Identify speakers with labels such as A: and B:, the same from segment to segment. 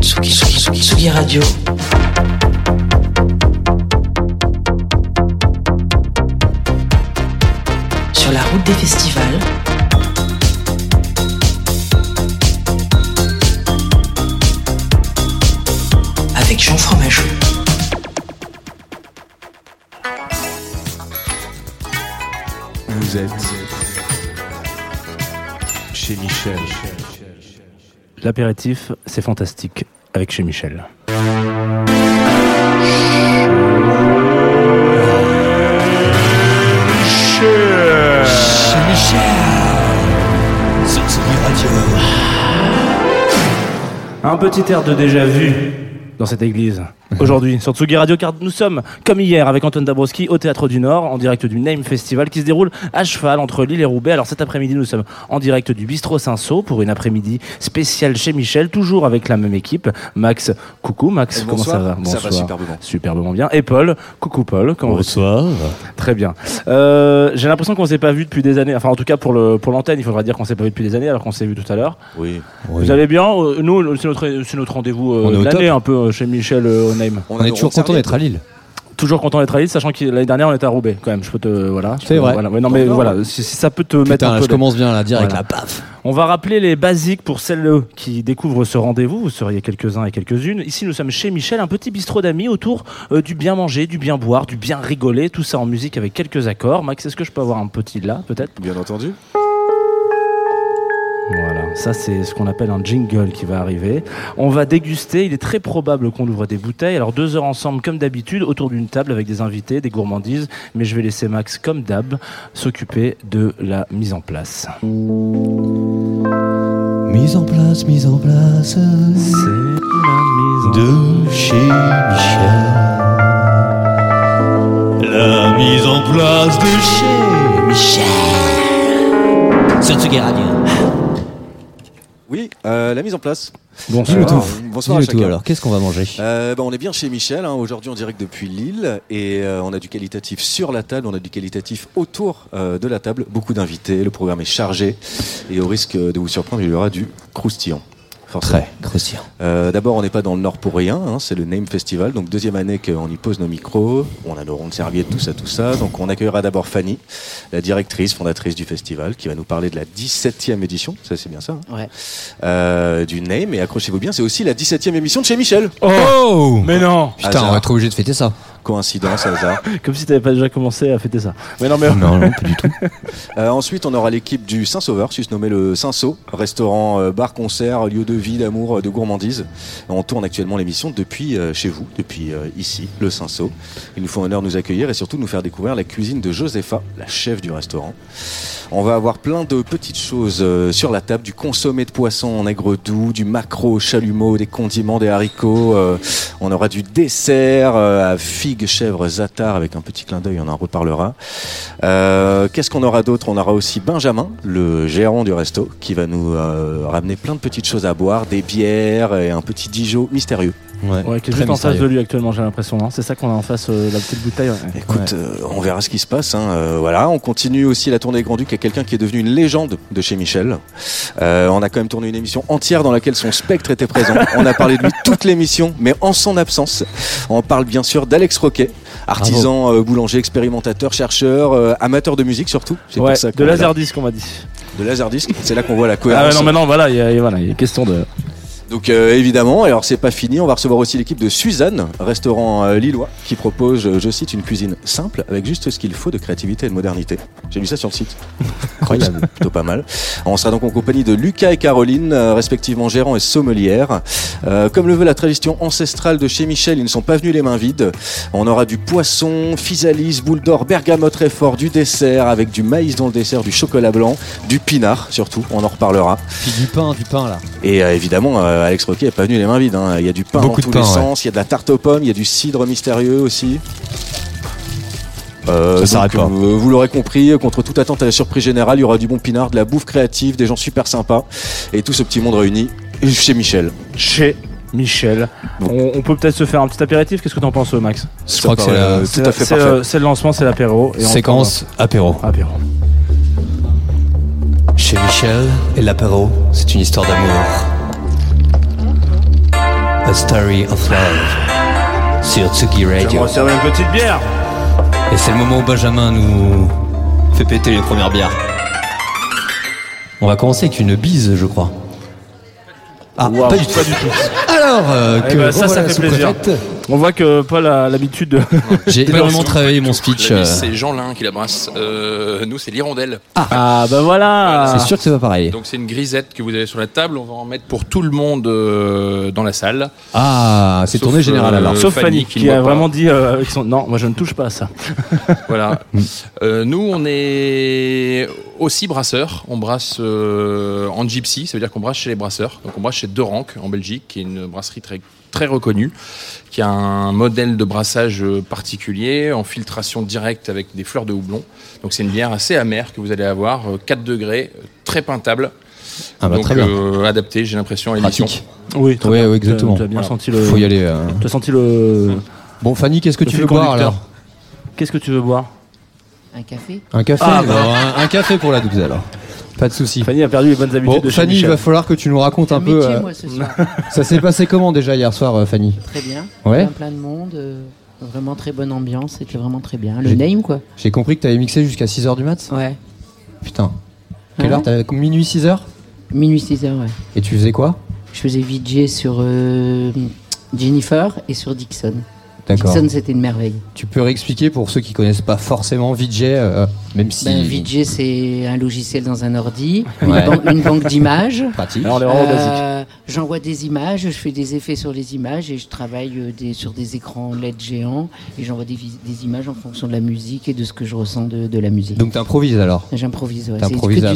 A: Tsugi, Tsugi, Tsugi Radio. Sur la route des festivals. Avec Jean Fromageau.
B: Vous êtes chez Michel.
C: L'apéritif, c'est fantastique avec chez Michel.
D: Chez Michel Sur Tsugi Radio
C: Un petit air de déjà vu dans cette église. Aujourd'hui, sur Tsugi Radio, car nous sommes, comme hier, avec Antoine Dabrowski, au Théâtre du Nord, en direct du Name Festival, qui se déroule à cheval entre Lille et Roubaix. Alors cet après-midi, nous sommes en direct du Bistrot Saint-Saul pour une après-midi spéciale chez Michel, toujours avec la même équipe. Max, coucou Max, comment ça va?
E: Ça va superbement.
C: Superbement bien. Et Paul, coucou Paul, comment
D: Bonsoir.
C: Très bien. Euh, J'ai l'impression qu'on s'est pas vu depuis des années. Enfin, en tout cas pour le pour l'antenne, il faudra dire qu'on s'est pas vu depuis des années, alors qu'on s'est vu tout à l'heure.
E: Oui.
C: Vous allez bien? Euh, Nous, c'est notre c'est notre rendez-vous euh, de l'année un peu euh, chez Michel euh,
D: On est toujours content d'être à Lille.
C: Toujours content d'être à Lille, sachant que l'année dernière on était à Roubaix quand même. Je peux te voilà.
D: C'est
C: peux-
D: vrai.
C: Voilà. Ouais, non mais voilà, si, si ça peut te mettre un
D: Putain,
C: peu.
D: je
C: de-
D: commence bien là, direct
C: Voilà.
D: là, paf
C: On va rappeler les basiques pour celles qui découvrent ce rendez-vous. Vous seriez quelques-uns et quelques-unes. Ici, nous sommes chez Michel, un petit bistrot d'amis autour euh, du bien manger, du bien boire, du bien rigoler. Tout ça en musique avec quelques accords. Max, est-ce que je peux avoir un petit là, peut-être?
E: Bien entendu.
C: Voilà, ça c'est ce qu'on appelle un jingle qui va arriver. On va déguster, il est très probable qu'on ouvre des bouteilles. Alors deux heures ensemble comme d'habitude, autour d'une table avec des invités, des gourmandises, mais je vais laisser Max comme d'hab s'occuper de la mise en place.
D: Mise en place, mise en place
C: C'est la mise en
D: de chez Michel. La mise en place de chez Michel. Sur Tsugi Radio.
E: Oui, euh, la mise en place.
C: Bonsoir.
E: Alors, bonsoir à chacun.
D: alors, qu'est-ce qu'on va manger?
E: Euh, bah, on est bien chez Michel, hein, aujourd'hui en direct depuis Lille, et euh, on a du qualitatif sur la table, on a du qualitatif autour euh, de la table, beaucoup d'invités, le programme est chargé, et au risque de vous surprendre, il y aura du croustillant. Forcément.
D: Très.
E: Euh, D'abord, on n'est pas dans le Nord pour rien, hein, c'est le Name Festival, donc deuxième année qu'on y pose nos micros, on a nos rondes serviettes, tout ça, tout ça. Donc on accueillera d'abord Fanny, la directrice, fondatrice du festival, qui va nous parler de la 17e édition, ça c'est bien ça, hein,
A: Ouais.
E: euh, du Name, et accrochez-vous bien, c'est aussi la 17e émission de chez Michel.
C: Oh Mais non
D: Putain,
E: Hasard.
D: on va être obligé de fêter ça.
E: Coïncidence, hasard.
C: Comme si t'avais pas déjà commencé à fêter ça. Mais non, mais
D: Non, non, pas du tout.
E: Euh, ensuite, on aura l'équipe du Saint-Sauveur, susnommé le Saint-Sau, restaurant, euh, bar, concert, lieu de vie, d'amour, euh, de gourmandise. On tourne actuellement l'émission depuis euh, chez vous, depuis euh, ici, le Saint-Sau. Ils nous font honneur de nous accueillir et surtout de nous faire découvrir la cuisine de Josepha, la chef du restaurant. On va avoir plein de petites choses euh, sur la table, du consommé de poisson en aigre doux, du maquereau au chalumeau, des condiments, des haricots. euh, on aura du dessert euh, à chèvres, zatar avec un petit clin d'œil, on en reparlera. Euh, Qu'est-ce qu'on aura d'autre? On aura aussi Benjamin, le gérant du resto, qui va nous euh, ramener plein de petites choses à boire, des bières et un petit Dijon mystérieux.
D: Ouais,
C: Ouais, qui est juste en face de lui actuellement, j'ai l'impression. hein. C'est ça qu'on a en face, euh, la petite bouteille. ouais.
E: Écoute, euh, on verra ce qui se passe. hein. Euh, voilà, on continue aussi la tournée Grand Duc avec quelqu'un qui est devenu une légende de chez Michel. Euh, on a quand même tourné une émission entière dans laquelle son spectre était présent. On a parlé de lui toute l'émission, mais en son absence. On parle bien sûr d'Alex Roquet, artisan, euh, boulanger, expérimentateur, chercheur, euh, amateur de musique surtout. C'est
C: Ouais,
E: pour ça
C: de. Laserdisc, on m'a dit.
E: de Laserdisc. C'est là qu'on voit la
C: Ah
E: cohérence.
C: ouais, non, mais non, voilà, il y a, voilà, il y a question de.
E: Donc euh, évidemment, alors c'est pas fini, on va recevoir aussi l'équipe de Suzanne, restaurant euh, lillois, qui propose, euh, je cite, une cuisine simple avec juste ce qu'il faut de créativité et de modernité. J'ai lu ça sur le site. Incroyable, plutôt pas mal. On sera donc en compagnie de Lucas et Caroline, euh, respectivement gérants et sommelières. Euh, comme le veut la tradition ancestrale de chez Michel, ils ne sont pas venus les mains vides. On aura du poisson, physalis, boule d'or, bergamote très fort, du dessert avec du maïs dans le dessert, du chocolat blanc, du pinard surtout, on en reparlera.
D: Puis du pain, du pain là.
E: Et euh, évidemment, euh, Alex Roquet n'est pas venu les mains vides. hein. Il y a du pain
D: Beaucoup
E: dans
D: de
E: tous les
D: ouais.
E: sens, il y a de la tarte aux pommes, il y a du cidre mystérieux aussi. Euh,
D: Ça
E: donc,
D: pas.
E: euh, vous l'aurez compris, contre toute attente à la surprise générale, il y aura du bon pinard, de la bouffe créative, des gens super sympas et tout ce petit monde réuni chez Michel.
C: Chez Michel. On, on peut peut-être se faire un petit apéritif. Qu'est-ce que t'en penses, Max?
D: Je crois que c'est la
E: tout à fait parfait.
C: le- C'est le lancement, c'est l'apéro. et on
D: séquence Apéro. Chez Michel et l'apéro, c'est une histoire d'amour.
F: A Story of Love sur Tsugi
C: Je vais
F: Radio.
C: une petite bière.
F: Et c'est le moment où Benjamin nous fait péter les premières bières. On va commencer avec une bise, je crois. Ah, pas du tout.
C: Pas du tout.
F: Alors, euh,
C: Eh
F: que
C: ben, ça, ça
F: revoilà
C: fait
F: la
C: plaisir. On voit que Paul a l'habitude de.
F: J'ai énormément travaillé mon speech. Euh,
G: c'est Jeanlin qui la brasse. Euh, nous, c'est l'hirondelle.
C: Ah, bah voilà.
F: C'est sûr que c'est pas pareil.
G: Donc, c'est une grisette que vous avez sur la table. On va en mettre pour tout le monde euh, dans la salle.
F: Ah, c'est
G: Sauf,
F: générale
G: euh,
F: alors.
C: Sauf
G: Fanny
C: Fanny,
G: qui
C: qui,
G: ne
C: a
G: pas.
C: vraiment dit euh, avec son- non, moi je ne touche pas à ça.
G: Voilà. Euh, nous, on est aussi brasseurs. On brasse euh, en gypsy, ça veut dire qu'on brasse chez les brasseurs. Donc, on brasse chez De Rank en Belgique, qui est une brasserie très, très reconnue, qui a un modèle de brassage euh, particulier, en filtration directe avec des fleurs de houblon. Donc, c'est une bière assez amère que vous allez avoir, euh, 4 degrés, euh, très peintable.
F: Ah bah
G: Donc,
F: très bien.
G: euh, adapté, j'ai l'impression, à l'émission.
C: Oui, très
F: Ouais,
C: bien.
F: ouais, exactement.
C: Tu as bien
G: Voilà.
C: senti le.
F: Faut y aller. euh.
C: Tu as senti le.
F: Bon, Fanny, qu'est-ce que
C: le
F: tu veux boire alors
C: Qu'est-ce que tu veux boire?
H: Un café
F: Un café
C: Ah,
F: un, un café pour la douze alors. Pas de souci.
C: Fanny a perdu les bonnes habitudes
F: Bon,
C: de chez
F: Fanny, il va falloir que tu nous racontes un peu.
H: métier,
F: euh,
H: moi, ce soir.
F: ça s'est passé comment déjà hier soir, euh, Fanny?
H: Très bien.
F: Ouais.
H: Plein, plein de monde. euh, vraiment très bonne ambiance. C'était vraiment très bien. Le name, quoi.
F: J'ai compris que t'avais mixé jusqu'à 6h du mat?
H: Ouais.
F: Putain. Quelle
H: Ouais.
F: heure t'avais Minuit 6h
H: Minuit 6 heures, ouais.
F: Et tu faisais quoi?
H: Je faisais VJ sur euh, Jennifer et sur Dixon. Dixon, c'était une merveille.
F: Tu peux réexpliquer pour ceux qui connaissent pas forcément VJ, euh, même si.
H: Ben, VJ, c'est un logiciel dans un ordi,
F: Ouais.
H: une, ban- une banque d'images.
F: Pratique.
C: Alors.
H: Euh, J'envoie des images, je fais des effets sur les images et je travaille euh, des- sur des écrans LED géants et j'envoie des, images en fonction de la musique et de ce que je ressens de, de la musique.
F: Donc t'improvises alors
H: J'improvise, ouais.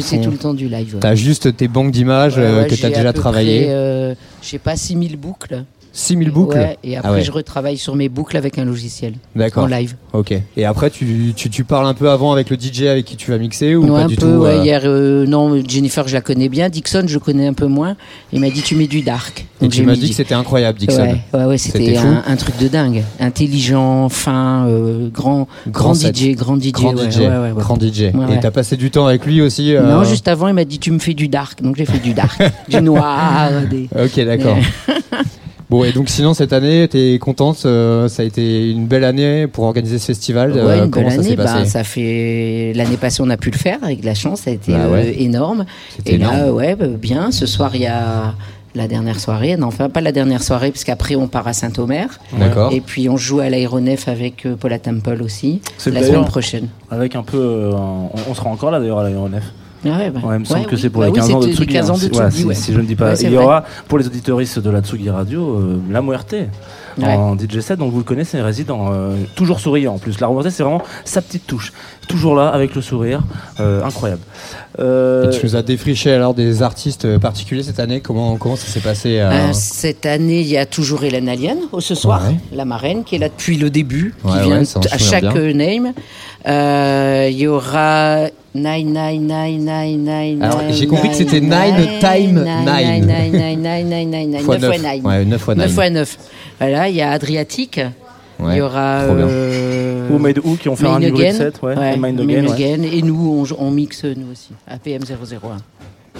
H: C'est tout le temps du live. ouais.
F: T'as juste tes banques d'images
H: Ouais,
F: euh,
H: ouais,
F: que t'as
H: j'ai à
F: déjà travaillé
H: euh, je sais pas, 6000 boucles.
F: 6000 boucles
H: Ouais, et après,
F: Ah ouais.
H: je retravaille sur mes boucles avec un logiciel en live.
F: Ok. Et après, tu, tu, tu parles un peu avant avec le DJ avec qui tu vas mixer ou pas
H: un
F: du
H: peu,
F: tout
H: ouais,
F: euh,
H: hier, euh, non, Jennifer, je la connais bien. Dixon, je connais un peu moins. Il m'a dit, tu mets du dark.
F: Et
H: Donc,
F: tu m'as dit que c'était incroyable, Dixon.
H: Ouais,
F: C'était
H: un, un truc de dingue. Intelligent, fin, euh, grand, grand. DJ, grand DJ.
F: Grand DJ. Grand Et t'as passé du temps avec lui aussi
H: Non, juste avant, il m'a dit, tu me fais du dark. Donc j'ai fait du dark. du noir, des.
F: Ok, d'accord. bon, et donc sinon, cette année, t'es contente euh, Ça a été une belle année pour organiser ce festival.
H: Ouais,
F: euh,
H: une
F: comment
H: belle
F: ça s'est
H: année.
F: passé
H: Ben, ça fait l'année passée, on a pu le faire avec de la chance. Ça a été
F: Bah ouais.
H: euh, énorme. Et là, ouais, bah, bien. Ce soir, il y a la dernière soirée. Non, enfin, pas la dernière soirée, parce qu'après, on part à Saint-Omer.
F: D'accord.
H: Et puis, on joue à l'aéronef avec euh, Paula Temple aussi, la semaine prochaine.
C: Avec un peu. euh, on, on sera encore là d'ailleurs à l'aéronef.
H: Ah ouais, bah,
C: Ouais, il me semble
H: ouais,
C: que
H: oui.
C: c'est pour
H: Bah
C: les
H: oui,
C: 15 ans de Tsugi.
H: 15 ans
C: hein. Si- je ne dis pas. Il y aura pour les auditoristes de la Tsugi Radio euh, la Muerte.
H: Ouais.
C: En DJ set, donc vous le connaissez, résident, euh, toujours souriant en plus. La Muerte, c'est vraiment sa petite touche. Toujours là, avec le sourire, euh, incroyable. Euh,
F: Et tu nous as défriché alors des artistes particuliers cette année. Comment, comment ça s'est passé euh,
H: Euh, cette année, il y a toujours Hélène Alien au ce soir,
F: Ouais.
H: la marraine qui est là depuis le début,
F: Ouais,
H: qui vient
F: ouais,
H: à chaque
F: bien.
H: euh, name. Euh, Il y aura Nine Nine Nine Nine Nine.
F: Alors,
H: nine,
F: j'ai compris que c'était
H: nine,
F: nine time
H: nine,
F: nine.
H: nine, nine, nine, nine, nine, nine,
F: fois
H: neuf fois
F: 9
H: nine.
F: Ouais, 9 fois 9.
H: 9 fois 9. Voilà, il y a Adriatique. Il y aura.
F: trop bien.
C: Ou
H: Euh,
C: Made Who qui ont fait un
H: Again.
C: set, ouais,
H: Ouais,
C: et Mind Again, ouais.
H: Again. Et nous, on, on mixe nous aussi, à PM001.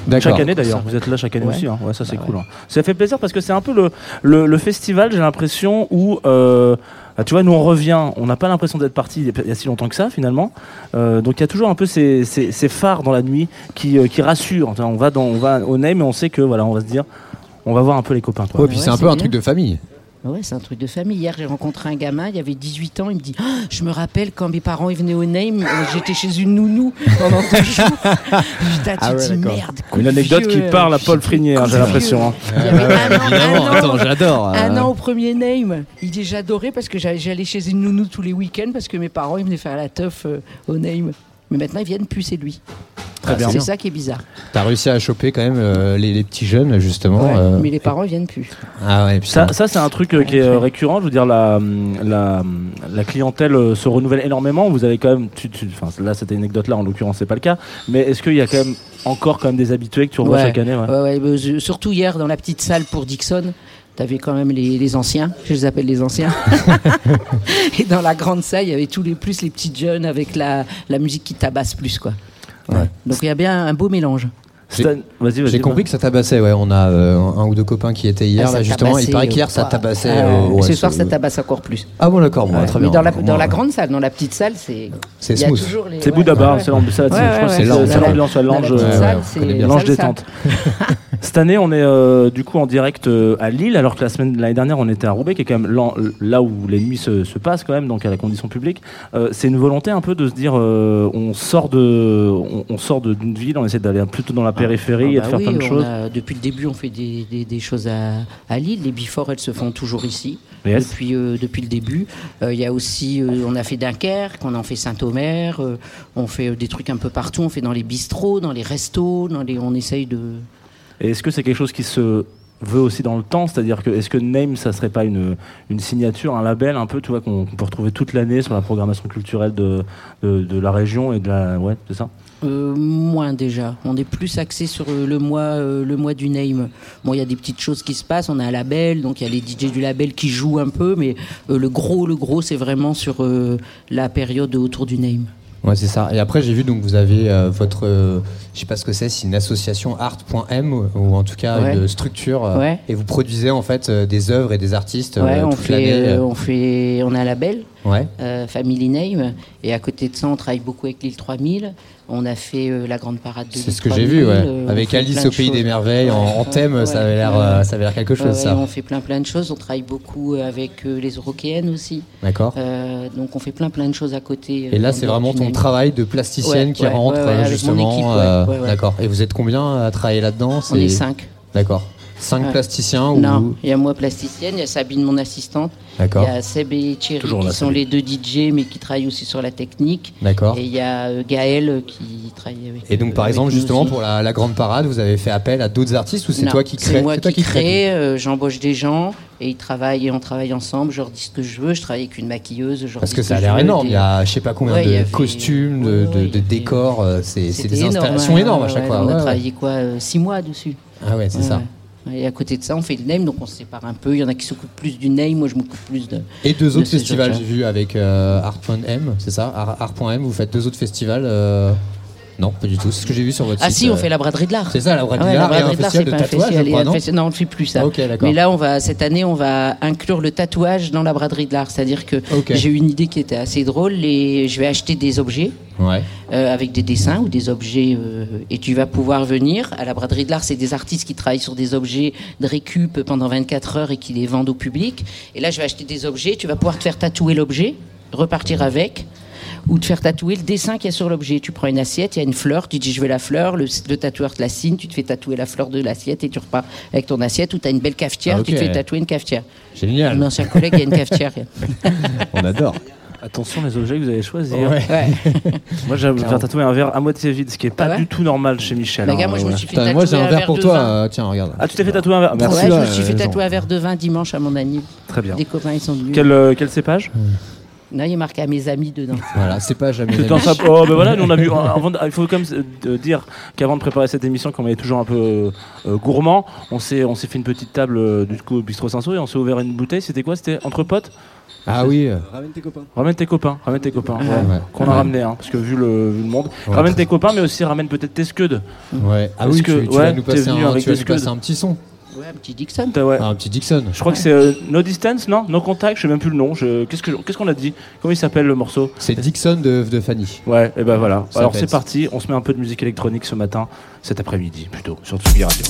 F: D'accord.
C: Chaque année d'ailleurs, vous êtes là chaque année
H: Ouais.
C: aussi. hein. Ouais, ça c'est
H: Bah
C: cool. hein. Ça fait plaisir parce que c'est un peu le, le, le festival, j'ai l'impression, où. euh, ah, tu vois, nous on revient, on n'a pas l'impression d'être parti il y a- si longtemps que ça finalement. Euh, donc il y a toujours un peu ces, ces, ces phares dans la nuit qui, euh, qui rassurent. Enfin, on va dans, on va au name et on sait que voilà, on va se dire, on va voir un peu les copains. Quoi.
F: Ouais, puis
H: Ouais,
F: c'est un peu un truc de famille.
H: Ouais, c'est un truc de famille. Hier, j'ai rencontré un gamin, il avait 18 ans, il me dit Ah, Je me rappelle quand mes parents ils venaient au Name, euh, j'étais chez une nounou pendant deux jours. Putain, tu
F: Ah
H: te
F: ouais,
H: dis merde.
C: Une anecdote qui
H: vieux,
C: parle à
H: euh,
C: Paul Frinier, hein, j'ai l'impression. hein.
H: Il y avait un an,
F: Évidemment,
H: un an,
F: attends, j'adore.
H: un
F: euh,
H: an au premier Name. Il dit J'adorais parce que j'allais j'allais chez une nounou tous les week-ends parce que mes parents ils venaient faire la teuf euh, au Name. Mais maintenant, ils viennent plus, c'est lui.
F: Très bien.
H: C'est ça qui est bizarre.
F: T'as réussi à choper quand même euh, les, les petits jeunes, justement.
H: Ouais,
F: euh.
H: Mais les parents, ils viennent plus.
F: Ah ouais,
C: Ça, ça c'est un truc euh, qui est euh, récurrent. Je veux dire, la, la, la clientèle euh, se renouvelle énormément. Vous avez quand même, tu, là, une anecdote là, en l'occurrence, c'est pas le cas. Mais est-ce qu'il y a quand même encore quand même des habitués que tu revois
H: Ouais.
C: chaque année ouais?
H: Ouais, ouais, je- surtout hier dans la petite salle pour Dixon. T'avais quand même les, les anciens, je les appelle les anciens. et dans la grande salle, il y avait tous les plus les petits jeunes avec la, la musique qui tabasse plus, quoi. Ouais. Donc il y a bien un beau mélange.
F: J'ai-
C: Stan, vas-y, vas-y.
F: J'ai compris que ça tabassait, ouais. On a euh, un ou deux copains qui étaient hier,
H: Ah,
F: là, justement. Il paraît
H: euh,
F: qu'hier, ça tabassait.
H: ah,
F: euh, ouais,
H: ce soir, ça tabasse encore plus.
F: Ah bon, d'accord, bon, très
H: Mais
F: bien.
H: dans la, dans grande salle, dans la petite salle, c'est.
F: C'est smooth.
C: C'est
H: ouais,
C: Bouddha Bar,
H: ouais.
C: c'est l'ambiance, c'est
H: Ouais, ouais,
F: ouais, la
C: l'ange,
F: ouais, ouais,
C: détente. Cette année, on est euh, du coup en direct euh, à Lille, alors que la semaine l'année dernière, on était à Roubaix, qui est quand même là où les nuits se, se passent quand même, donc à la condition publique. Euh, c'est une volonté un peu de se dire, on sort de, on, on sort d'une ville, on essaie d'aller plutôt dans la périphérie
H: Ah
C: et de
H: bah
C: faire plein de choses.
H: a- depuis le début, on fait des, des- des choses à, à Lille. Les before, elles se font toujours ici.
C: Yes.
H: Depuis, depuis le début. Il y a aussi, on a fait Dunkerque, on en fait Saint-Omer, on fait des trucs un peu partout. On fait dans les bistrots, dans les restos, dans les, on essaye de.
C: Et est-ce que c'est quelque chose qui se veut aussi dans le temps? C'est-à-dire que est-ce que Name, ça serait pas une, une signature, un label un peu, tu vois, qu'on peut retrouver toute l'année sur la programmation culturelle de, de, la région et de la, ouais, c'est ça?
H: Euh, moins déjà. On est plus axé sur euh, le mois, euh, le mois du name. Bon, il y a des petites choses qui se passent. On a un label, donc il y a les DJ du label qui jouent un peu, mais le gros, le gros, c'est vraiment sur la période autour du name.
F: Ouais, c'est ça. Et après, j'ai vu donc vous avez euh, votre, euh, je sais pas ce que c'est, c'est une association art.m ou, ou en tout cas
H: Ouais.
F: une structure. euh,
H: Ouais.
F: Et vous produisez en fait euh, des œuvres et des artistes
H: Ouais, on
F: toute
H: fait,
F: l'année.
H: on fait, on a un label,
F: Ouais.
H: euh, Family Name, et à côté de ça, on travaille beaucoup avec l'île 3000. On a fait euh, la grande parade de
F: C'est ce que j'ai
H: 3000,
F: vu, ouais.
H: euh,
F: Avec Alice au pays des merveilles en, en thème,
H: ouais,
F: ça avait l'air,
H: ouais.
F: ça avait l'air quelque chose, ça.
H: on fait plein plein de choses. On travaille beaucoup avec les Européennes aussi.
F: D'accord.
H: Donc on fait plein plein de choses à côté.
F: Et là, c'est vraiment ton travail de plasticienne qui rentre justement. D'accord. Et vous êtes combien à travailler là-dedans?
H: On est cinq.
F: D'accord. Cinq plasticiens ou
H: Non, il y a moi plasticienne, il y a Sabine mon assistante, il y a Seb et Thierry
C: Toujours
H: qui
C: là,
H: sont les deux DJ mais qui travaillent aussi sur la technique.
F: D'accord.
H: Et il y a euh, Gaël euh, qui travaille avec.
F: Et donc, par exemple, justement, pour la, la grande parade, vous avez fait appel à d'autres artistes ou c'est toi qui crée
H: C'est moi
F: toi
H: qui
F: crée
H: crée, euh, j'embauche des gens et ils travaillent et on travaille ensemble. Je leur dis ce que je veux. Je travaille avec une maquilleuse. Je
F: Parce que ça a l'air énorme.
H: des-
F: Il y a je sais pas combien
H: Ouais,
F: de
H: avait-
F: costumes, de,
H: ouais,
F: de-
H: ouais,
F: de
H: il y avait-
F: décors. euh, C'est des
H: énorme,
F: installations
H: hein,
F: énormes à
H: ouais,
F: chaque fois.
H: On a
F: ouais.
H: travaillé quoi Six mois dessus.
F: Ah ouais, c'est ça.
H: Et à côté de ça, on fait le name, donc on se sépare un peu. Il y en a qui s'occupent plus du name, moi je m'occupe plus de.
F: Et deux
H: de
F: autres festivals, j'ai vu avec euh, Art.m, c'est ça? Art- Art.m, vous faites deux autres festivals euh, Non, pas du tout. C'est ce que j'ai vu sur votre
H: Ah
F: site.
H: si, on
F: euh,
H: fait la braderie de l'art.
F: C'est ça, la braderie
H: Ah ouais,
F: de
H: la
F: l'art
H: braderie de l'art,
F: festival
H: c'est pas un festival,
F: crois, non
H: on ne fait plus ça.
F: Ah, ok, d'accord.
H: Mais là, on va cette année, on va inclure le tatouage dans la braderie de l'art. C'est-à-dire que j'ai eu une idée qui était assez drôle. Et je vais acheter des objets
F: Ouais.
H: euh, avec des dessins ou des objets, euh, et tu vas pouvoir venir à la braderie de l'art. C'est des artistes qui travaillent sur des objets de récup pendant 24 heures et qui les vendent au public. Et là, je vais acheter des objets. Tu vas pouvoir te faire tatouer l'objet, repartir avec. Ou te faire tatouer le dessin qu'il y a sur l'objet. Tu prends une assiette, il y a une fleur, tu dis je veux la fleur, le, le tatoueur te la signe, tu te fais tatouer la fleur de l'assiette et tu repars avec ton assiette. Ou tu as une belle cafetière,
F: Ah,
H: tu te fais tatouer une cafetière.
F: Génial.
H: Mon ancien collègue, il y a une cafetière.
F: On adore.
C: Attention les objets que vous allez choisir.
F: Ouais.
H: Ouais.
C: Moi, j'ai faire tatouer un verre à moitié vide, ce qui est pas
H: Ah ouais
C: du tout normal chez Michel.
H: Bah,
C: hein,
H: regarde, moi, je me
C: ouais.
H: suis fait
F: Putain, moi, j'ai un verre pour
H: de
F: toi. euh, tiens, regarde.
C: Ah, tu t'es fait tatouer un verre Merci.
H: ouais, je me
F: là,
H: suis fait
F: euh,
H: tatouer un verre de vin dimanche à mon ami.
C: Très bien.
H: Des copains, ils sont venus.
C: Quel, euh, quel cépage?
H: Non, il est marqué à mes amis dedans.
F: Voilà, c'est pas jamais.
C: C'est dans sa- Oh, ben voilà, nous, on a vu. avant de- il faut quand même euh, dire qu'avant de préparer cette émission, comme on est toujours un peu euh, euh, gourmand, on s'est on s'est fait une petite table euh, du coup au bistrot Saint-Saul et on s'est ouvert une bouteille. C'était quoi C'était entre potes?
F: Ah oui. euh,
E: Ramène tes copains.
C: Ramène tes copains, ramène tes copains. ouais.
F: ouais.
C: Qu'on a
F: Ouais.
C: ramené, hein, parce que vu le, vu le monde.
F: Ouais.
C: ramène tes copains, mais aussi ramène peut-être tes scuds.
F: Ouais. Ah
C: Est-ce
F: oui,
C: que-
F: tu, tu vas nous
C: t'es
F: passer,
C: venu
F: un,
C: avec
F: tu vas nous passer un petit son.
H: Ouais, un petit Dixon.
C: T'as- ouais.
F: Ah, un petit Dixon.
C: Je crois que c'est euh, No Distance, non? No Contact, je sais même plus le nom. Je... Qu'est-ce que- qu'est-ce qu'on a dit? Comment il s'appelle le morceau?
F: C'est Dixon de, de Fanny.
C: Ouais, et ben voilà.
F: Ça
C: Alors c'est parti, on se met un peu de musique électronique ce matin, cet après-midi plutôt, sur Tsugi Radio.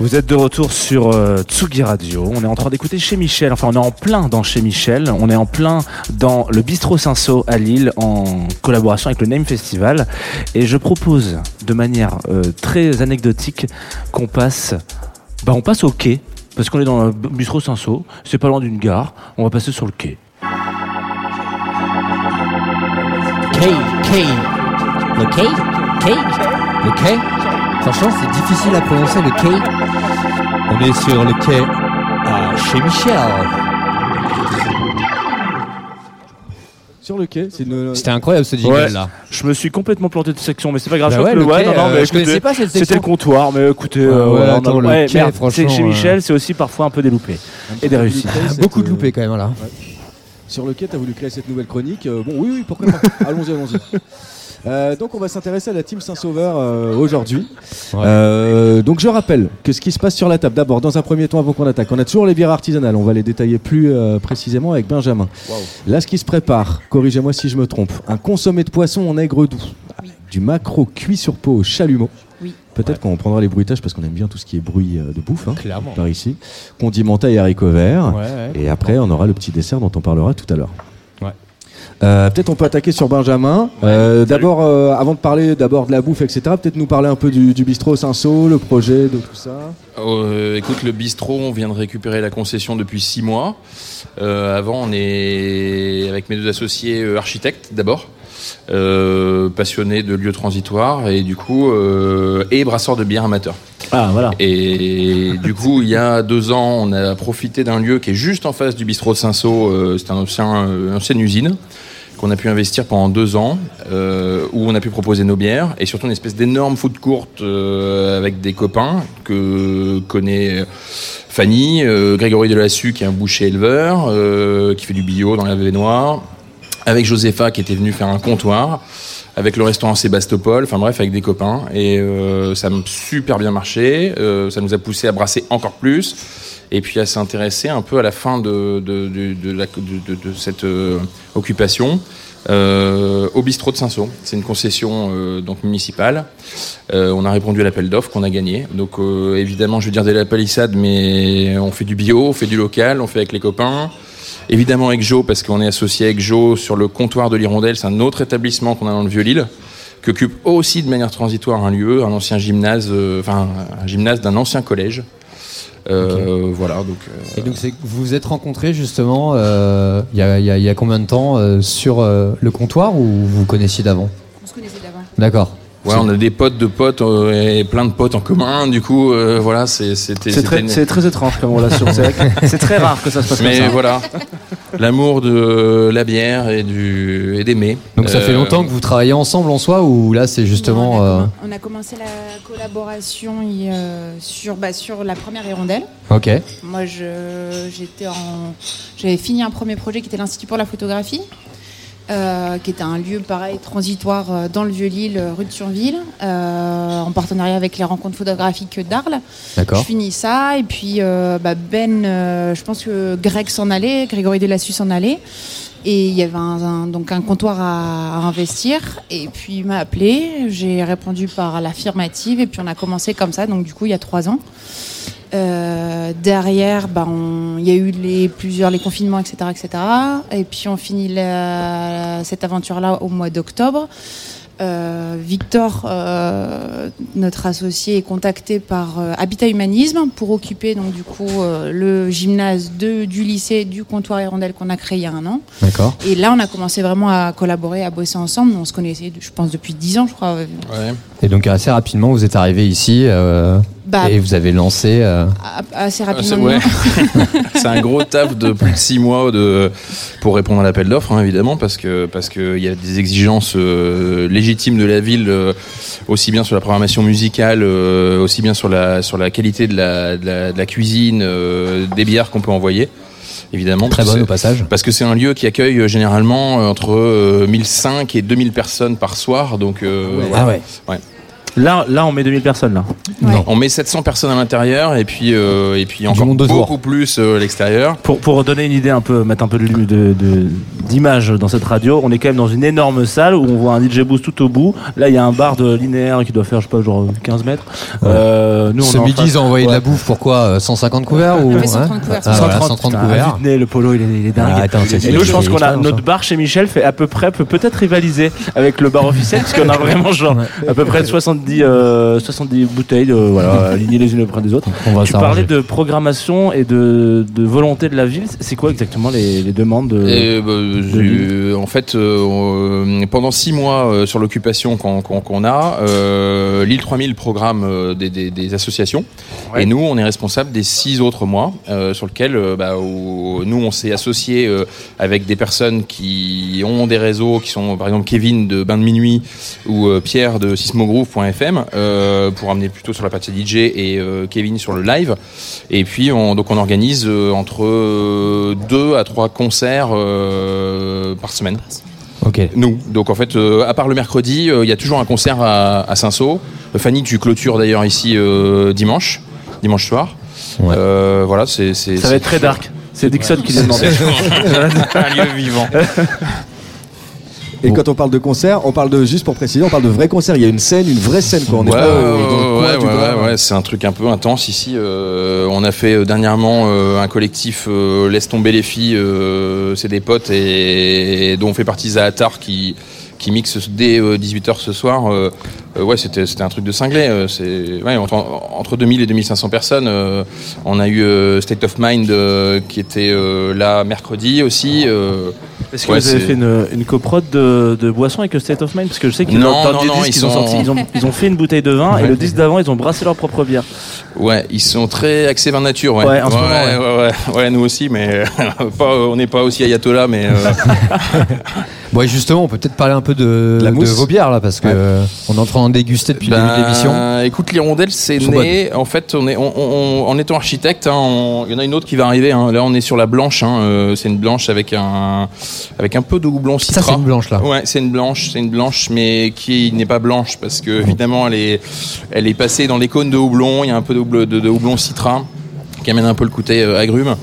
C: Vous êtes de retour sur euh, Tsugi Radio. On est en train d'écouter chez Michel. Enfin, on est en plein dans chez Michel. On est en plein dans le Bistrot Cinsault à Lille en collaboration avec le Name Festival. Et je propose de manière euh, très anecdotique qu'on passe, bah, on passe au quai parce qu'on est dans le Bistrot Cinsault. C'est pas loin d'une gare. On va passer sur le quai.
F: Quai, quai. Le quai Quai Le quai Franchement, c'est difficile à prononcer le quai. On est sur le quai à chez Michel.
E: Sur le quai, c'est une.
F: C'était incroyable ce jingle
C: Ouais.
F: là.
C: Je me suis complètement planté de section, mais c'est pas grave.
F: Bah ouais, le quai,
C: non, non,
F: euh,
C: mais
F: je
C: écoutez,
F: connaissais pas cette
C: C'était
F: section.
C: le comptoir, mais écoutez,
F: Ouais,
C: euh, on a-
F: attends, le
C: ouais,
F: quai, franchement,
C: chez
F: euh,
C: Michel, c'est aussi parfois un peu des loupés et des réussites.
F: Beaucoup de
E: euh,
F: loupés quand même là.
E: Sur le quai, tu as voulu créer cette nouvelle chronique. Euh, bon, oui, oui, pourquoi pas. allons-y, allons-y. Euh, donc on va s'intéresser à la team Saint-Sauveur euh, aujourd'hui.
F: Ouais.
E: Euh, donc je rappelle que ce qui se passe sur la table, d'abord dans un premier temps avant qu'on attaque, on a toujours les bières artisanales, on va les détailler plus euh, précisément avec Benjamin. Là ce qui se prépare, corrigez-moi si je me trompe, un consommé de poisson en aigre doux, du macro cuit sur peau au chalumeau.
H: Oui.
E: Peut-être qu'on prendra les bruitages parce qu'on aime bien tout ce qui est bruit de bouffe hein,
F: Clairement.
E: par ici. Condimentat et haricots verts.
F: Ouais, ouais.
E: Et après, on aura le petit dessert dont on parlera tout à l'heure. Euh, peut-être on peut attaquer sur Benjamin. Euh, d'abord, euh, avant de parler d'abord de la bouffe, etc. Peut-être nous parler un peu du, du bistrot Saint-Saul, le projet, de tout ça.
G: Écoute, le bistrot, on vient de récupérer la concession depuis six mois. Avant, on est avec mes deux associés architectes d'abord, passionnés de lieux transitoires et du coup et brasseurs de bière amateurs.
C: Ah voilà.
G: Et du coup, il y a deux ans, on a profité d'un lieu qui est juste en face du bistrot de Saint-Saul. C'est un ancien, euh, ancienne usine qu'on a pu investir pendant deux ans, euh, où on a pu proposer nos bières et surtout une espèce d'énorme food court euh, avec des copains que connaît Fanny, euh, Grégory Delassu qui est un boucher éleveur, euh, qui fait du bio dans la Vénoire, avec Josepha qui était venu faire un comptoir, avec le restaurant Sébastopol, enfin bref, avec des copains. Et euh, ça a super bien marché, euh, ça nous a poussé à brasser encore plus, et puis à s'intéresser un peu à la fin de, cette euh, occupation. euh, au bistrot de Saint-Saul. C'est une concession euh, donc municipale. On a répondu à l'appel d'offres qu'on a gagné. Donc évidemment, je veux dire de la palissade, mais on fait du bio, on fait du local, on fait avec les copains. Évidemment avec Joe, parce qu'on est associé avec Joe sur le comptoir de l'Hirondelle. C'est un autre établissement qu'on a dans le Vieux-Lille, qui occupe aussi de manière transitoire un lieu, un ancien gymnase, enfin un gymnase d'un ancien collège. Euh, Voilà, donc. euh,
F: Et donc vous vous êtes rencontrés justement euh, il y, a, y y combien de temps euh, sur euh, le comptoir ou vous vous connaissiez d'avant?
I: On se connaissait d'avant.
F: D'accord.
G: Ouais, on a des potes de potes euh, et plein de potes en commun. Du coup, euh, voilà, c'est- c'était.
C: C'est très,
G: une-
C: c'est très étrange comme relation. C'est vrai que c'est très rare que ça se passe comme
G: Mais
C: ça.
G: voilà, l'amour de la bière et du et d'aimer.
F: Donc ça fait
G: Euh,
F: longtemps que vous travaillez ensemble en soi ou là c'est justement...
I: on, a,
F: euh,
I: on a commencé la collaboration a- sur, bah, sur la première hirondelle.
F: Ok.
I: Moi, je- j'étais en, j'avais fini un premier projet qui était l'Institut pour la photographie, euh, qui était un lieu pareil transitoire euh, dans le Vieux-Lille, euh, rue de Surville, euh, en partenariat avec les rencontres photographiques d'Arles. Je finis ça et puis bah, Ben, je pense que Greg s'en allait, Grégory Delassus s'en allait. Et il y avait un, un- donc un comptoir à, à investir. Et puis il m'a appelé, j'ai répondu par l'affirmative et puis on a commencé comme ça, donc du coup il y a trois ans. Euh, derrière, bah, on- il y a eu les, plusieurs les confinements, etc., etc. Et puis on finit la- cette aventure-là au mois d'octobre. Euh, Victor, euh, notre associé, est contacté par euh, Habitat Humanisme pour occuper donc du coup euh, le gymnase de, du lycée du comptoir Hirondelle qu'on a créé il y a un an.
F: D'accord.
I: Et là, on a commencé vraiment à collaborer, à bosser ensemble. On se connaissait, je pense, depuis 10 ans, je crois.
G: Ouais.
F: Et donc assez rapidement vous êtes arrivé ici euh,
I: Bah,
F: et vous avez lancé... euh,
I: a- assez
G: Ah, c'est
I: rapidement.
G: ouais. C'est un gros taf de plus de six mois de, pour répondre à l'appel d'offres, hein, évidemment, parce que parce qu'il y a des exigences euh, légitimes de la ville, euh, aussi bien sur la programmation musicale, euh, aussi bien sur la sur la qualité de la, de la, de la cuisine, euh, des bières qu'on peut envoyer, évidemment.
F: Très
G: parce que
F: bonne au
G: c'est-
F: passage.
G: Parce que c'est un lieu qui accueille généralement entre euh, 1005 et 2000 personnes par soir, donc euh, voilà.
F: Ah ouais.
C: Là, là, on met 2000 personnes là.
I: Ouais.
G: On met 700 personnes à l'intérieur et puis euh, et puis encore beaucoup plus euh, à l'extérieur.
C: Pour, pour donner une idée un peu, mettre un peu de d'image dans cette radio, on est quand même dans une énorme salle où on voit un DJ boost tout au bout. Là, il y a un bar de linéaire qui doit faire, je sais pas, genre 15 mètres. Euh, nous, on
F: Ce
C: est en
F: midi, ils ont envoyé de la bouffe. Pourquoi euh, 150 couverts ou
I: On fait 130 couverts,
F: Ah, voilà,
C: 130,
F: 130
C: putain,
F: couverts.
C: Le polo, il est, il est dingue.
F: Ah, attends,
C: et nous, je pense qu'on a notre
F: ça.
C: bar chez Michel fait à peu près, peut peut-être rivaliser avec le bar officiel, parce qu'on a vraiment genre à peu près 70, euh, 70 bouteilles, euh, voilà, alignées les unes auprès des autres.
F: On va
C: Tu parlais de programmation et de, de volonté de la ville. C'est quoi exactement les, les demandes de...
G: Et, bah, en fait, euh, pendant six mois euh, sur l'occupation qu'on a, euh, l'île 3000 programme euh, des, des- des associations.
C: Ouais.
G: Et nous, on est responsable des six autres mois euh, sur lesquels euh, bah, où nous, on s'est associé euh, avec des personnes qui ont des réseaux, qui sont par exemple Kevin de Bain de Minuit ou euh, Pierre de sismogrove.fm euh, pour amener plutôt sur la partie DJ et euh, Kevin sur le live. Et puis, on, donc on organise euh, entre deux à trois concerts euh, par semaine.
F: Ok.
G: Nous. Donc en fait, euh, à part le mercredi, euh, il y a toujours un concert à, à Saint-Saul. Fanny, tu clôtures d'ailleurs ici euh, dimanche, dimanche soir.
F: Ouais.
G: Euh, voilà, c'est
C: Ça va être très dark. C'est Dixon qui l'a demandé.
G: c'est un lieu vivant.
J: Et quand on parle de concert, on parle de, juste pour préciser, on parle de vrais concerts. Il y a une scène, une vraie scène, quoi. On
G: Ouais,
J: pas euh, coin
G: ouais,
J: du
G: ouais, ouais, c'est un truc un peu intense ici. Euh, on a fait euh, dernièrement euh, un collectif euh, Laisse tomber les filles, euh, c'est des potes et, dont fait partie Zahatar qui qui mixe dès 18h ce soir. Euh, ouais, c'était c'était un truc de cinglé. euh, c'est ouais, entre, entre 2000 et 2500 personnes. euh, on a eu State of Mind qui était là mercredi aussi.
C: Est-ce que
G: ouais,
C: vous avez fait une, une coprode de, de boisson avec State of Mind? Parce que je sais qu'ils
G: Non, non, non, ils
C: ont
G: sont-
C: sorti, ils, ont, ils ont fait une bouteille de vin et le disque d'avant, ils ont brassé leur propre bière.
G: Ouais, ils sont très axés vin nature. Ouais,
C: Ouais, en ce
G: ouais,
C: moment,
G: nous aussi, mais pas, on n'est pas aussi ayatollah, mais
F: Bon, et justement, on peut peut-être parler un peu de,
J: La
F: de
J: mousse.
F: vos bières là, parce que
J: Ouais.
F: euh, on est en train de déguster depuis le début de
G: ben,
F: l'émission.
G: Écoute, l'hirondelle, c'est né. En fait, on est, on, on- en étant architecte, hein, il y en a une autre qui va arriver. hein. Là, on est sur la blanche. hein, euh, c'est une blanche avec un, avec un peu de houblon
F: Ça,
G: citra.
F: c'est une blanche là.
G: Ouais, c'est une blanche, c'est une blanche, mais qui n'est pas blanche parce que évidemment elle est, elle est passée dans les cônes de houblon. Il y a un peu de, de houblon citra qui amène un peu le côté euh, agrume.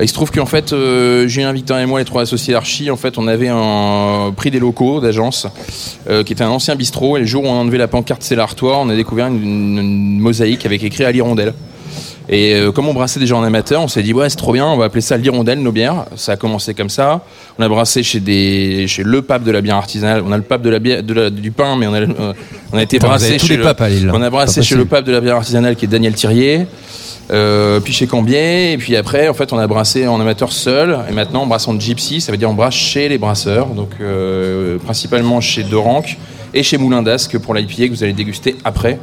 G: Et il se trouve qu'en fait, euh, Julien, Victor et moi, les trois associés d'Archi, en fait, on avait un prix des locaux d'agence euh, qui était un ancien bistrot. Et le jour où on a enlevé la pancarte C'est l'artois, on a découvert une, une- une mosaïque avec écrit à l'hirondelle. Et euh, comme on brassait déjà en amateur, on s'est dit ouais c'est trop bien, on va appeler ça l'hirondelle nos bières. Ça a commencé comme ça. On a brassé chez des chez le pape de la bière artisanale. On a le pape de la bière de la- du pain, mais on a on a été brassé
F: tous
G: chez le
F: papes à Lille.
G: on a brassé chez le pape de la bière artisanale qui est Daniel Thirier. Euh, puis chez Cambier, et puis après, en fait, on a brassé en amateur seul, et maintenant on brasse en gypsy, ça veut dire on brasse chez les brasseurs, donc euh, principalement chez Doranque et chez Moulin d'Asque pour l'IPA que vous allez déguster après,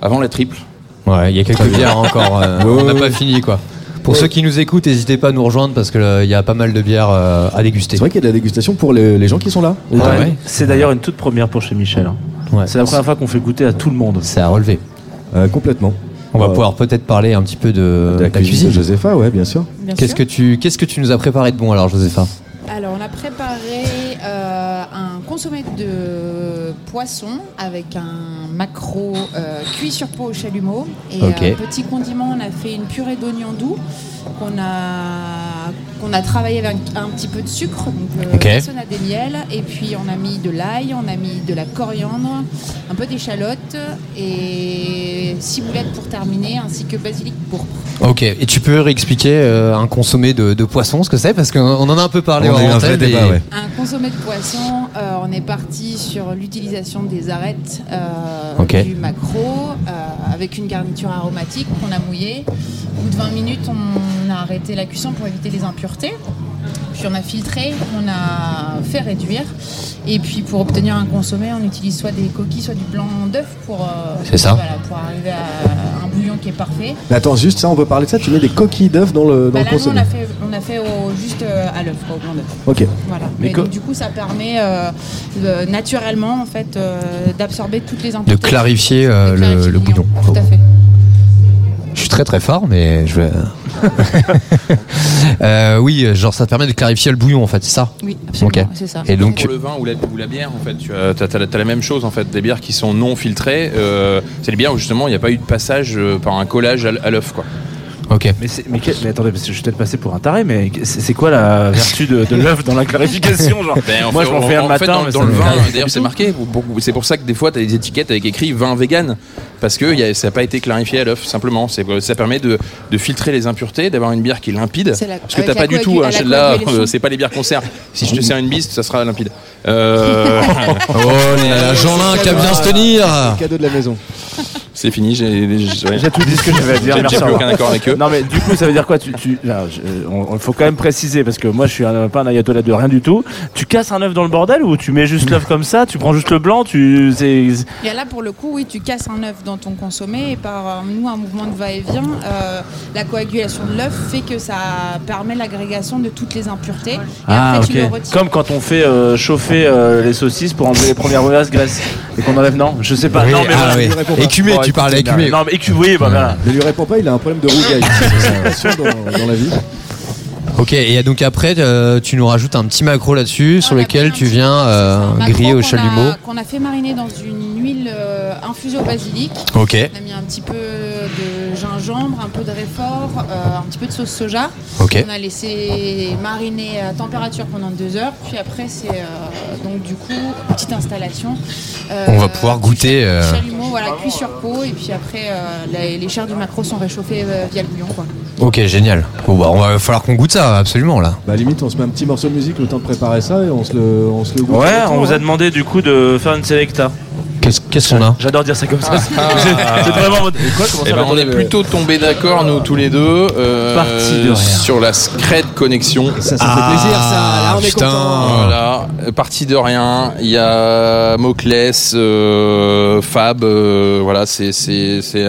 G: avant la triple.
F: Ouais, il y a quelques bières encore. euh, on n'a pas fini quoi. Pour ceux qui nous écoutent, n'hésitez pas à nous rejoindre parce qu'il y a pas mal de bières euh, à déguster.
J: C'est vrai qu'il y a de la dégustation pour les, les gens qui sont là.
F: Ouais,
C: Ouais.
F: ouais.
C: C'est d'ailleurs une toute première pour chez Michel. hein.
F: Ouais.
C: C'est la première fois qu'on fait goûter à tout le monde.
F: C'est à relever.
J: Euh, complètement.
F: On va
J: Euh,
F: pouvoir peut-être parler un petit peu de,
J: de la
F: ta
J: cuisine de Josepha, ouais, bien sûr.
I: Bien
F: Qu'est-ce
I: sûr.
F: que tu qu'est-ce que tu nous as préparé de bon alors, Josepha?
I: Alors, on a préparé euh, un consommé de poisson avec un maquereau euh, cuit sur peau au chalumeau. Et
F: Ok.
I: un petit condiment, on a fait une purée d'oignons doux qu'on a, qu'on a travaillé avec un, un petit peu de sucre, donc euh,
F: Ok.
I: façonné à des miels. Et puis, on a mis de l'ail, on a mis de la coriandre, un peu d'échalote et ciboulette pour terminer, ainsi que basilic pourpre.
F: Ok. Et tu peux réexpliquer euh, un consommé de, de poisson, ce que c'est? Parce qu'on en a un peu parlé
J: On a
F: en
J: eu un vrai débat,
F: et-
J: ouais.
I: Un consommé de poisson, euh, on est parti sur l'utilisation des arêtes euh, du maquereau euh, avec une garniture aromatique qu'on a mouillée. Au bout de 20 minutes, on a arrêté la cuisson pour éviter les impuretés. Puis on a filtré, on a fait réduire. Et puis pour obtenir un consommé, on utilise soit des coquilles, soit du blanc d'œuf pour, euh,
F: C'est ça.
I: voilà, pour arriver à un bouillon qui est parfait.
J: Mais attends, juste ça, on peut parler de ça. Tu mets des coquilles d'œufs dans le, dans
I: Bah
J: le
I: là, nous, on
J: consommé.
I: a fait, on a fait au- juste euh, à l'œuf, au blanc d'œuf.
J: Ok.
I: Voilà.
C: Mais
I: donc, du coup, ça permet euh, de- naturellement en fait euh, d'absorber toutes les
F: de
I: impuretés.
F: clarifier euh,
I: De
F: le,
I: clarifier
F: le bouillon.
I: Tout à fait.
F: Je suis très très fort, mais je vais. Euh, oui, genre ça te permet de clarifier le bouillon en fait, c'est ça?
I: Oui, absolument, c'est ça.
F: Et donc,
G: Pour le vin ou la, ou la bière, en fait, tu as, t'as la- même chose en fait. Des bières qui sont non filtrées, euh, c'est des bières où justement il n'y a pas eu de passage euh, par un collage à l'œuf, quoi.
F: Ok.
C: Mais, c'est- mais, quel- mais attendez, parce que je suis peut-être passé pour un taré, mais c'est quoi la vertu de, de l'œuf dans la clarification genre?
G: Ben, en
C: Moi,
G: fait,
C: je m'en
G: en-
C: fais un
G: fait,
C: matin.
G: dans,
C: mais
G: dans
C: ça
G: le vin,
C: pas
G: d'ailleurs, c'est marqué. C'est pour ça que des fois, tu as des étiquettes avec écrit vin vegan. Parce que y a- ça n'a pas été clarifié à l'œuf, simplement. C'est- Ça permet de, de filtrer les impuretés, d'avoir une bière qui est limpide.
I: La-
G: Parce que
I: la
G: pas du tout, hein, euh, c'est pas les bières conserve. Si je te sers une bise, ça sera limpide. Euh,
F: Oh là là, Jeanlin qui a bien se tenir
E: Cadeau de la maison.
G: C'est fini, j'ai j'ai- ouais.
C: J'ai tout dit ce que j'avais à dire.
G: J'ai- plus aucun accord avec eux.
C: Non mais du coup ça veut dire quoi tu, tu, là, je- on- Il faut quand même préciser parce que moi je suis un- pas un ayatollah de rien du tout. Tu casses un œuf dans le bordel ou tu mets juste l'œuf comme ça Tu prends juste le blanc Tu c'est
I: Et là, pour le coup, oui, tu casses un œuf dans ton consommé et par euh, nous, un mouvement de va-et-vient, euh, la coagulation de l'œuf fait que ça permet l'agrégation de toutes les impuretés. Et
C: ah
I: après, tu le
C: ok.
I: retires.
C: Comme quand on fait euh, chauffer euh, les saucisses pour enlever les premières brasses graisse et qu'on enlève non Je sais pas.
F: Oui,
C: non mais
F: ah oui. Écumé, tu parlais
C: c'est
F: écumé.
C: Non mais écu- oui bah voilà.
E: Ne lui réponds pas, il a un problème de rougaille. C'est dans, dans la vie.
F: Ok, et donc après, euh, tu nous rajoutes un petit macro là-dessus sur lequel tu viens euh,
I: macro
F: griller au chalumeau.
I: Qu'on a fait mariner dans une huile euh, infusée au basilic.
F: Ok.
I: On a mis un petit peu gingembre, un peu de réfort, euh, un petit peu de sauce soja. On a laissé mariner à température pendant deux heures. Puis après, c'est euh, donc du coup petite installation. Euh,
F: On va pouvoir goûter, euh,
I: Chalumeau, voilà, cuit sur peau. Et puis après, euh, les, les chairs du macro sont réchauffées euh, via le bouillon. Quoi.
F: Ok, génial. Bon bah, on va falloir qu'on goûte ça, absolument là.
E: Bah limite on se met un petit morceau de musique le temps de préparer ça et on se le, on se le goûte.
C: Ouais,
E: temps,
C: on vous
E: hein.
C: a demandé du coup de faire une selecta.
F: Qu'est-ce qu'on a
C: J'adore dire ça comme ça. C'est
G: Ah.
C: c'est vraiment. votre- Et quoi Comment
G: Eh
C: ça
G: ben, on est plutôt tombés d'accord, nous tous les deux, euh,
C: Parti de rien.
G: sur la Scred Connexion.
E: Ça, ça fait plaisir ça. Là on est
F: putain.
E: content.
G: Voilà, parti de rien. Il y a Moclès, euh, Fab. euh, voilà, c'est c'est c'est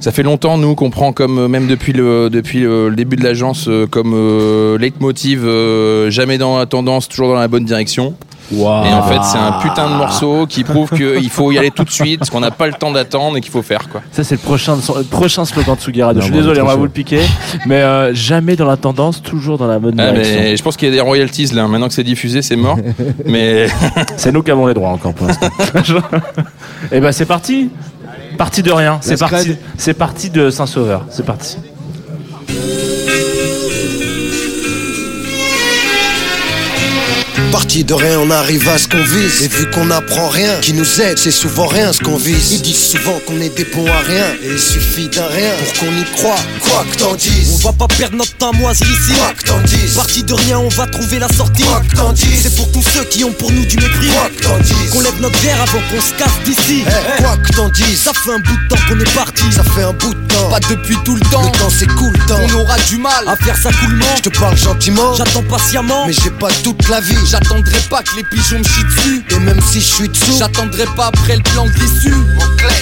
G: ça fait longtemps nous qu'on prend comme même depuis le depuis le, début de l'agence comme euh, leitmotiv euh, jamais dans la tendance, toujours dans la bonne direction. Et en fait, c'est un putain de morceau qui prouve qu'il faut y aller tout de suite, parce qu'on n'a pas le temps d'attendre et qu'il faut faire quoi.
C: Ça, c'est le prochain, le prochain slogan de.
E: Non,
C: Je suis désolé, on va vous le piquer. Mais euh, jamais dans la tendance, toujours dans la bonne
G: Ah,
C: direction.
G: mais je pense qu'il y a des royalties là. Maintenant que c'est diffusé, c'est mort. mais
C: C'est nous qui avons les droits encore pour l'instant. Et ben c'est parti. Parti de rien. C'est parti. parti de Saint-Sauveur. C'est parti.
K: Parti de rien, on arrive à ce qu'on vise. Et vu qu'on apprend rien, qui nous aide, c'est souvent rien ce qu'on vise. Ils disent souvent qu'on est des bons à rien. Et il suffit d'un rien pour qu'on y croit. Quoi que t'en dises.
J: On va pas perdre notre temps à moisir ici.
K: Quoi que t'en dises.
J: Parti de rien, on va trouver la sortie.
K: Quoi que t'en dises.
J: C'est pour tous ceux qui ont pour nous du mépris.
K: Quoi que t'en dises.
J: Qu'on lève notre verre avant qu'on se casse d'ici.
K: Eh, Quoi que t'en dises.
J: Ça fait un bout de temps qu'on est parti.
K: Ça fait un bout de temps.
J: Pas depuis tout le temps.
K: Le temps s'écoule, temps.
J: On aura du mal à faire ça coulement.
K: Je te parle gentiment.
J: J'attends patiemment.
K: Mais j'ai pas toute la vie.
J: J'attendrai pas que les pigeons me chient dessus.
K: Et même si je suis dessous.
J: J'attendrai pas après le plan déçu.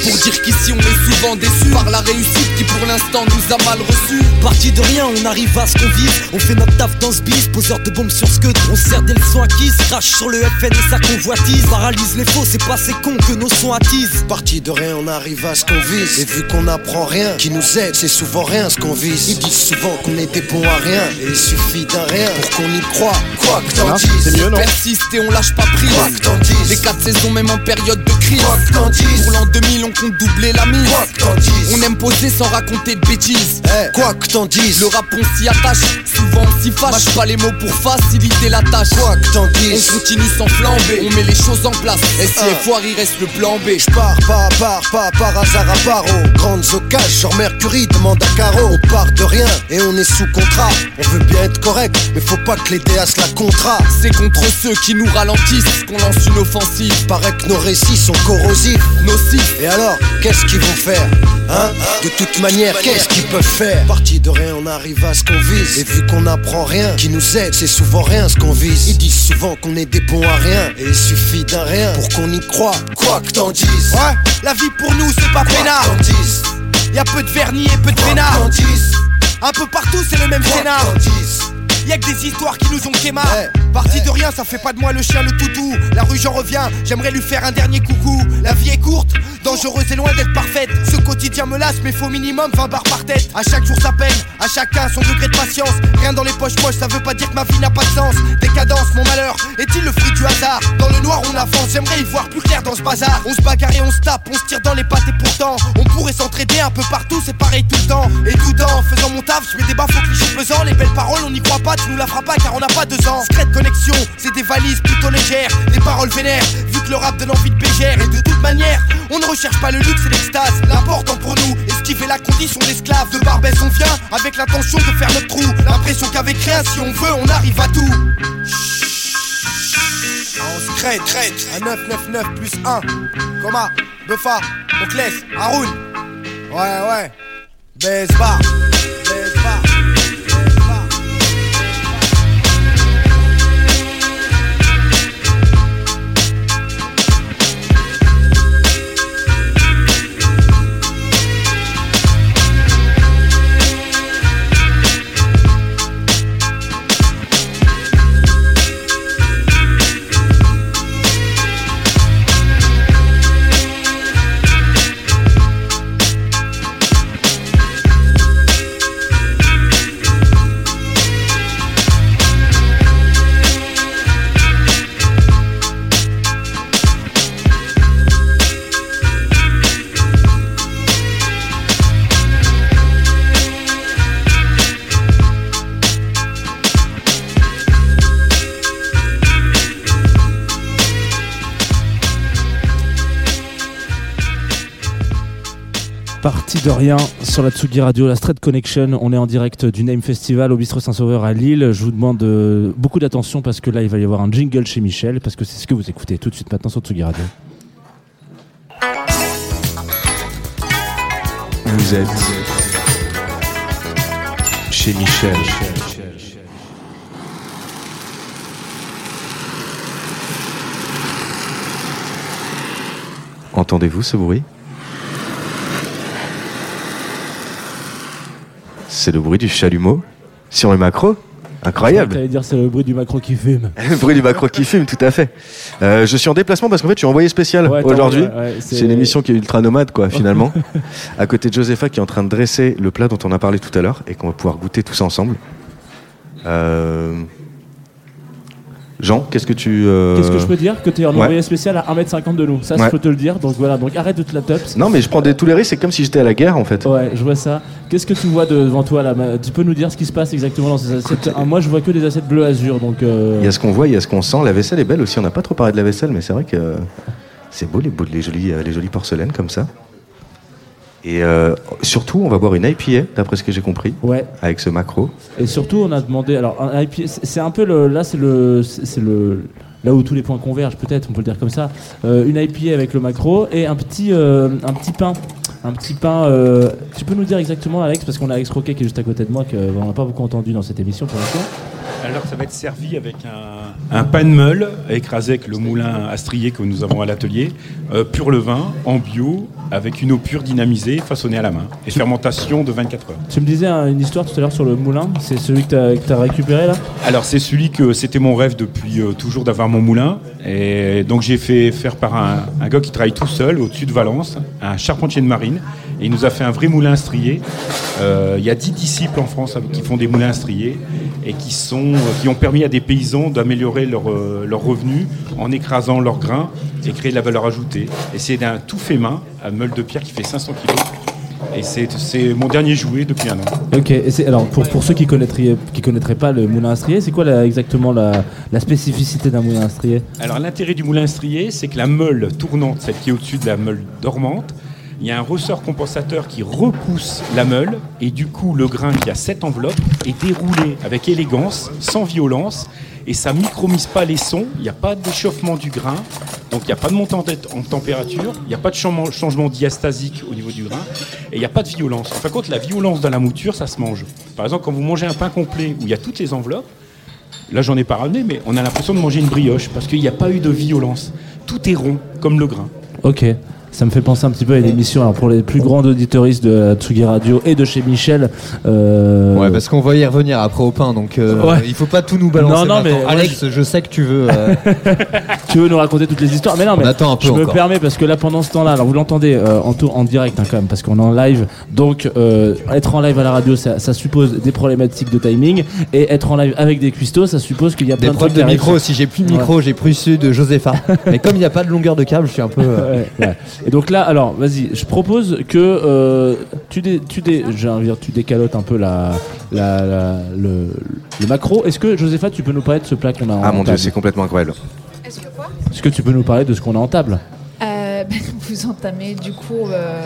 J: Pour dire qu'ici on est souvent déçus par la réussite qui pour l'instant nous a mal reçus. Parti de rien, on arrive à ce qu'on vise. On fait notre taf dans ce bis, poseur de bombes sur ce que on sert des leçons acquises. Crache sur le FN et sa convoitise. Paralyse les faux, c'est pas ces cons que nos sons attisent.
K: Parti de rien, on arrive à ce qu'on vise. Et vu qu'on apprend rien, qui nous aide, c'est souvent rien ce qu'on vise. Ils disent souvent qu'on des bons à rien. Et il suffit d'un rien pour qu'on y croit. Quoi que t'en dises.
E: c'est mieux,
J: Persiste et on lâche pas prise. Les quatre saisons, même en période de crise. Pour l'an 2000, on compte doubler la mise. On aime poser sans raconter de bêtises.
K: Eh, quoi que t'en dises.
J: Le rap on s'y attache, souvent on s'y fâche. Mâche pas les mots pour faciliter la tâche.
K: Quoi que t'en
J: On
K: dises.
J: continue sans flamber, on met les choses en place. Et si les foires, il reste le plan B.
K: Pars pas à part, pas par hasard à part aux grandes occasions. Genre Mercury demande à Caro. On part de rien et on est sous contrat. On veut bien être correct, mais faut pas que les DAS la contrat.
J: C'est contre ceux qui nous ralentissent qu'on lance une offensive.
K: Paraît que nos récits sont corrosifs.
J: Nocif,
K: Et alors, qu'est-ce qu'ils vont faire Hein? De toute manière, qu'est-ce qu'ils peuvent faire? Parti de rien, on arrive à ce qu'on vise. Et vu qu'on apprend rien, qui nous aide, c'est souvent rien ce qu'on vise. Ils disent souvent qu'on est des bons à rien. Et il suffit d'un rien pour qu'on y croit. Quoi que t'en dises.
J: ouais, la vie pour nous c'est pas peinard.
K: t'en dises.
J: Y a peu de vernis et peu de
K: dises.
J: Un peu partout c'est le même scénar. Y'a que des histoires qui nous ont quémar.
K: Eh,
L: Parti de rien, ça fait pas de moi le chien le toutou. La rue, j'en reviens, j'aimerais lui faire un dernier coucou. La vie est courte, dangereuse et loin d'être parfaite. Ce quotidien me lasse, mais faut minimum 20 barres par tête. À chaque jour sa peine, à chacun son degré de patience. Rien dans les poches poches, ça veut pas dire que ma vie n'a pas de sens. Décadence, mon malheur, est-il le fruit du hasard? Dans le noir, on avance, j'aimerais y voir plus clair dans ce bazar. On se bagarre et on se tape, on se tire dans les pattes et pourtant, on pourrait s'entraider un peu partout, c'est pareil tout le temps. Et tout en faisant mon taf, je mets des baffes au cliché pesant. Les belles paroles, on n'y croit pas, tu nous la feras pas car on n'a pas deux ans. Secret de connexion, c'est des valises plutôt légères, des paroles vénères, vu que le rap donne envie de bégère. Et de toute manière, on ne recherche pas le luxe et l'extase. L'important pour nous, esquiver la condition d'esclave. De Barbès, on vient avec l'intention de faire notre trou. L'impression qu'avec rien, si on veut, on arrive à tout. On se crête, crête, à 999 plus 1. Coma, Buffa, Moclès, Haroun. Ouais, ouais. Besbar, Besbar.
C: Parti de rien sur la Tsugi Radio, la Street Connection. On est en direct du Name Festival au Bistrot Saint-Sauveur à Lille. Je vous demande euh, beaucoup d'attention parce que là, il va y avoir un jingle chez Michel parce que c'est ce que vous écoutez tout de suite maintenant sur Tsugi Radio.
B: Vous êtes chez Michel.
E: Entendez-vous ce bruit? C'est le bruit du chalumeau sur le macro Incroyable
C: dire c'est le bruit du macro qui fume.
E: Le bruit du macro qui fume, tout à fait. Euh, je suis en déplacement parce qu'en fait, je suis envoyé spécial
C: Ouais,
E: aujourd'hui.
C: ouais, c'est
E: une émission qui est ultra nomade, quoi, finalement. à côté de Josepha qui est en train de dresser le plat dont on a parlé tout à l'heure et qu'on va pouvoir goûter tous ensemble. Euh, Jean, qu'est-ce que tu. euh,
C: Qu'est-ce que je peux dire Que t'es en
E: ouais.
C: envoyé spécial à 1m50 de nous. Ça,
E: Ouais.
C: je peux te le dire. Donc voilà, donc arrête de te la top.
E: Non, mais je prends des, tous les risques, c'est comme si j'étais à la guerre en fait.
C: Ouais, je vois ça. Qu'est-ce que tu vois devant toi là? Tu peux nous dire ce qui se passe exactement dans ces assiettes Moi, je vois que des assiettes bleu azur, donc. euh,
E: Il y a ce qu'on voit, il y a ce qu'on sent. La vaisselle est belle aussi. On n'a pas trop parlé de la vaisselle, mais c'est vrai que c'est beau les, beaux- les, jolies, euh, les jolies porcelaines comme ça. Et euh, surtout, on va boire une IPA, d'après ce que j'ai compris,
C: Ouais.
E: avec ce macro.
C: Et surtout, on a demandé. Alors, un IPA, c'est un peu le. Là, c'est le. C'est le. Là où tous les points convergent, peut-être, on peut le dire comme ça. Euh, une IPA avec le macro et un petit, euh, un petit pain. Un petit pain. Tu peux nous dire exactement, Alex, parce qu'on a Alex Roquet qui est juste à côté de moi, qu'on n'a pas beaucoup entendu dans cette émission pour l'instant.
M: Alors ça va être servi avec un, un pain de meule écrasé avec le moulin à strier que nous avons à l'atelier, euh, pur levain, en bio, avec une eau pure dynamisée, façonnée à la main, et fermentation de 24 heures.
C: Tu me disais hein, une histoire tout à l'heure sur le moulin. C'est celui que tu as, récupéré là?
M: Alors c'est celui que c'était mon rêve depuis euh, toujours d'avoir mon moulin, et donc j'ai fait faire par un, un gars qui travaille tout seul au-dessus de Valence, un charpentier de marine, et il nous a fait un vrai moulin à strier. Euh, Il y a 10 disciples en France qui font des moulins à strier et qui, sont, qui ont permis à des paysans d'améliorer leurs euh, leurs revenus en écrasant leurs grains et créer de la valeur ajoutée. Et c'est d'un tout fait main, un meule de pierre qui fait 500 kg. Et c'est c'est mon dernier jouet depuis un an.
C: Ok, et alors pour, pour ceux qui connaîtraient, qui connaîtraient pas le moulin à strier, c'est quoi la- exactement la, la spécificité d'un moulin à strier?
M: Alors l'intérêt du moulin à strier, c'est que la meule tournante, celle qui est au-dessus de la meule dormante, il y a un ressort compensateur qui repousse la meule et du coup le grain qui a cette enveloppe est déroulé avec élégance, sans violence et ça micromise pas les sons, il n'y a pas d'échauffement du grain, donc il n'y a pas de montant en température, il n'y a pas de changement, changement diastasique au niveau du grain et il n'y a pas de violence. En fin de compte, la violence dans la mouture, ça se mange. Par exemple, quand vous mangez un pain complet où il y a toutes les enveloppes, Là, j'en ai pas ramené, mais on a l'impression de manger une brioche parce qu'il n'y a pas eu de violence. Tout est rond, comme le grain.
C: Ok. Ça me fait penser un petit peu à une émission alors pour les plus grands auditoristes de Tsugi Radio et de chez Michel. euh,
F: Ouais, parce qu'on va y revenir après au pain, donc euh,
C: Ouais.
F: il faut pas tout nous balancer.
C: Non, non, mais
F: maintenant. Alex, je... sais que tu veux. euh,
C: tu veux nous raconter toutes les histoires Mais non, mais
F: un peu
C: je me
F: encore.
C: permets parce que là, pendant ce temps-là, alors vous l'entendez euh, en, tour, en direct hein, quand même, parce qu'on est en live. Donc, être en live à la radio, ça, ça suppose des problématiques de timing, et être en live avec des cuistots, ça suppose qu'il y a
F: Des
C: plein de
F: problèmes
C: trucs
F: de micro. Si j'ai plus de micro, j'ai plus celui de Josepha. mais comme il n'y a pas de longueur de câble, je suis un peu.
C: Ouais, ouais. Et donc là, alors, vas-y, je propose que euh, tu, dé, tu, dé, dire, tu décalotes un peu la, la, la- le, le macro. Est-ce que, Josépha, tu peux nous parler de ce plat qu'on a en
E: Ah mon dieu,
C: table
E: c'est complètement incroyable.
C: Est-ce que tu peux nous parler de ce qu'on a en table?
I: Euh, ben, vous entamez du coup euh,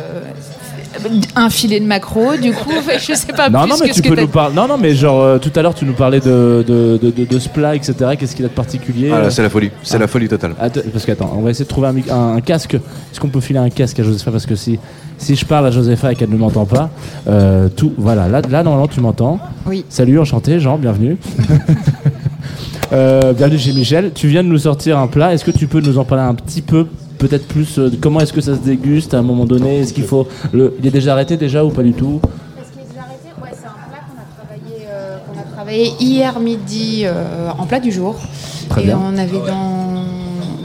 I: un filet de macro, du coup, je sais pas
C: non,
I: plus
C: non, mais
I: que
C: tu
I: ce
C: peux nous parler. Non, non, mais genre euh, tout à l'heure, tu nous parlais de, de, de, de- de ce plat, etc. Qu'est-ce qu'il a de particulier
E: Ah
C: euh
E: là, c'est la folie, c'est la folie totale.
C: Attends, parce qu'attends, on va essayer de trouver un, mic- un- un casque. Est-ce qu'on peut filer un casque à Josepha? Parce que si, si je parle à Josepha et qu'elle ne m'entend pas, euh, tout. Voilà, là, là normalement, tu m'entends.
I: Oui.
C: Salut, enchanté, Jean, bienvenue. Euh, bienvenue chez Michel. Tu viens de nous sortir un plat. Est-ce que tu peux nous en parler un petit peu? Peut-être plus euh, comment est-ce que ça se déguste à un moment donné? Est-ce qu'il faut le... Il est déjà arrêté déjà ou pas du tout?
I: On a travaillé hier midi euh, en plat du jour.
C: Très
I: et
C: bien.
I: on avait dans,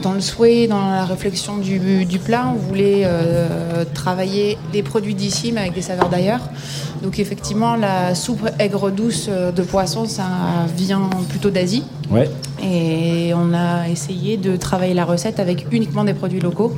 I: dans le souhait, dans la réflexion du, du plat, on voulait euh, travailler des produits d'ici mais avec des saveurs d'ailleurs. Donc effectivement, la soupe aigre douce euh, de poisson, ça vient plutôt d'Asie.
C: Ouais.
I: Et on a essayé de travailler la recette avec uniquement des produits locaux.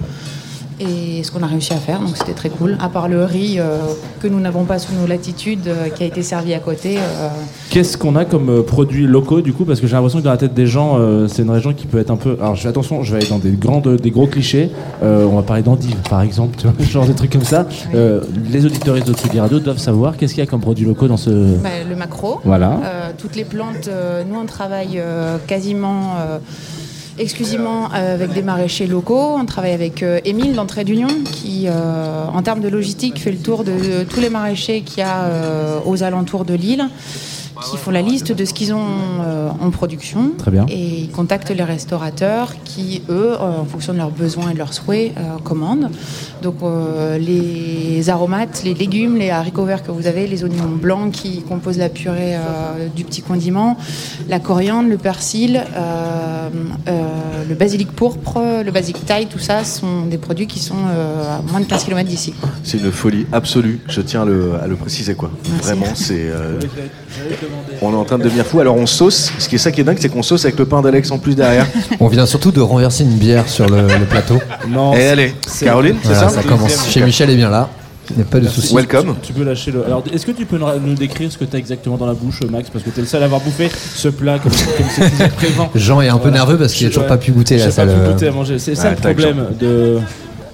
I: Et ce qu'on a réussi à faire, donc c'était très cool. À part le riz euh, que nous n'avons pas sous nos latitudes, euh, qui a été servi à côté. euh,
C: Qu'est-ce qu'on a comme euh, produits locaux du coup? Parce que j'ai l'impression que dans la tête des gens, euh, c'est une région qui peut être un peu. Alors je fais attention, je vais aller dans des grandes, des gros clichés. Euh, on va parler d'endives par exemple, tu vois, genre des trucs comme ça. Euh, les auditeuristes de Tsugi Radio doivent savoir qu'est-ce qu'il y a comme produits locaux dans ce.
I: bah, le macro.
C: Voilà.
I: Euh, toutes les plantes, euh, nous on travaille euh, quasiment euh, exclusivement euh, avec des maraîchers locaux. On travaille avec euh, Émile d'Entrée d'Union qui, euh, en termes de logistique, fait le tour de, tous les maraîchers qu'il y a aux alentours de l'île qui font la liste de ce qu'ils ont euh, en production.
C: Très bien.
I: Et ils contactent les restaurateurs qui, eux, euh, en fonction de leurs besoins et de leurs souhaits, euh, commandent. Donc euh, les aromates, les légumes, les haricots verts que vous avez, les oignons blancs qui composent la purée euh, du petit condiment, la coriandre, le persil, euh, euh, le basilic pourpre, le basilic thaï, tout ça sont des produits qui sont euh, à moins de 15 km d'ici.
E: C'est une folie absolue, je tiens à le, à le préciser quoi. Vraiment, c'est. euh, on est en train de devenir fou. Alors on sauce, ce qui est ça qui est dingue, c'est qu'on sauce avec le pain d'Alex en plus derrière.
F: On vient surtout de renverser une bière sur le, le plateau.
C: Non.
E: Et allez, Caroline, c'est
F: Voilà,
E: ça
F: ça commence. Chez Michel est bien là. Il n'y a pas de souci.
E: Welcome.
C: Tu peux lâcher le. Alors, est-ce que tu peux nous décrire ce que tu as exactement dans la bouche, Max? Parce que tu es le seul à avoir bouffé ce plat comme comme c'est prévent.
F: Jean est un peu nerveux parce qu'il a toujours pas pu goûter,
C: J'ai
F: ça
C: pas pu goûter à manger. C'est ça le problème de.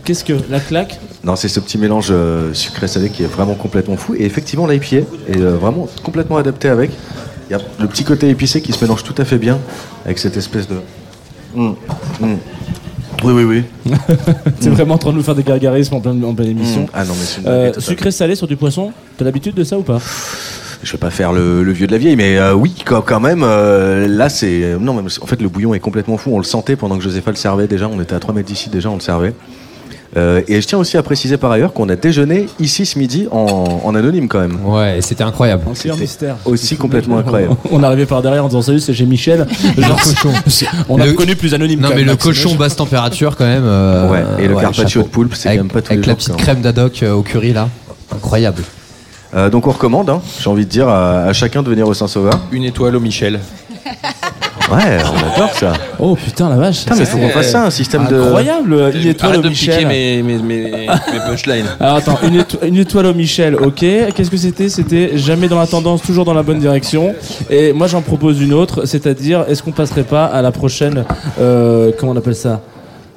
C: Qu'est-ce que la claque?
E: Non, c'est ce petit mélange euh, sucré-salé qui est vraiment complètement fou. Et effectivement, l'IPA est euh, vraiment complètement adapté avec. Il y a le petit côté épicé qui se mélange tout à fait bien avec cette espèce de. Mm, mm. Oui, oui, oui.
C: C'est vraiment en train de nous faire des gargarismes en pleine, en pleine émission.
E: Mm. Ah non, mais c'est une
C: Euh,
E: dinguerie totale.
C: sucré salé sur du poisson, t'as l'habitude de ça ou pas?
E: Je vais pas faire le, le vieux de la vieille, mais euh, oui, quand, quand même. euh, là, c'est. Non, mais en fait, le bouillon est complètement fou. On le sentait pendant que Josépha le servait déjà. On était à 3 mètres d'ici déjà, on le servait. Euh, et je tiens aussi à préciser par ailleurs qu'on a déjeuné ici ce midi en, en anonyme quand même.
F: Ouais, et c'était incroyable.
C: C'est un mystère.
E: Aussi complètement incroyable.
C: On arrivé par derrière en disant salut, c'est chez Michel. Genre, c'est- on a
F: Le-
C: reconnu plus anonyme.
F: Non
C: quand
F: mais
C: même,
F: le cochon basse température quand même. euh,
E: Ouais, et le carpaccio de poulpe, c'est quand même pas tous
F: Avec
E: les
F: la
E: jours,
F: petite crème d'Adoc euh, au curry là. Incroyable.
E: Euh, donc on recommande, hein, j'ai envie de dire à, à chacun de venir au Saint-Sauveur.
G: Une étoile au Michel.
E: Ouais, on adore ça.
C: Oh putain la vache.
E: Putain, mais faut qu'on fasse ça, un système de.
C: Incroyable. Une étoile
G: Arrête
C: au
G: de me piquer
C: Michel.
G: mes, mes, mes, mes punchlines.
C: Alors attends, une, éto- une étoile au Michel, ok. Qu'est-ce que c'était? C'était jamais dans la tendance, toujours dans la bonne direction. Et moi j'en propose une autre, c'est-à-dire est-ce qu'on passerait pas à la prochaine, euh, comment on appelle ça?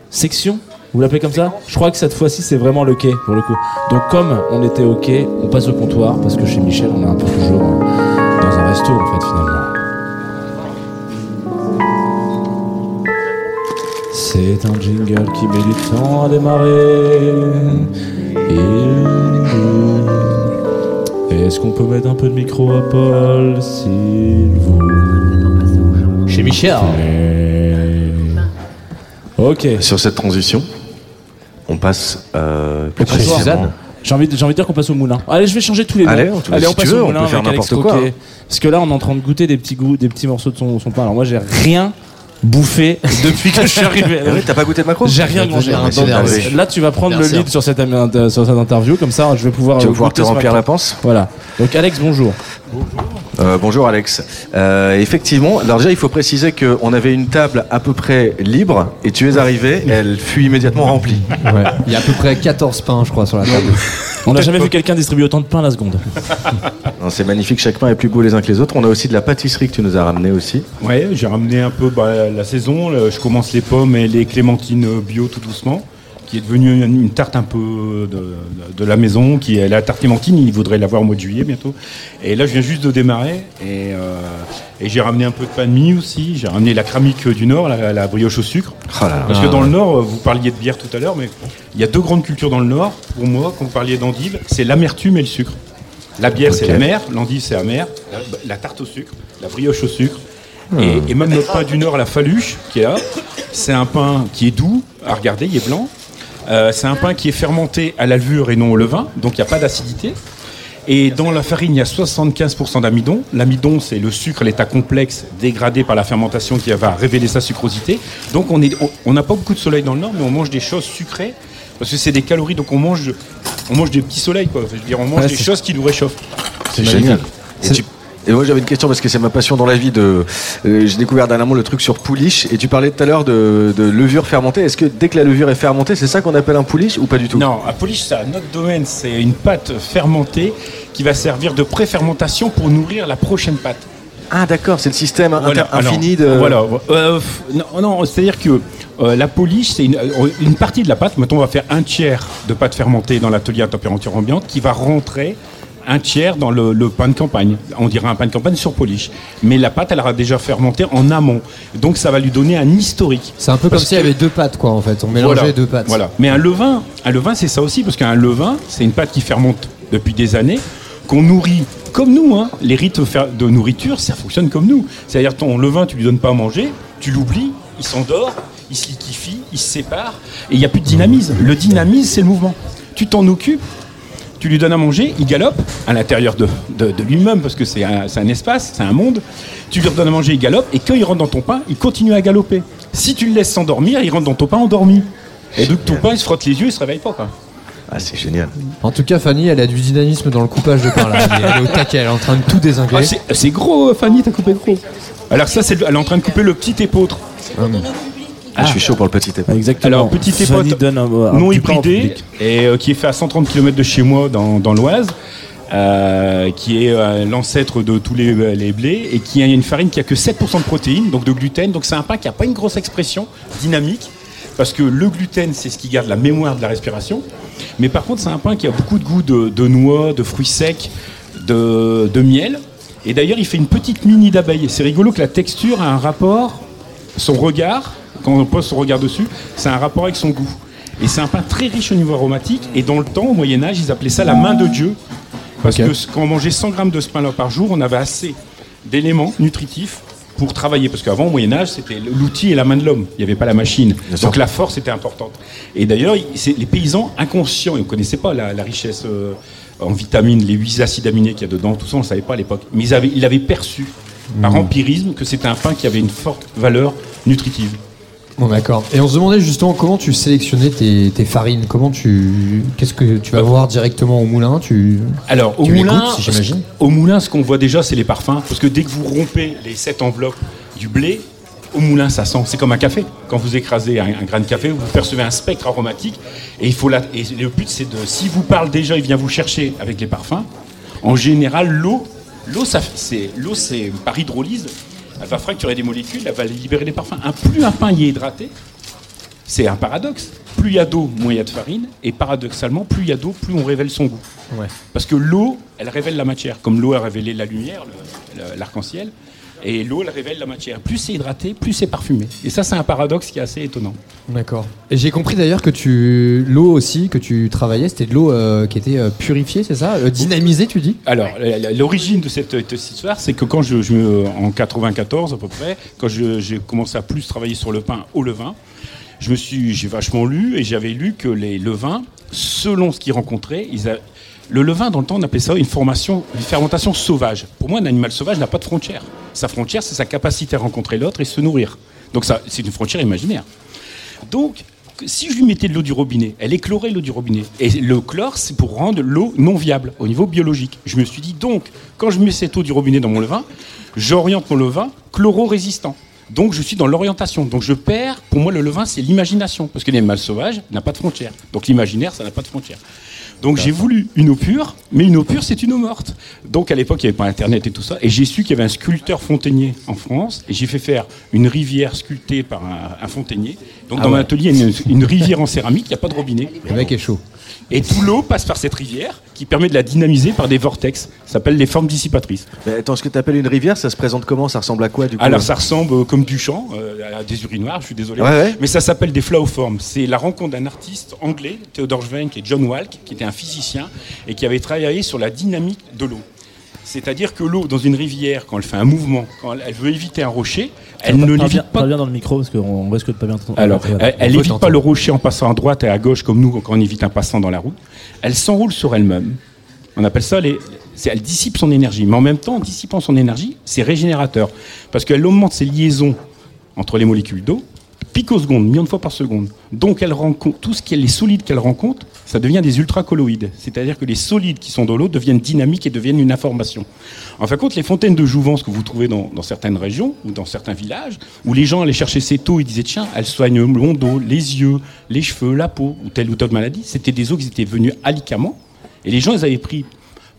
C: Section? Vous l'appelez comme ça? Je crois que cette fois-ci c'est vraiment le quai pour le coup. Donc comme on était ok, on passe au comptoir parce que chez Michel on est un peu toujours euh, dans un resto en fait finalement. C'est un jingle qui met du temps à démarrer. Est-ce qu'on peut mettre un peu de micro à Paul, s'il vous
F: Chez Michel.
C: plaît Ok.
E: Sur cette transition. on passe euh, plus.
C: J'ai envie, de- j'ai envie de dire qu'on passe au moulin. Allez, je vais changer tous les noms.
E: Allez, on si
C: passe
E: tu veux,
C: au
E: on
C: moulin
E: peut faire
C: avec Alex
E: n'importe quoi,
C: Croquet. Parce que là, on est en train de goûter des petits goûts, des petits morceaux de son, son pain. Alors moi, j'ai rien bouffé depuis que je suis arrivé.
E: Ah oui, t'as pas goûté de macro
C: J'ai rien mangé. Donc,
E: nerveux.
C: là, tu vas prendre
E: Merci.
C: le lead sur cette, euh, sur cette interview. Comme ça, je vais pouvoir.
E: Tu vas
C: euh,
E: pouvoir te
C: ce
E: remplir la panse?
C: Voilà. Donc, Alex, bonjour.
E: Euh, bonjour Alex. Euh, effectivement, alors déjà il faut préciser qu'on avait une table à peu près libre et tu es arrivé, elle fut immédiatement remplie.
F: Ouais. Il y a à peu près 14 pains, je crois, sur la table.
C: On n'a jamais vu quelqu'un distribuer autant de pain à la seconde.
E: C'est magnifique, chaque pain est plus beau les uns que les autres. On a aussi de la pâtisserie que tu nous as ramené aussi.
M: Ouais, j'ai ramené un peu bah, la saison. Je commence les pommes et les clémentines bio tout doucement, qui est devenue une, une tarte un peu de, de- de la maison, qui est la tarte clémentine. Il voudrait l'avoir au mois de juillet bientôt. Et là, je viens juste de démarrer et, euh, et j'ai ramené un peu de pain de mie aussi. J'ai ramené la cramique du Nord, la, la brioche au sucre.
E: Oh là là.
M: Parce que dans le Nord, euh, vous parliez de bière tout à l'heure, mais il y a deux grandes cultures dans le Nord. Pour moi, quand vous parliez d'endive, c'est l'amertume et le sucre. La bière, c'est
E: Ok.
M: la mer, l'endive, c'est amer, la, la tarte au sucre, la brioche au sucre. Et, et même le pain du Nord, la faluche, qui est là, c'est un pain qui est doux. À regarder, il est blanc. Euh, c'est un pain qui est fermenté à la levure et non au levain, donc il n'y a pas d'acidité. Et dans la farine, il y a 75% d'amidon. L'amidon, c'est le sucre, l'état complexe dégradé par la fermentation qui va révéler sa sucrosité. Donc on est- on on n'a pas beaucoup de soleil dans le Nord, mais on mange des choses sucrées parce que c'est des calories. Donc on mange, on mange des petits soleils, quoi. Je veux dire, on mange
E: Ouais,
M: des choses qui nous réchauffent.
E: C'est génial. Tu- et moi j'avais une question parce que c'est ma passion dans la vie de. euh, J'ai découvert dernièrement le truc sur pouliche et tu parlais tout à l'heure de, de levure fermentée. Est-ce que dès que la levure est fermentée, c'est ça qu'on appelle un pouliche ou pas du tout?
M: Non, à polish, c'est un autre domaine. C'est une pâte fermentée qui va servir de pré-fermentation pour nourrir la prochaine pâte.
E: Ah d'accord, c'est le système
M: alors,
E: infini de.
M: Voilà. Euh, non, non, c'est-à-dire que euh, la polish, c'est une, une partie de la pâte. Mettons, on va faire un tiers de pâte fermentée dans l'atelier à température ambiante qui va rentrer un tiers dans le, le pain de campagne. On dirait un pain de campagne sur polish. Mais la pâte, elle aura déjà fermenté en amont. Donc ça va lui donner un historique.
F: C'est un peu comme s'il y avait deux pâtes, quoi, en fait. On mélangeait
M: voilà,
F: deux pâtes.
M: Voilà. Mais un levain, un levain, c'est ça aussi, parce qu'un levain, c'est une pâte qui fermente depuis des années, qu'on nourrit comme nous. Hein. Les rites de nourriture, ça fonctionne comme nous. C'est-à-dire ton levain, tu lui donnes pas à manger, tu l'oublies, il s'endort, il se liquifie, il se sépare, et il n'y a plus de dynamisme. Le dynamisme, c'est le mouvement. Tu t'en occupes, tu lui donnes à manger, il galope à l'intérieur de, de- de lui-même, parce que c'est un, c'est un espace, c'est un monde. Tu lui redonnes à manger, il galope, et quand il rentre dans ton pain, il continue à galoper. Si tu le laisses s'endormir, il rentre dans ton pain endormi. Et donc ton pain, il se frotte les yeux, il se réveille pas. Quoi.
E: Ah c'est génial.
F: En tout cas, Fanny, elle a du dynamisme dans le coupage de pain, là. Elle est- au taquet, elle est en train de tout désinguer.
M: Ah, c'est- gros, euh, Fanny, t'as coupé gros. Alors ça, c'est elle est en train de couper le petit épeautre.
E: Ah, je suis chaud pour le petit épaule.
C: Exactement.
M: Alors, petit
C: Fanny
M: épote
C: donne un- un
M: non hybridé, et euh, qui est fait à 130 km de chez moi dans, dans l'Oise, euh, qui est euh, l'ancêtre de tous les, euh, les blés, et qui a une farine qui a que 7% de protéines, donc de gluten. Donc c'est un pain qui n'a pas une grosse expression dynamique, parce que le gluten, c'est ce qui garde la mémoire de la respiration. Mais par contre, c'est un pain qui a beaucoup de goût de, de noix, de fruits secs, de, de miel. Et d'ailleurs, il fait une petite mini d'abeille. C'est rigolo que la texture a un rapport, son regard, quand on pose son regard dessus, c'est un rapport avec son goût. Et c'est un pain très riche au niveau aromatique. Et dans le temps, au Moyen-Âge, ils appelaient ça la main de Dieu. Parce que quand on mangeait 100 grammes de ce pain-là par jour, on avait assez d'éléments nutritifs pour travailler. Parce qu'avant, au Moyen-Âge, c'était l'outil et la main de l'homme. Il n'y avait pas la machine. Donc la force était importante. Et d'ailleurs, les paysans inconscients, ils ne connaissaient pas la, la richesse euh, en vitamines, les huit acides aminés qu'il y a dedans, tout ça, on ne savait pas à l'époque. Mais ils avaient, ils avaient perçu, par
F: Mhm.
M: empirisme, que c'était un pain qui avait une forte valeur nutritive.
F: Bon, d'accord. Et on se demandait justement comment tu sélectionnais tes, tes farines. Comment tu. Qu'est-ce que tu vas voir directement au moulin? Tu...
M: Alors, au
F: Tu les
M: moulin,
F: goûtes, j'imagine?
M: au moulin, ce qu'on voit déjà, c'est les parfums. Parce que dès que vous rompez les sept enveloppes du blé, au moulin, ça sent. C'est comme un café. Quand vous écrasez un, un grain de café, vous percevez un spectre aromatique. Et, il faut la, et le but, c'est de. Si vous parle déjà, il vient vous chercher avec les parfums. En général, l'eau, l'eau, ça, c'est, l'eau, c'est par hydrolyse. Elle va fracturer des molécules, elle va libérer les parfums. Un, plus un pain y est hydraté, c'est un paradoxe. Plus il y a d'eau, moins il y a de farine. Et paradoxalement, plus il y a d'eau, plus on révèle son goût.
F: Ouais.
M: Parce que l'eau, elle révèle la matière. Comme l'eau a révélé la lumière, l'arc-en-ciel. Et l'eau, elle révèle la matière. Plus c'est hydraté, plus c'est parfumé. Et ça, c'est un paradoxe qui est assez étonnant.
F: D'accord. Et j'ai compris d'ailleurs que tu. L'eau aussi que tu travaillais, c'était de l'eau euh, qui était euh, purifiée, c'est ça? Euh, Dynamisée, tu dis?
M: Alors, l'origine de cette, histoire, c'est que quand je, je me- en 94 à peu près, quand je- j'ai commencé à plus travailler sur le pain au levain, je me suis, j'ai vachement lu et j'avais lu que les levains, selon ce qu'ils rencontraient, ils a- le levain dans le temps on appelait ça une formation, une fermentation sauvage. Pour moi, un animal sauvage n'a pas de frontière. Sa frontière, c'est sa capacité à rencontrer l'autre et se nourrir. Donc ça, c'est une frontière imaginaire. Donc, si je lui mettais de l'eau du robinet, elle éclorait l'eau du robinet. Et le chlore, c'est pour rendre l'eau non viable au niveau biologique. Je me suis dit, donc, quand je mets cette eau du robinet dans mon levain, j'oriente mon levain chloro-résistant. Donc, je suis dans l'orientation. Donc, je perds, pour moi, le levain, c'est l'imagination. Parce que l'animal sauvage n'a pas de frontières. Donc, l'imaginaire, ça n'a pas de frontières. Donc j'ai voulu une eau pure, mais une eau pure c'est une eau morte. Donc à l'époque il n'y avait pas internet et tout ça, et j'ai su qu'il y avait un sculpteur fontainier en France, et j'ai fait faire une rivière sculptée par un, un fontainier. Donc
F: Ah
M: dans mon
F: ouais.
M: atelier il y a une, une rivière en céramique, il n'y a pas de robinet.
F: Le mec est chaud.
M: Et tout l'eau passe par cette rivière qui permet de la dynamiser par des vortex. Ça s'appelle les formes dissipatrices.
J: Mais attends, ce que tu appelles une rivière, ça se présente comment? Ça ressemble à quoi du coup?
M: Alors ça ressemble euh, comme du champ, euh, à des urinoirs, je suis désolé.
J: Ouais, ouais.
M: Mais ça s'appelle des flowforms. C'est la rencontre d'un artiste anglais, Theodore Schwenk et John Walk, qui était un physicien et qui avait travaillé sur la dynamique de l'eau. C'est-à-dire que l'eau dans une rivière, quand elle fait un mouvement, quand elle veut éviter un rocher, elle ne l'évite pas.
C: parle bien dans le micro parce qu'on risque de pas bien t'entendre.
M: Alors, elle, elle
C: on peut
M: évite pas le rocher en passant à droite et à gauche comme nous quand on évite un passant dans la route. Elle s'enroule sur elle-même. On appelle ça les. c'est- Elle dissipe son énergie, mais en même temps, en dissipant son énergie, c'est régénérateur parce qu'elle augmente ses liaisons entre les molécules d'eau, picosecondes, millions de fois par seconde. Donc, elle rencontre tout ce qui est les solides qu'elle rencontre, ça devient des ultracolloïdes. C'est-à-dire que les solides qui sont dans l'eau deviennent dynamiques et deviennent une information. En fin de compte, les fontaines de jouvence que vous trouvez dans, certaines régions ou dans certains villages, où les gens allaient chercher cette eau, ils disaient tiens, elle soigne le dos, les yeux, les cheveux, la peau ou telle ou telle maladie. C'était des eaux qui étaient venues alicamment, et les gens, ils avaient pris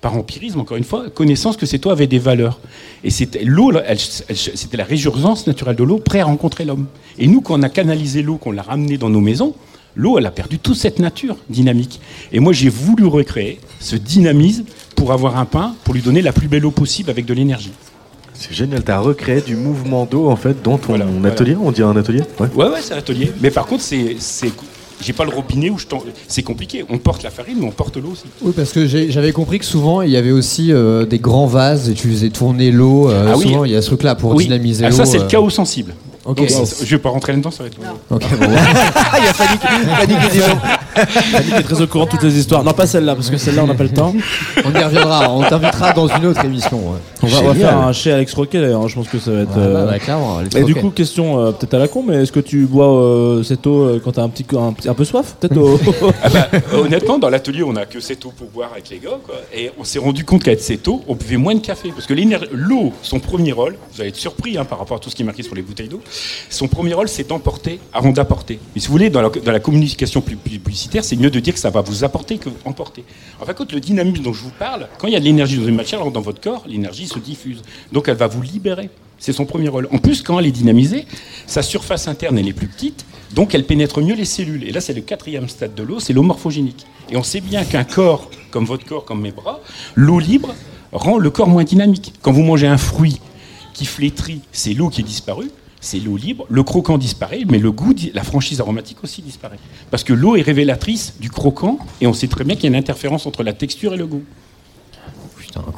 M: par empirisme, encore une fois, connaissance que cette eau avait des valeurs. Et c'était l'eau, c'était la résurgence naturelle de l'eau, prêt à rencontrer l'homme. Et nous, quand on a canalisé l'eau, qu'on l'a ramenée dans nos maisons, l'eau, elle a perdu toute cette nature dynamique. Et moi, j'ai voulu recréer ce dynamisme pour avoir un pain, pour lui donner la plus belle eau possible avec de l'énergie.
J: C'est génial, tu as recréé du mouvement d'eau en fait dans ton
M: voilà.
J: atelier, on dit un atelier Ouais.
M: Ouais, ouais, c'est un atelier. Mais par contre, c'est, j'ai pas le robinet où je t'en... C'est compliqué. On porte la farine, mais on porte l'eau aussi.
F: Oui, parce que j'avais compris que souvent il y avait aussi euh, des grands vases et tu faisais tourner l'eau. euh,
M: Ah oui.
F: souvent il y a ce truc-là pour
M: Oui.
F: dynamiser
M: Ah,
F: l'eau.
M: ça, c'est
F: euh.
M: le chaos sensible.
F: Ok.
M: Donc,
F: Wow.
M: je vais pas rentrer là-dedans, ça va être long.
F: Ok, bon, ouais.
C: Il y a Fanny qui, Fanny qui. Fanny qui est très au courant de toutes les histoires. Non, pas celle-là, parce que celle-là, on n'a pas le temps.
F: On y reviendra, on t'invitera dans une autre émission. ouais.
C: On va, on va faire un chez Alex Roquet d'ailleurs, je pense que ça va être.
F: Ouais, bah,
C: euh,
F: ouais, clairement, Alex
C: Et du coup, question euh, peut-être à la con, mais est-ce que tu bois euh, cette eau euh, quand t'as un petit, un, un peu soif Peut-être au-
M: Ah bah, honnêtement, dans l'atelier, on a que cette eau pour boire avec les gars. quoi. Et on s'est rendu compte qu'avec cette eau, on buvait moins de café. Parce que l'eau, son premier rôle, vous allez être surpris hein, par rapport à tout ce qui est marqué sur les bouteilles d'eau, son premier rôle, c'est d'emporter avant d'apporter. Mais si vous voulez, dans la, communication pu- pu- publicitaire, c'est mieux de dire que ça va vous apporter que emporter. En fait, quand le dynamisme dont je vous parle, quand il y a de l'énergie dans une matière, alors dans votre corps, l'énergie se diffuse. Donc elle va vous libérer. C'est son premier rôle. En plus, quand elle est dynamisée, sa surface interne elle est plus petite, donc elle pénètre mieux les cellules. Et là, c'est le quatrième stade de l'eau, c'est l'eau morphogénique. Et on sait bien qu'un corps, comme votre corps, comme mes bras, l'eau libre rend le corps moins dynamique. Quand vous mangez un fruit qui flétrit, c'est l'eau qui est disparue. C'est l'eau libre, le croquant disparaît, mais le goût, la franchise aromatique aussi disparaît. Parce que l'eau est révélatrice du croquant, et on sait très bien qu'il y a une interférence entre la texture et le goût.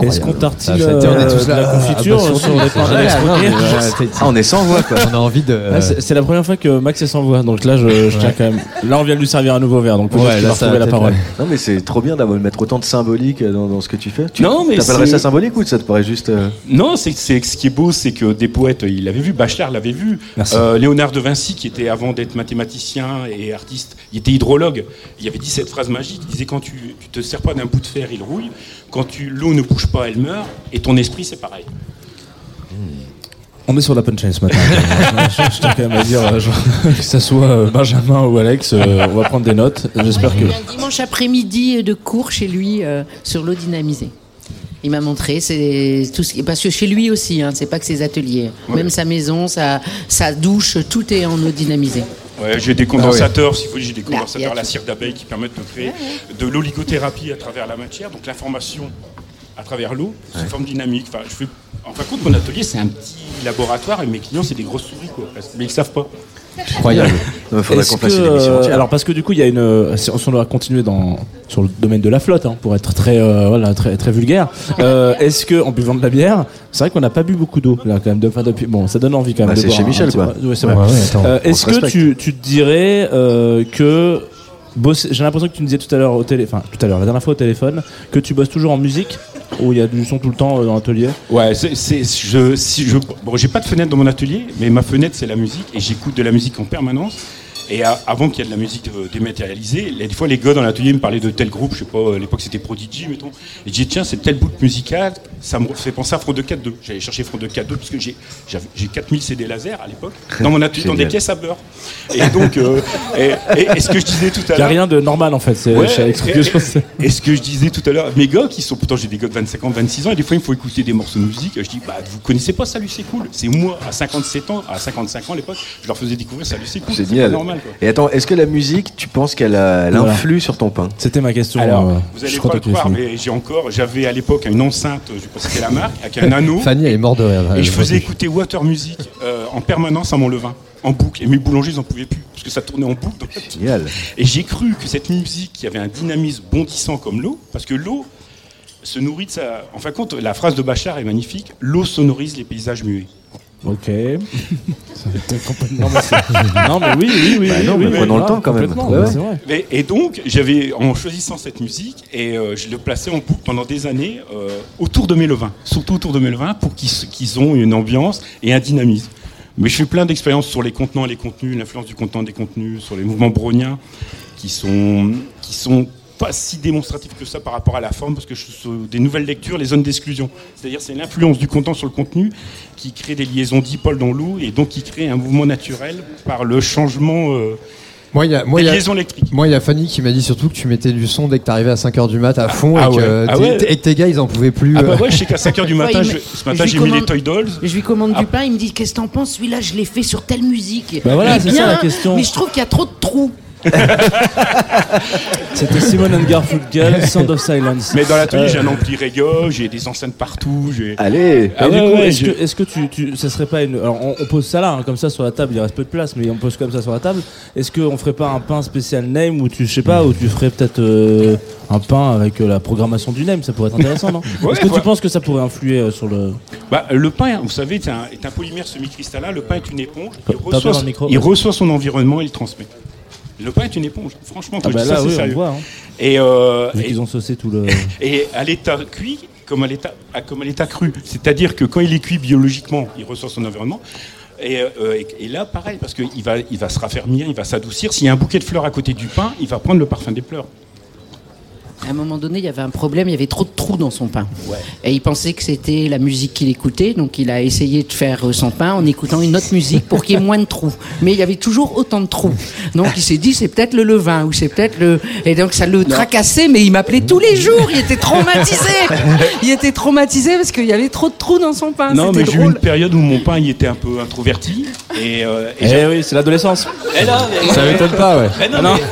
C: Est-ce qu'on
F: ça,
C: euh, de la confiture sur les
F: euh,
J: Ah, on est sans voix quoi.
F: On a envie de.
C: Ah, c'est la première fois que Max est sans voix, donc là je, je tiens quand même. Là on vient de lui servir un nouveau verre, donc
F: Ouais, là,
C: retrouver
F: va
C: la parole.
F: ouais.
J: Non mais c'est trop bien d'avoir mettre autant de symbolique dans, dans ce que tu fais. Tu
M: Non, mais
J: t'appellerais ça symbolique ou ça te paraît juste euh,
M: Non, c'est c'est- ce qui est beau, c'est que des poètes, il l'avait vu, Bachelard l'avait vu,
C: Merci.
M: Euh, Léonard de Vinci, qui était avant d'être mathématicien et artiste, il était hydrologue. Il avait dit cette phrase magique, il disait quand tu, tu te sers pas d'un bout de fer, il rouille. Quand tu l'eau ne bouge pas, elle meurt. Et ton esprit, c'est pareil.
C: On est sur la punchline ce matin. je, je tiens quand même à dire, euh, genre, que ça soit euh, Benjamin ou Alex, euh, on va prendre des notes. J'espère que.
H: Un dimanche après-midi de cours chez lui euh, sur l'eau dynamisée. Il m'a montré, c'est tout ce qui... parce que chez lui aussi, hein, c'est pas que ses ateliers, même sa maison, sa, sa douche, tout est en eau dynamisée.
M: Ouais, j'ai
F: Ah
M: des condensateurs, si vous voulez, j'ai des condensateurs à la cire d'abeille qui permettent de créer de l'oligothérapie à travers la matière, donc l'information à travers l'eau, sous forme dynamique. Enfin, je fais... En fin de compte, mon atelier, c'est un petit laboratoire et mes clients, c'est des grosses souris, quoi, presque. mais ils ne savent pas.
F: Incroyable.
E: Il faudrait qu'on fasse une émission
C: euh,
E: entière.
C: alors parce que du coup il y a une, si on doit continuer dans sur le domaine de la flotte hein, pour être très euh, voilà très très vulgaire. Euh, Est-ce que en buvant de la bière, c'est vrai qu'on n'a pas bu beaucoup d'eau là quand même. De, enfin, depuis, bon, ça donne envie quand même.
E: Bah, c'est chez
C: un
E: Michel, quoi.
C: Ouais, c'est vrai.
F: Ouais, ouais.
C: Euh, Est-ce que tu, tu te dirais euh, que j'ai l'impression que tu me disais tout à l'heure au télé, enfin tout à l'heure la dernière fois au téléphone que tu bosses toujours en musique où il y a du son tout le temps euh, dans l'atelier.
M: Ouais, je, si je, bon, j'ai pas de fenêtre dans mon atelier, mais ma fenêtre c'est la musique et j'écoute de la musique en permanence. Et avant qu'il y ait de la musique euh, dématérialisée, les- des fois les gars dans l'atelier me parlaient de tel groupe, je sais pas, à l'époque c'était Prodigy, mettons. Et je dis tiens, c'est tel bout musical, ça me fait penser à Front 4.2. J'allais chercher Front 4.2 parce que j'ai, j'ai 4000 CD laser à l'époque dans mon atelier, dans des caisses à beurre. Et donc, euh, et, et- et ce que je disais tout à
C: Il y a
M: l'heure.
C: rien de normal en fait. C'est
M: Ouais, et,
C: je
M: et- ce que je disais tout à l'heure, mes gars qui sont, pourtant j'ai des gars de 25 ans, 26 ans, et des fois il me faut écouter des morceaux de musique, je dis, bah vous connaissez pas Salut c'est cool. C'est moi, à 57 ans, à 55 ans à l'époque, je leur faisais découvrir Salut c'est cool.
E: C'est
M: pas
E: génial.
M: normal quoi.
E: Et attends, est-ce que la musique, tu penses qu'elle a-
C: Voilà.
E: influe sur ton pain?
C: C'était ma question.
M: Alors,
C: euh,
M: vous
C: je
M: allez
C: crois
M: pas le croire, mais j'ai encore, j'avais à l'époque une enceinte, c'était la marque, avec un anneau.
F: Fanny, elle est morte de rire.
M: Et je faisais écouter Water Music euh, en permanence à mon levain, en boucle. Et mes boulangers, ils en pouvaient plus, parce que ça tournait en boucle. dans la. Et j'ai cru que cette musique qui avait un dynamisme bondissant comme l'eau, parce que l'eau se nourrit de sa. En fin de compte, la phrase de Bachar est magnifique l'eau sonorise les paysages muets.
C: Ok. Non, mais non, mais oui, oui, oui.
E: Bah non,
C: oui,
E: mais
C: oui,
E: prenons le temps quand même.
C: complètement,
E: Ouais, ouais.
C: c'est vrai.
M: Mais- et donc, j'avais, en choisissant cette musique, et euh, je le plaçais en boucle pendant des années euh, autour de mes levains, surtout autour de mes levains, pour qu'ils qu'ils ont une ambiance et un dynamisme. Mais je fais plein d'expériences sur les contenants et les contenus, l'influence du contenant et des contenus, sur les mouvements browniens, qui sont, qui sont pas si démonstratifs que ça par rapport à la forme, parce que je suis sur des nouvelles lectures, les zones d'exclusion. C'est-à-dire c'est l'influence du contenant sur le contenu qui crée des liaisons dipôles dans l'eau et donc qui crée un mouvement naturel par le changement euh,
F: Moi, il y a, moi, il y a-
M: liaisons électriques.
F: moi, il y a Fanny qui m'a dit surtout que tu mettais du son dès que t'arrivais à 5h du mat à fond
M: Ah
F: et, que
M: ouais. Ah ouais.
F: et que tes gars ils en pouvaient plus.
M: Ah
F: euh.
M: bah ouais, je sais qu'à 5h du matin,
H: Ouais,
M: je- ce matin j'ai mis les Toy Dolls.
H: Je lui commande du pain, il me dit Qu'est-ce que t'en penses? Celui-là, je l'ai fait sur telle musique.
C: Bah voilà,
H: Il est
C: c'est ça, la question.
H: Mais je trouve qu'il y a trop de trous.
C: C'était Simon and Garfunkel, Sound of Silence.
M: Mais dans l'atelier,
C: Euh,
M: j'ai un ampli Rega, j'ai des enceintes partout. j'ai-
E: Allez
M: Ah
C: Et du
M: ouais,
C: est-ce
M: je-
C: que, est-ce que tu, tu, ça serait pas une, alors on, on pose ça là, hein, comme ça sur la table, il reste peu de place, mais on pose comme ça sur la table. Est-ce qu'on ferait pas un pain spécial name où tu, je sais pas, où tu ferais peut-être euh, un pain avec euh, la programmation du name, ça pourrait être intéressant, non
M: Ouais,
C: Est-ce que tu penses que ça pourrait influer euh, sur le
M: Bah, le pain, vous savez, est un, est un polymère semi-cristallin. Le pain est une éponge. Il, reçoit,
C: micro,
M: il
C: ouais.
M: reçoit son environnement et il le transmet. Le pain est une éponge. Franchement, quand
C: Ah
M: je dis
C: là,
M: ça, c'est
C: oui,
M: sérieux.
C: voit. Hein.
M: Et, euh, et-
C: qu'ils ont saucé tout le.
M: et à l'état cuit, comme à l'état, à- comme à l'état cru. C'est-à-dire que quand il est cuit biologiquement, il reçoit son environnement. Et, euh, et- et là, pareil, parce qu'il va, il va se raffermir, il va s'adoucir. S'il y a un bouquet de fleurs à côté du pain, il va prendre le parfum des fleurs.
H: À un moment donné, il y avait un problème, il y avait trop de trous dans son pain. Et il pensait que c'était la musique qu'il écoutait, donc il a essayé de faire euh, son pain en écoutant une autre musique pour qu'il y ait moins de trous. Mais il y avait toujours autant de trous. Donc il s'est dit, c'est peut-être le levain, ou c'est peut-être le... Et donc ça le tracassait, mais il m'appelait tous les jours, il était traumatisé Il était traumatisé parce qu'il y avait trop de trous dans son pain,
M: non, mais j'ai eu une période où mon pain il était un peu introverti. Et, euh, et
C: Eh
M: j'ai-
C: oui, c'est l'adolescence.
M: Eh
F: Ça m'étonne pas, ouais.
M: Eh non,
C: Ah non.
M: mais,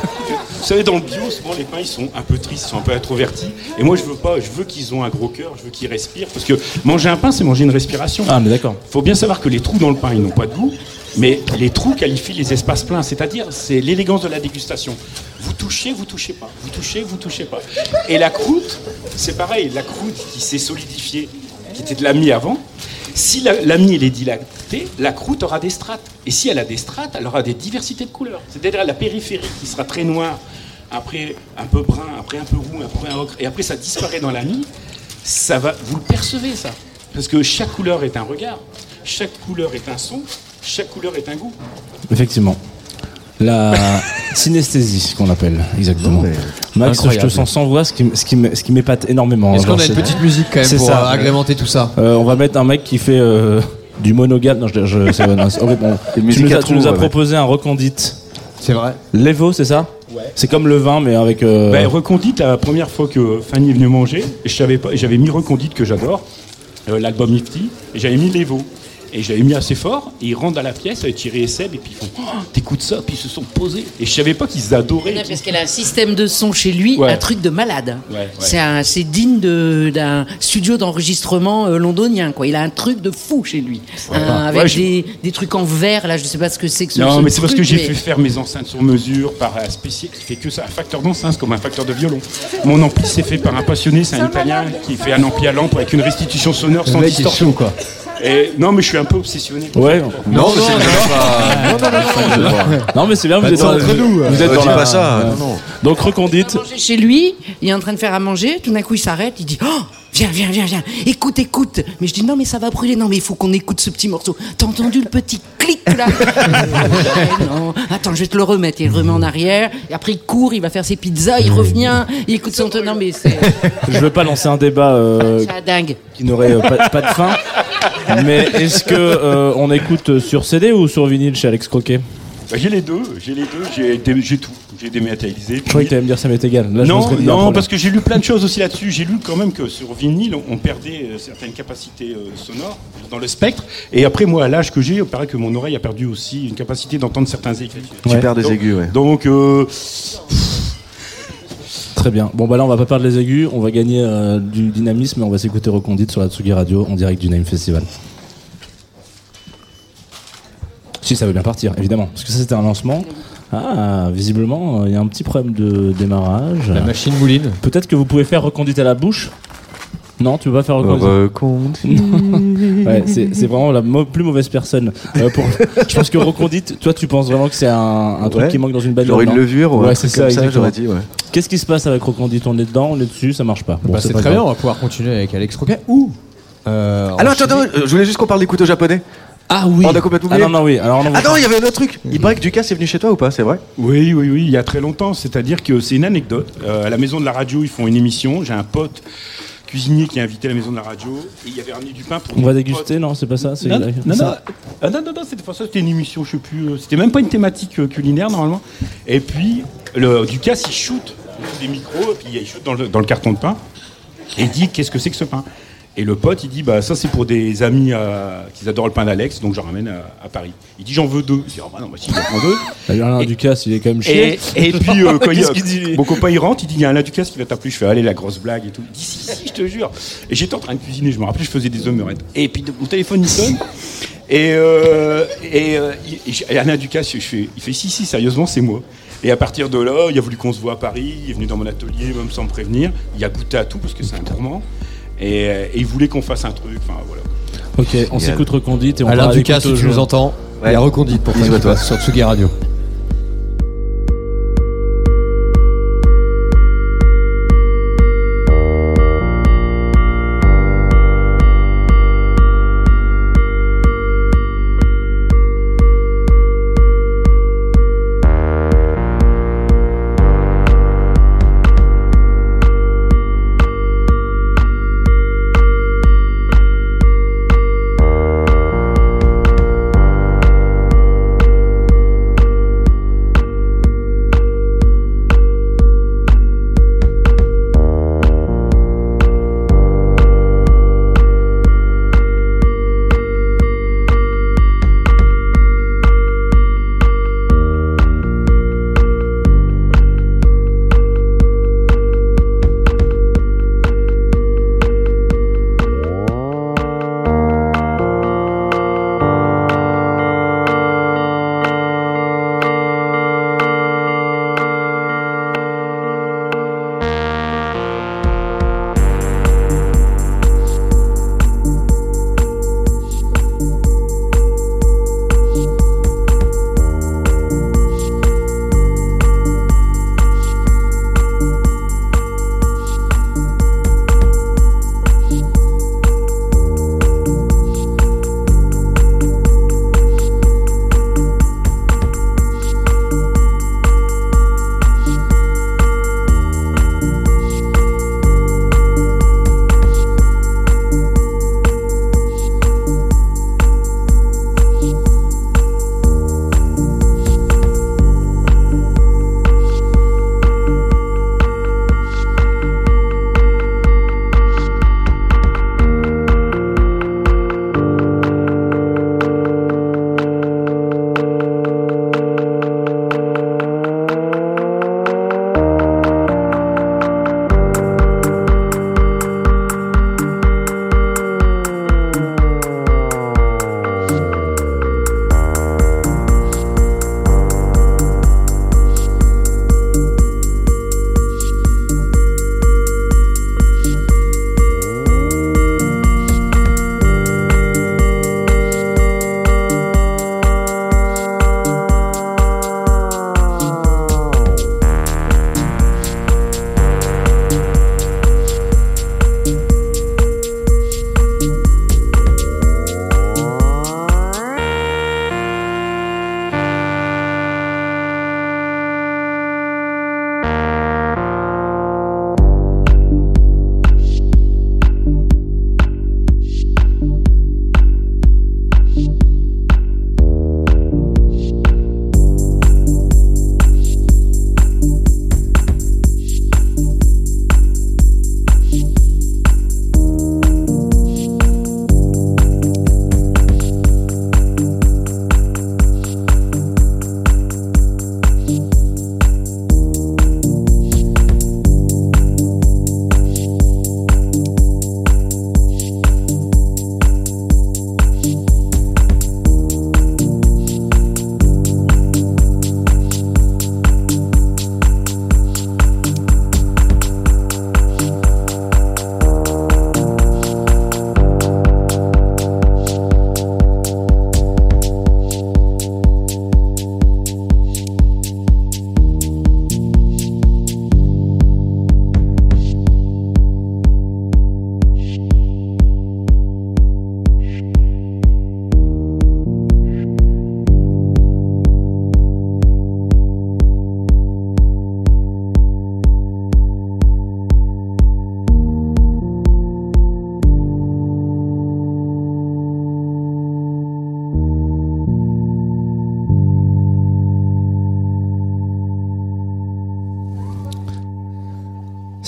M: vous savez, dans le bio, souvent les pains ils sont un peu tristes, ils sont un peu introvertis. Et moi, je veux pas, je veux qu'ils ont un gros cœur, je veux qu'ils respirent. Parce que manger un pain, c'est manger une respiration.
C: Ah, mais d'accord.
M: Il faut bien savoir que les trous dans le pain, ils n'ont pas de goût. Mais les trous qualifient les espaces pleins, c'est-à-dire c'est l'élégance de la dégustation. Vous touchez, vous touchez pas. Vous touchez, vous touchez pas. Et la croûte, c'est pareil. La croûte qui s'est solidifiée, qui était de l'ami avant, si la- l'ami elle est dilatée, la croûte aura des strates. Et si elle a des strates, elle aura des diversités de couleurs. C'est-à-dire la périphérie qui sera très noire, après un peu brun, après un peu roux, après un ocre, et après ça disparaît dans l'ami, ça va, vous le percevez ça. Parce que chaque couleur est un regard, chaque couleur est un son, chaque couleur est un goût.
C: Effectivement. La synesthésie, ce qu'on appelle, exactement. Max,
F: Incroyable.
C: je te sens sans voix, ce qui, m- ce qui, m- ce qui m'épate énormément.
F: Est-ce qu'on
C: Genre,
F: a une petite musique quand même
C: C'est
F: pour
C: ça.
F: agrémenter tout ça?
C: Euh, on va mettre un mec qui fait euh, du monogame. Non, je, je, c'est horrible. Tu nous as, tu nous as proposé un recondite.
F: C'est vrai.
C: L'Evo, c'est ça
M: Ouais.
C: C'est comme le vin, mais avec. euh,
M: Ben, recondite, la première fois que Fanny est venue manger, je savais pas, j'avais mis recondite que j'adore, euh, l'album Nifty, et j'avais mis l'Evo. Et j'avais mis assez fort, et ils rentrent dans la pièce avec Thierry et Seb, et puis ils font oh, T'écoutes ça Puis ils se sont posés. Et je savais pas qu'ils adoraient.
H: Non, parce qu'elle a un système de son chez lui,
M: Ouais.
H: un truc de malade.
M: Ouais, ouais.
H: C'est un- C'est digne de- d'un studio d'enregistrement euh, londonien. Quoi. Il a un truc de fou chez lui. Un- avec
M: Ouais, je-
H: des, des trucs en verre, là, je sais pas ce que c'est que ce
M: Non,
H: ce
M: mais c'est parce que j'ai
H: mais-
M: fait faire mes enceintes sur mesure par un spécial qui fait que ça. Un facteur d'enceinte, comme un facteur de violon. Mon ampli, c'est fait par un passionné, c'est un italien qui fait un ampli à lampe avec une restitution sonore sans distorsion.
F: chaud, quoi.
M: Et, non, mais je suis un peu obsessionné.
C: Ouais.
E: Non, mais c'est
C: Non, mais c'est bien, vous
E: Bah,
C: êtes
E: entre nous,
C: Vous
E: euh,
C: êtes
E: dis
C: dans
E: pas ça.
C: Donc recondite.
H: manger chez lui, il est en train de faire à manger, tout d'un coup il s'arrête, il dit Oh, viens, viens, viens, viens, écoute, écoute. Mais je dis Non, mais ça va brûler, non, mais il faut qu'on écoute ce petit morceau. T'as entendu le petit clic là Non, attends, je vais te le remettre. Il le remet en arrière, et après il court, il va faire ses pizzas, il revient, il écoute son ton. Non, mais c'est
C: Je veux pas lancer un débat euh,
H: c'est dingue.
C: qui n'aurait euh, pas, pas de fin. Mais est-ce que euh, on écoute sur CD ou sur vinyle chez Alex Croquet?
M: Bah, j'ai les deux, j'ai les deux, j'ai des- j'ai tout. J'ai dématérialisé.
C: Je croyais que t'allais me dire ça m'est égal. Là,
M: non, non, parce que j'ai lu plein de choses aussi là-dessus. J'ai lu quand même que sur vinyle, on, perdait euh, certaines capacités euh, sonores dans le spectre. Et après, moi, à l'âge que j'ai, il paraît que mon oreille a perdu aussi une capacité d'entendre certains aigus.
E: Tu perds des
M: Donc-
E: aigus, ouais.
M: Donc, euh,
C: Très bien. Bon, bah là, on va pas perdre les aigus, on va gagner euh, du dynamisme et on va s'écouter Recondite sur la Tsugi Radio en direct du Name Festival. Si ça veut bien partir, évidemment. Parce que ça, c'était un lancement. Ah, visiblement, euh, il y a un petit problème de démarrage.
F: La machine mouline.
C: Peut-être que vous pouvez faire Recondite à la bouche Non, tu veux pas faire Recondite. Ouais, c'est c'est vraiment la mo- plus mauvaise personne. Euh, pour... Je pense que Recondite, toi, tu penses vraiment que c'est un, un truc
E: Ouais.
C: qui manque dans une bagnole
E: Genre une levure ou un
C: ouais,
E: truc
C: c'est ça,
E: comme ça,
C: exactement.
E: j'aurais dit, ouais.
C: Qu'est-ce qui se passe avec Recondite On est dedans, on est dessus, ça marche pas. Bon,
F: Bah, c'est
C: pas
F: très
C: grave.
F: bien, on va pouvoir continuer avec Alex Croquet. Ou. Euh,
E: Alors
F: enchaîner-
E: attends, attends, je voulais juste qu'on parle des couteaux japonais.
C: Ah oui.
E: On a complètement
C: Ah
E: oublié.
C: non, non, oui. Alors, non,
E: Ah non, il y avait un autre truc. Il paraît que Ducasse est venu chez toi ou pas, c'est vrai?
M: Oui, oui, oui, il y a très longtemps. C'est-à-dire que c'est une anecdote. Euh, à la maison de la radio, ils font une émission. J'ai un pote cuisinier qui est invité à la maison de la radio. Et il y avait ramené du pain pour.
C: On va
M: potes.
C: déguster, non C'est pas ça c'est
M: Non,
C: la-
M: non, non,
C: ça
M: Ah, non, non, non, c'était pas ça, c'était une émission, je sais plus. euh, C'était même pas une thématique euh, culinaire normalement. Et puis, le Ducasse, il shoot des micros, et puis il shoot dans le, dans le carton de pain. Et il dit Qu'est-ce que c'est que ce pain? Et le pote, il dit Bah, ça, c'est pour des amis euh, qui adorent le pain d'Alex, donc je ramène à, à Paris. Il dit J'en veux deux. Je dis Ah, bah non, bah si, il en prend deux.
C: Alain
M: Et-
C: Ducasse, il est quand même
M: Et,
C: chier.
M: et puis, euh, quand il,
C: dit
M: mon copain il rentre, il dit il y a un Laducas qui va t'appeler. Je fais allez la grosse blague et tout. Il dit si si, je te jure. Et j'étais en train de cuisiner. Je me rappelais, je faisais des omelettes. Et puis mon téléphone il sonne. Et, euh, et, euh, et et Alain Ducasse, je fais, il fait si si sérieusement c'est moi. Et à partir de là, il a voulu qu'on se voit à Paris. Il est venu dans mon atelier même sans me prévenir. Il a goûté à tout parce que c'est un gourmand. Et, euh, et il voulait qu'on fasse un truc. Enfin voilà.
C: Ok, on s'écoute Recondite et on
F: Alain Ducasse, si tu nous entends,
E: Ouais.
F: il y a Recondite pour toi. sur Tsugi Radio.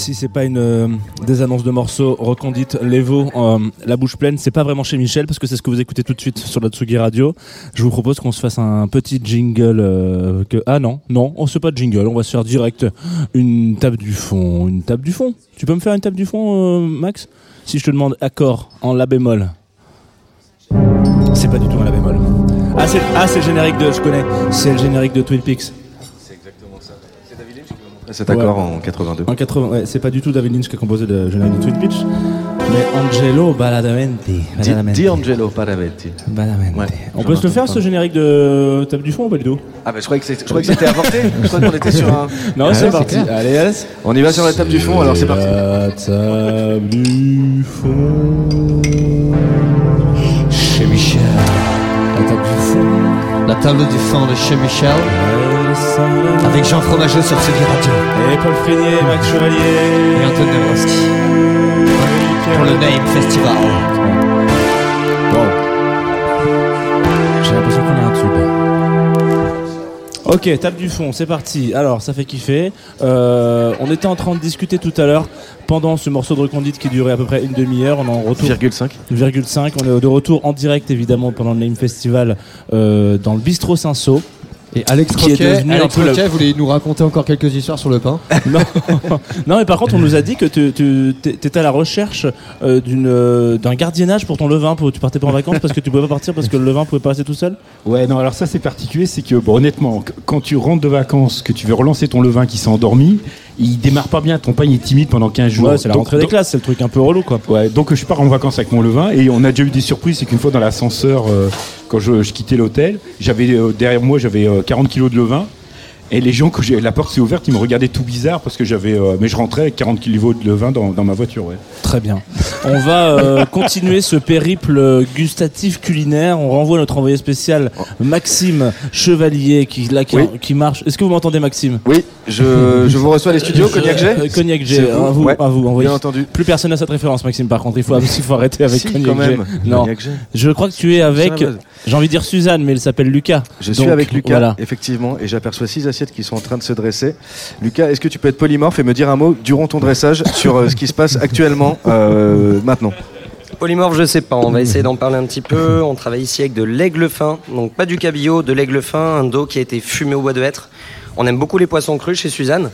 C: Si c'est pas une euh, des annonces de morceaux recondite, l'Evo, euh, la bouche pleine, c'est pas vraiment chez Michel parce que c'est ce que vous écoutez tout de suite sur la Tsugi Radio. Je vous propose qu'on se fasse un petit jingle. euh, ah non, non, on se fait pas de jingle, on va se faire direct une table du fond, une table du fond. Tu peux me faire une table du fond, Max? Si je te demande accord en la bémol. C'est pas du tout un la bémol. Ah c'est ah le générique de, je connais, c'est le générique de Twin Peaks.
E: Cet accord en 82.
C: En 80, ouais, c'est pas du tout David Lynch qui a composé le générique de Twin Peaks, mais Angelo Badalamenti.
E: Di, Angelo.
C: Badalamenti.
E: Ouais.
C: On peut se le faire ce générique de Table du fond ou pas du tout?
E: Ah bah je croyais que c'est- je croyais que c'était apporté. Je croyais qu'on était sur un.
C: Non,
E: Ouais,
C: c'est parti.
E: clair.
C: Allez, allez.
E: On y va sur la table du fond, alors c'est parti.
C: La table du fond.
N: Chez Michel.
C: La table du fond.
N: La table du fond de chez Michel. Avec Jean Fromageau sur Tsugi Radio.
C: Et Paul Frénier, Max Chevalier.
N: Et Antoine Dabrowski. Pour le Name Festival.
C: J'ai l'impression qu'on a un tube. Ok, table du fond, c'est parti. Alors, ça fait kiffer. Euh, on était en train de discuter tout à l'heure pendant ce morceau de recondite qui durait à peu près une demi-heure. On est en retour.
E: 0,5.
C: 0,5. On est de retour en direct évidemment pendant le Name Festival euh, dans le bistrot Saint-Saul.
F: Et Alex
C: qui est
F: Croquet,
C: devenu un
F: Alex
C: la-
F: voulait nous raconter encore quelques histoires sur le pain.
C: non. non, mais par contre, on nous a dit que tu tu- t'étais à la recherche euh, d'une, euh, d'un gardiennage pour ton levain. Pour, tu partais pas en vacances parce que tu pouvais pas partir parce que le levain pouvait pas rester tout seul?
M: Ouais, non, alors ça c'est particulier, c'est que bon, honnêtement, qu- quand tu rentres de vacances, que tu veux relancer ton levain qui s'est endormi, il démarre pas bien, ton pain il est timide pendant 15 jours.
C: Ouais, c'est la
M: Donc-
C: rentrée des classes, c'est le truc un peu relou quoi.
M: Ouais, donc je pars en vacances avec mon levain et on a déjà eu des surprises. C'est qu'une fois dans l'ascenseur, euh, quand je, quittais l'hôtel, j'avais euh, derrière moi j'avais euh, 40 kilos de levain. Et les gens, quand j'ai- la porte s'est ouverte, ils me regardaient tout bizarre parce que j'avais. euh, mais je rentrais avec 40 kilos de levain dans, dans ma voiture, ouais.
C: Très bien. On va euh, continuer ce périple euh, gustatif culinaire. On renvoie notre envoyé spécial Maxime Chevalier qui là qui,
E: Oui.
C: qui marche. Est-ce que vous m'entendez Maxime?
E: Oui, je, je vous reçois les studios, Cognac G
C: Cognac G, à vous,
E: Ouais,
C: à vous.
E: Bien entendu.
C: Plus personne n'a cette référence, Maxime. Par contre, il faut, il faut arrêter avec
E: Si,
C: Cognac
E: quand
C: G.
E: même.
C: Non,
E: Cognac G.
C: je crois que tu es avec. J'ai envie de dire Suzanne, mais il s'appelle Lucas.
E: Je suis
C: Donc,
E: avec Lucas,
C: Voilà.
E: effectivement, et j'aperçois six qui sont en train de se dresser. Lucas, est-ce que tu peux être polymorphe et me dire un mot durant ton dressage sur euh, ce qui se passe actuellement, euh, maintenant?
O: Polymorphe, je sais pas. On va essayer d'en parler un petit peu. On travaille ici avec de l'aigle fin. Donc, pas du cabillaud, de l'aigle fin, un dos qui a été fumé au bois de hêtre. On aime beaucoup les poissons crus chez Suzanne.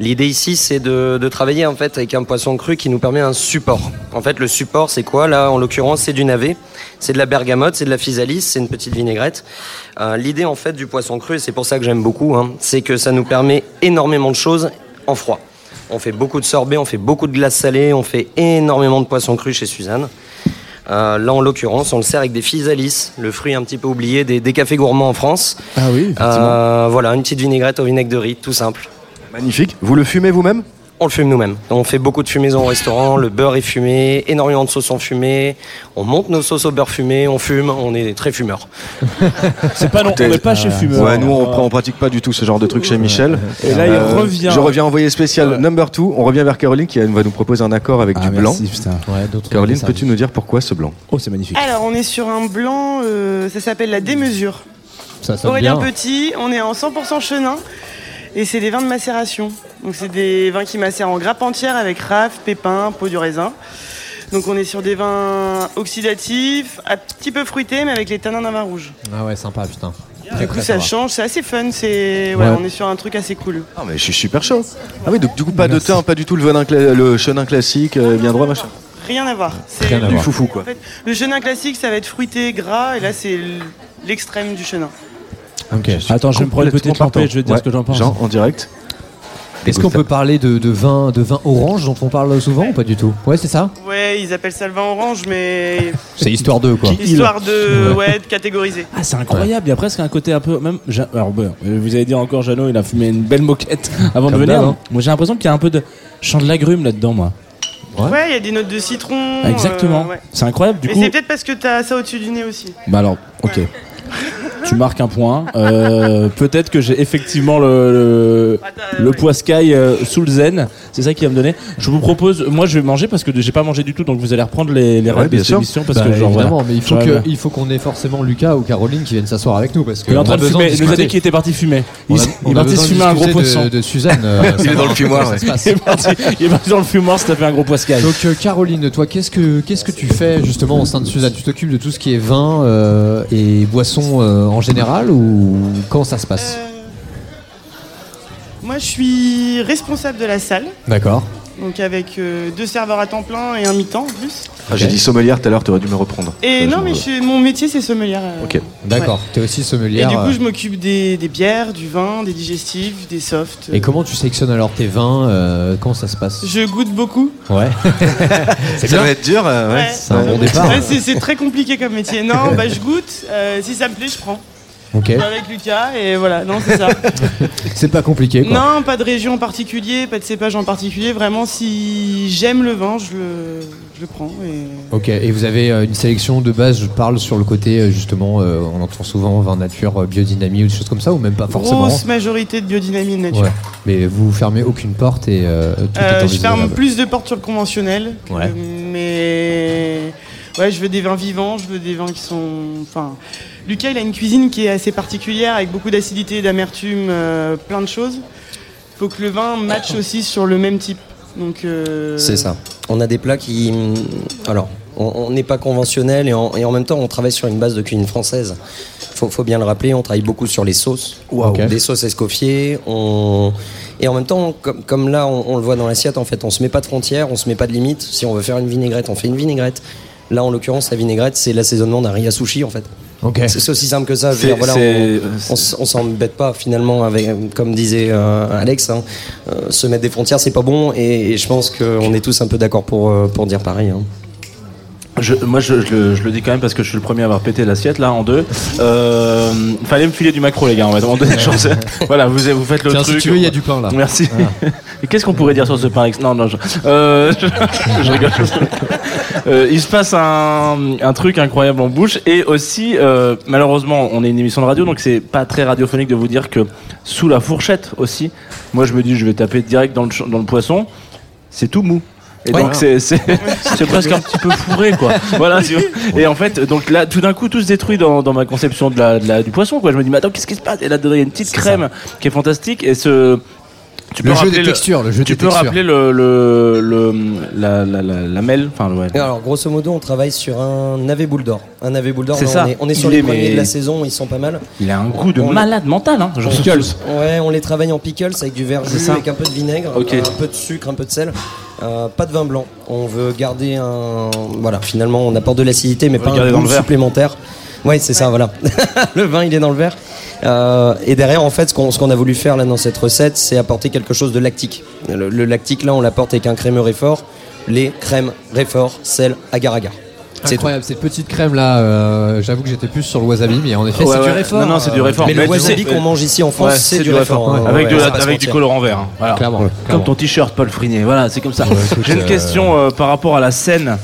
O: L'idée ici, c'est de, de travailler en fait avec un poisson cru qui nous permet un support. En fait, le support, c'est quoi? Là, en l'occurrence, c'est du navet, c'est de la bergamote, c'est de la physalis, c'est une petite vinaigrette. Euh, L'idée en fait du poisson cru, et c'est pour ça que j'aime beaucoup, hein, c'est que ça nous permet énormément de choses en froid. On fait beaucoup de sorbet, on fait beaucoup de glace salée, on fait énormément de poissons crus chez Suzanne. Euh, là, en l'occurrence, on le sert avec des physalis, le fruit un petit peu oublié des, des cafés gourmands en France.
E: Ah oui,
O: Euh, voilà, une petite vinaigrette au vinaigre de riz, tout simple.
E: Magnifique. Vous le fumez vous-même
O: On le fume nous-mêmes. On fait beaucoup de fumaison au restaurant, le beurre est fumé, énormément de sauces sont fumées, on monte nos sauces au beurre fumé, on fume, on est très fumeurs.
C: C'est pas non, on n'est pas chez Fumeur.
E: Ouais, nous on, on pratique pas du tout ce genre de truc chez Michel. Euh,
C: Et là, il revient.
E: Je reviens envoyé spécial number 2. On revient vers Caroline qui va nous proposer un accord avec
C: Ah,
E: du
C: merci,
E: blanc.
C: putain.
F: Ouais, d'autres
E: Caroline, peux-tu nous dire pourquoi ce blanc?
C: Oh, c'est magnifique.
P: Alors, on est sur un blanc, euh, ça s'appelle la démesure.
F: Ça
P: Aurélien
F: bien.
P: Petit, on est en 100% chenin et c'est des vins de macération. Donc, c'est des vins qui macèrent en grappe entière avec raf, pépins, peau du raisin. Donc, on est sur des vins oxydatifs, un petit peu fruités, mais avec les tanins d'un vin rouge.
F: Ah ouais, sympa, putain.
P: Du coup, ça change, c'est assez fun. C'est, ouais,
E: Ouais.
P: on est sur un truc assez cool.
E: Ah mais je suis super chaud. Ah oui, donc du coup pas de thym, pas du tout le venin, cla- le chenin classique, euh, bien droit machin.
P: Rien à voir. C'est du
E: foufou, quoi.
P: En fait, le chenin classique, ça va être fruité, gras, et là, c'est l'extrême du chenin.
C: Ok. Attends, je vais me prendre une petite lampée, je vais te dire ce que j'en pense.
E: Jean, en direct.
F: Est-ce qu'on peut parler de, de vin, de vin orange dont on parle souvent ou pas du tout? Ouais, c'est ça?
P: Ouais, ils appellent ça le vin orange, mais
F: C'est histoire d'eux, quoi.
P: histoire de, ouais, de catégoriser.
C: Ah, c'est incroyable. Il y a presque un côté un peu. Même, alors, bon, vous allez dire encore, Jeannot, il a fumé une belle moquette avant
F: Comme
C: de venir.
F: hein.
C: Moi, j'ai l'impression qu'il y a un peu de chant de l'agrume là-dedans, moi.
P: Ouais, il y a des notes de citron.
C: Exactement.
P: euh, ouais.
C: C'est incroyable. Du
P: Mais
C: coup.
P: c'est peut-être parce que t'as ça au-dessus du nez aussi.
C: Bah alors, ok. Tu marques un point. Euh, Peut-être que j'ai effectivement le, le, le poiscaille euh, sous le zen. C'est ça qui va me donner. Je vous propose, moi je vais manger parce que j'ai pas mangé du tout, donc vous allez reprendre les, les règles de cette émission parce
F: Bah,
C: que genre,
F: évidemment,
C: voilà.
F: mais il faut
C: Ouais, ouais.
F: qu'on ait forcément Lucas ou Caroline qui viennent s'asseoir avec nous parce que
C: Il est en train de fumer. Il nous a
F: discuter.
C: dit qu'il était parti fumer.
F: On
C: Il,
F: a-
C: il
F: on
C: est parti fumer un gros
F: discuter de-
C: poisson.
F: de Suzanne, euh,
C: il est dans le fumoir. Il est parti, il est parti dans le fumoir, ça fait un gros poiscaille.
F: Donc euh, Caroline, toi, qu'est-ce que qu'est-ce que tu fais justement au sein de Suzanne? Tu t'occupes de tout ce qui est vin euh, et euh, en général ou comment ça se passe
P: Moi, je suis responsable de la salle.
F: D'accord.
P: Donc avec euh, deux serveurs à temps plein et un mi-temps en plus.
E: Ah, J'ai dit sommelière tout à l'heure, tu aurais dû me reprendre.
P: Et
E: Euh,
P: non, mais je mon métier c'est sommelière. euh,
E: Ok.
F: D'accord.
P: ouais.
F: Tu es aussi
P: Et
F: sommelière.
P: du coup,
F: euh,
P: je m'occupe des, des bières, du vin, des digestifs, des softs.
F: Et comment tu sélectionnes alors tes vins euh, Comment ça se passe?
P: Je goûte beaucoup.
F: Ouais. C'est
E: Ça
F: bien.
E: va être dur, euh, ouais.
F: C'est un bon départ.
P: Ouais, c'est c'est très compliqué comme métier. Non, bah je goûte. euh, si ça me plaît, je prends. Avec Lucas et voilà. Non, c'est ça.
F: C'est pas compliqué quoi.
P: non, pas de région en particulier, pas de cépage en particulier. Vraiment, si j'aime le vin, je le, je le prends. Et...
F: Ok, et vous avez euh, une sélection de base, je parle sur le côté euh, justement, euh, on entend souvent vin nature, biodynamie ou des choses comme ça, ou même pas forcément
P: Grosse majorité de biodynamie de nature.
F: Ouais, mais vous fermez aucune porte et euh, tout
P: Euh,
F: est
P: je ferme plus de portes sur le conventionnel. que-
F: Ouais.
P: Mais ouais, je veux des vins vivants, je veux des vins qui sont. Enfin, Lucas, il a une cuisine qui est assez particulière avec beaucoup d'acidité, d'amertume, euh, plein de choses. Il faut que le vin matche aussi sur le même type. Donc. euh,
O: C'est ça. On a des plats qui. hum, Alors, on n'est pas conventionnel et en, et en même temps, on travaille sur une base de cuisine française. Faut, faut bien le rappeler, on travaille beaucoup sur les sauces.
F: Ok.
O: Des sauces escoffiées. On... Et en même temps, comme, comme là, on, on le voit dans l'assiette, en fait, on se met pas de frontières, on se met pas de limites. Si on veut faire une vinaigrette, on fait une vinaigrette. Là, en l'occurrence, la vinaigrette, c'est l'assaisonnement d'un riz à sushi, en fait. C'est aussi simple que ça. Je veux dire, voilà, on, on, s- on s'embête pas finalement avec, comme disait euh, Alex, hein, euh, se mettre des frontières, c'est pas bon. Et, et je pense qu'on est tous un peu d'accord pour, euh, pour dire pareil. hein.
C: Je, moi, je, je le, je le dis quand même parce que je suis le premier à avoir pété l'assiette là en deux. Euh, fallait me filer du macro, les gars. On va demander des choses. Voilà, vous, vous faites le
F: Tiens, si
C: truc.
F: tu veux, il y a du pain, là.
C: Merci.
F: Ah.
C: Et qu'est-ce qu'on pourrait dire sur ce pain Non, non, je, euh, rigole. Euh, il se passe un, un truc incroyable en bouche et aussi, euh, malheureusement, on est une émission de radio, donc c'est pas très radiophonique de vous dire que sous la fourchette aussi, moi je me dis je vais taper direct dans le, ch- dans le poisson, c'est tout mou. Et
O: Ouais.
C: donc c'est presque un petit peu fourré quoi. Voilà. tu vois. Et en fait donc là tout d'un coup tout se détruit dans, dans ma conception de la, de la- du poisson quoi. Je me dis mais attends qu'est-ce qui se passe? Et là dedans il y a une petite crème qui est fantastique et ce tu
F: Le jeu des textures, le jeu
C: tu
F: des
C: peux
F: textures.
C: rappeler le, le, le la, la, la, la mêle? Enfin ouais.
O: Et alors, grosso modo, on travaille sur un navet boule d'or. Un navet boule d'or,
C: C'est
O: là,
C: ça.
O: on est, on est sur
C: Il
O: les
C: est,
O: premiers
C: mais-
O: de la saison, ils sont pas mal.
C: Il a un goût de
O: On-
C: malade mental hein. Genre pickles.
O: Ouais, on les travaille en pickles avec du verre jus, avec un peu de vinaigre,
C: Ok.
O: un peu de sucre, un peu de sel. Euh, pas de vin blanc. On veut garder un. Voilà, finalement, on apporte de l'acidité, mais pas un goût supplémentaire. Ouais, c'est ça, voilà. le vin, il est dans le verre. Euh, et derrière, en fait, ce qu'on ce qu'on a voulu faire là dans cette recette, c'est apporter quelque chose de lactique. Le, le lactique, là, on l'apporte avec un crémeux réfort, lait, crème, réfort, sel, agar-agar. C'est
F: Incroyable, cette petite crème là, euh, j'avoue que j'étais plus sur le wasabi, mais en effet
C: Ouais,
F: c'est du réfort.
C: Non, non, c'est du
F: euh,
C: réfort.
O: Mais le wasabi qu'on mange ici en France,
C: Ouais,
O: c'est du réfort. hein.
C: Avec, de- du colorant vert. hein. Voilà.
F: Clairement,
C: Comme
F: clairement.
C: ton t-shirt, Paul Frinier. Voilà, c'est comme ça. J'ai une
F: euh,
C: question euh, par rapport à la scène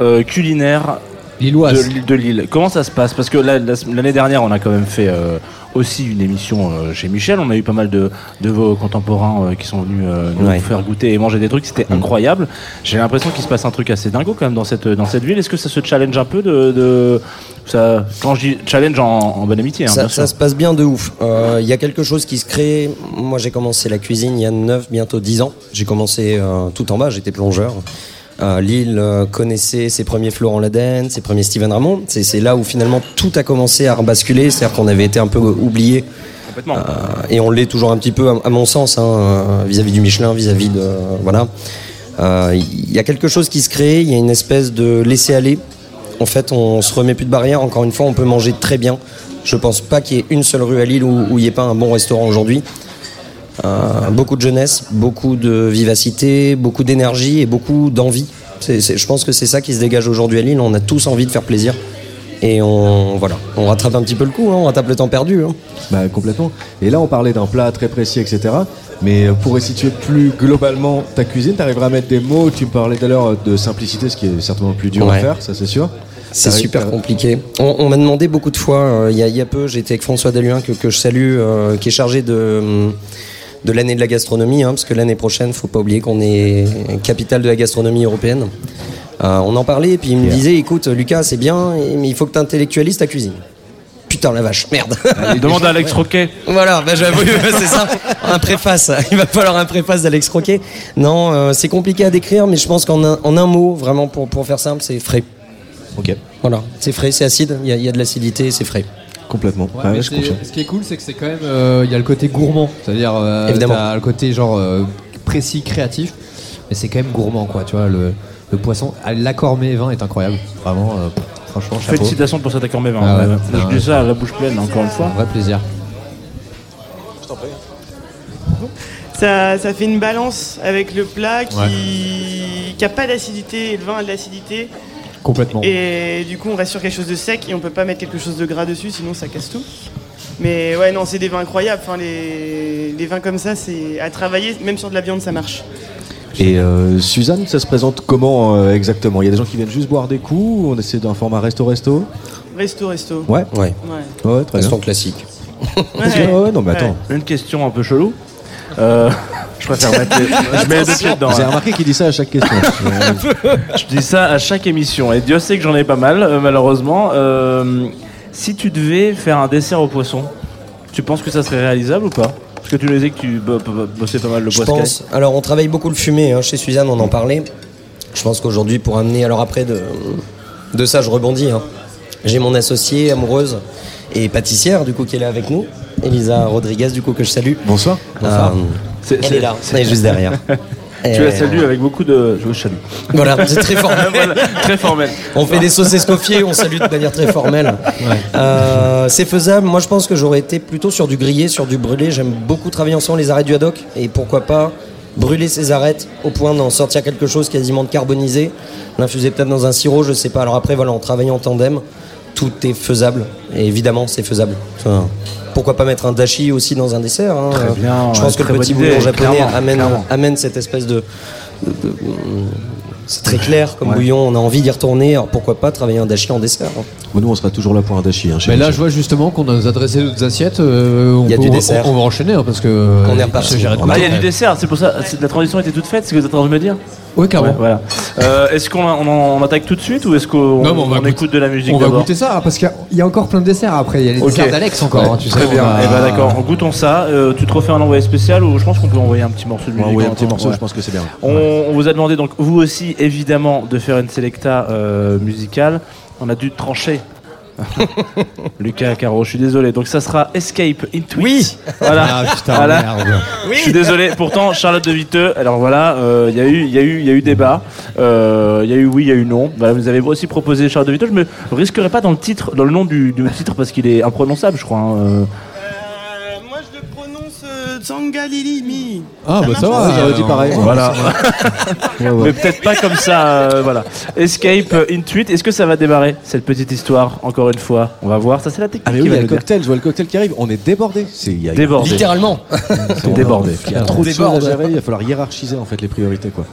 C: euh, culinaire
F: Lilloise.
C: l'île de Lille. Comment ça se passe? Parce que la- l'année dernière, on a quand même fait euh, aussi une émission euh, chez Michel. On a eu pas mal de, de vos contemporains euh, qui sont venus euh, nous
O: Ouais.
C: faire goûter et manger des trucs. C'était incroyable. J'ai l'impression qu'il se passe un truc assez dingo quand même dans cette, dans cette ville. Est-ce que ça se challenge un peu de, de- ça, Quand je dis challenge en, en bonne amitié, hein,
O: ça,
C: bien
O: ça
C: sûr.
O: se passe bien de ouf. Euh, Il y a quelque chose qui se crée. Moi, j'ai commencé la cuisine il y a 9, bientôt 10 ans. J'ai commencé euh, tout en bas, j'étais plongeur. Euh, Lille euh, connaissait ses premiers Florent Laden, ses premiers Steven Ramon. C'est là où finalement tout a commencé à rebasculer. C'est-à-dire qu'on avait été un peu oublié.
C: Complètement.
O: Euh, et on l'est toujours un petit peu, à, mon sens, hein, vis-à-vis du Michelin, vis-à-vis de. voilà. Il y a quelque chose qui se crée, il y a une espèce de laisser-aller. En fait, on se remet plus de barrières. Encore une fois, on peut manger très bien. Je pense pas qu'il y ait une seule rue à Lille où où il n'y ait pas un bon restaurant aujourd'hui. Euh, beaucoup de jeunesse, beaucoup de vivacité, beaucoup d'énergie et beaucoup d'envie. C'est- c'est- je pense que c'est ça qui se dégage aujourd'hui à Lille. On a tous envie de faire plaisir. Et on, voilà, on rattrape un petit peu le coup, hein, on rattrape le temps perdu. hein.
J: Bah, complètement. Et là, on parlait d'un plat très précis, etc. Mais euh, pour situer plus globalement ta cuisine, tu arriveras à mettre des mots. Tu me parlais tout à l'heure de simplicité, ce qui est certainement le plus dur à faire, ça c'est sûr.
O: C'est super compliqué. On, on m'a demandé beaucoup de fois, euh, il y, a- il y a peu, j'étais avec François Deluin que, que je salue, euh, qui est chargé de, hum, de l'année de la gastronomie, hein, parce que l'année prochaine, faut pas oublier qu'on est capitale de la gastronomie européenne. Euh, on en parlait, et puis il me disait, écoute, Lucas, c'est bien, mais il faut que tu intellectualises ta cuisine. Putain la vache, merde.
C: Demande à Alex Roquet.
O: Voilà, bah j'avoue, c'est ça. Un préface. Il va falloir un préface d'Alex Croquet. Non, euh, c'est compliqué à décrire, mais je pense qu'en un, en un mot, vraiment pour, pour faire simple, c'est frais.
J: Ok.
O: Voilà, c'est frais, c'est acide, il y, y a de l'acidité, c'est frais.
J: Complètement.
F: Ouais,
J: Ouais,
F: mais
J: je
F: c'est-
J: confirme.
F: ce qui est cool, c'est que c'est quand même. euh, Il y a le côté gourmand. C'est-à-dire. euh,
O: Évidemment.
F: t'as le côté genre euh, précis, créatif. Mais c'est quand même gourmand, quoi. Tu vois, le, le poisson. ah, L'accord mets vin est incroyable. Vraiment, euh, franchement, chapeau.
C: Félicitations pour cet accord mes vins.
F: Ah ouais,
C: je dis ça à la bouche pleine, encore une fois.
F: Un vrai plaisir.
P: Ça, ça fait une balance avec le plat qui
F: Ouais.
P: qui a pas d'acidité et le vin a de l'acidité.
F: Complètement.
P: Et du coup, on reste sur quelque chose de sec et on peut pas mettre quelque chose de gras dessus, sinon ça casse tout. Mais ouais, non, c'est des vins incroyables. Enfin, les, les vins comme ça, c'est à travailler, même sur de la viande, ça marche.
J: Et euh, Suzanne, ça se présente comment euh, exactement? Il y a des gens qui viennent juste boire des coups On essaie d'un format resto-resto
P: Resto, resto.
J: Ouais
O: Ouais.
P: Ouais.
J: Ouais, très bien.
O: Instant classique.
J: Ouais, non, mais attends.
C: Une question un peu chelou. Euh, je préfère mettre les- Je mets les deux pieds dedans.
J: Avez
C: hein.
J: remarqué qu'il dit ça à chaque question.
C: Je dis ça à chaque émission. Et Dieu sait que j'en ai pas mal, euh, malheureusement. Euh, si tu devais faire un dessert au poisson, tu penses que ça serait réalisable ou pas? Parce que tu nous disais que tu bo- bo- bossais pas mal le
O: Je
C: poisson.
O: pense. Alors, on travaille beaucoup le fumé hein, chez Suzanne, on en parlait. Je pense qu'aujourd'hui, pour amener. Alors, après, de, de ça, je rebondis. hein. J'ai mon associée amoureuse et pâtissière, du coup, qui est là avec nous. Elisa Rodriguez, du coup, que je salue.
J: Bonsoir.
O: Euh,
C: C'est-
O: elle
C: c'est-
O: est là, elle est juste derrière.
C: Tu la salues avec beaucoup de. Je vous salue.
O: Voilà, c'est très formel.
C: Voilà, très formel.
O: On fait des sauces escoffiées, on salue de manière très formelle. Euh, c'est faisable. Moi, je pense que j'aurais été plutôt sur du grillé, sur du brûlé. J'aime beaucoup travailler ensemble les arêtes du haddock. Et pourquoi pas brûler ces arêtes au point d'en sortir quelque chose quasiment de carbonisé. L'infuser peut-être dans un sirop, je sais pas. Alors après, voilà, en travaillant en tandem, tout est faisable. Et évidemment, c'est faisable. Enfin, pourquoi pas mettre un dashi aussi dans un dessert hein.
C: Très bien,
O: Je
C: ouais,
O: pense que
C: très
O: le petit bouillon japonais
C: clairement,
O: amène,
C: clairement.
O: amène cette espèce de, de- de- c'est très clair comme bouillon, on a envie d'y retourner, alors pourquoi pas travailler un dashi en dessert hein.
J: Nous, on sera toujours là pour un dashi. Hein,
F: Mais là, je vois justement qu'on a nous adressé d'autres assiettes. euh, on
O: Il y a
F: peut-
O: du dessert.
F: On, va enchaîner hein, parce que.
O: On est
F: euh,
O: reparti.
C: Ah, il y a du dessert, c'est pour ça. La transition était toute faite, c'est ce que vous êtes en train de me dire
F: Ouais, clairement.
C: Ouais, voilà. Euh, est-ce qu'on on, attaque tout de suite ou est-ce qu'on
F: Non, on
C: écoute de la musique
F: On va goûter ça hein, parce qu'il y a- il y a encore plein de desserts après. Il y a les desserts d'Alex encore.
C: Ouais,
F: hein, tu
C: très
F: sais,
C: bien.
F: va-
C: Eh ben d'accord, goûtons ça. Euh, tu te refais un envoyé spécial ou je pense qu'on peut envoyer un petit morceau de musique.
J: envoyer
C: en
J: un petit morceau,
C: ouais.
J: je pense que c'est bien.
C: On, on vous a demandé donc vous aussi évidemment de faire une selecta euh, musicale. On a dû trancher. Lucas Caro, je suis désolé. Donc ça sera Escape Into Oui. Voilà.
F: Ah, putain,
C: Voilà.
F: merde.
C: Je suis désolé. Pourtant Charlotte de Viteux. Alors voilà, euh, il y a eu, il y a eu, il y a eu débat. Euh, Il y a eu oui, il y a eu non. Voilà, vous avez aussi proposé Charlotte de Viteux. Je me risquerai pas dans le titre, dans le nom du, du titre parce qu'il est imprononçable, je crois. hein. Euh,
P: moi, je le prononce euh, Zangalilimi.
F: Ah, bah ça va.
J: J'aurais dit pareil.
C: Voilà. Mais peut-être pas comme ça. euh, voilà. Escape Intuit. Est-ce que ça va démarrer cette petite histoire encore une fois? On va voir. Ça c'est la technique.
J: Ah, mais
C: qui
J: oui, il y
C: va
J: a le
C: nous dire.
J: cocktail, je vois le cocktail qui arrive. On est débordé. C'est il y a-
C: Débordé.
O: Littéralement.
C: Débordé.
J: Il y a trop de choses à gérer. Il va falloir hiérarchiser en fait les priorités quoi.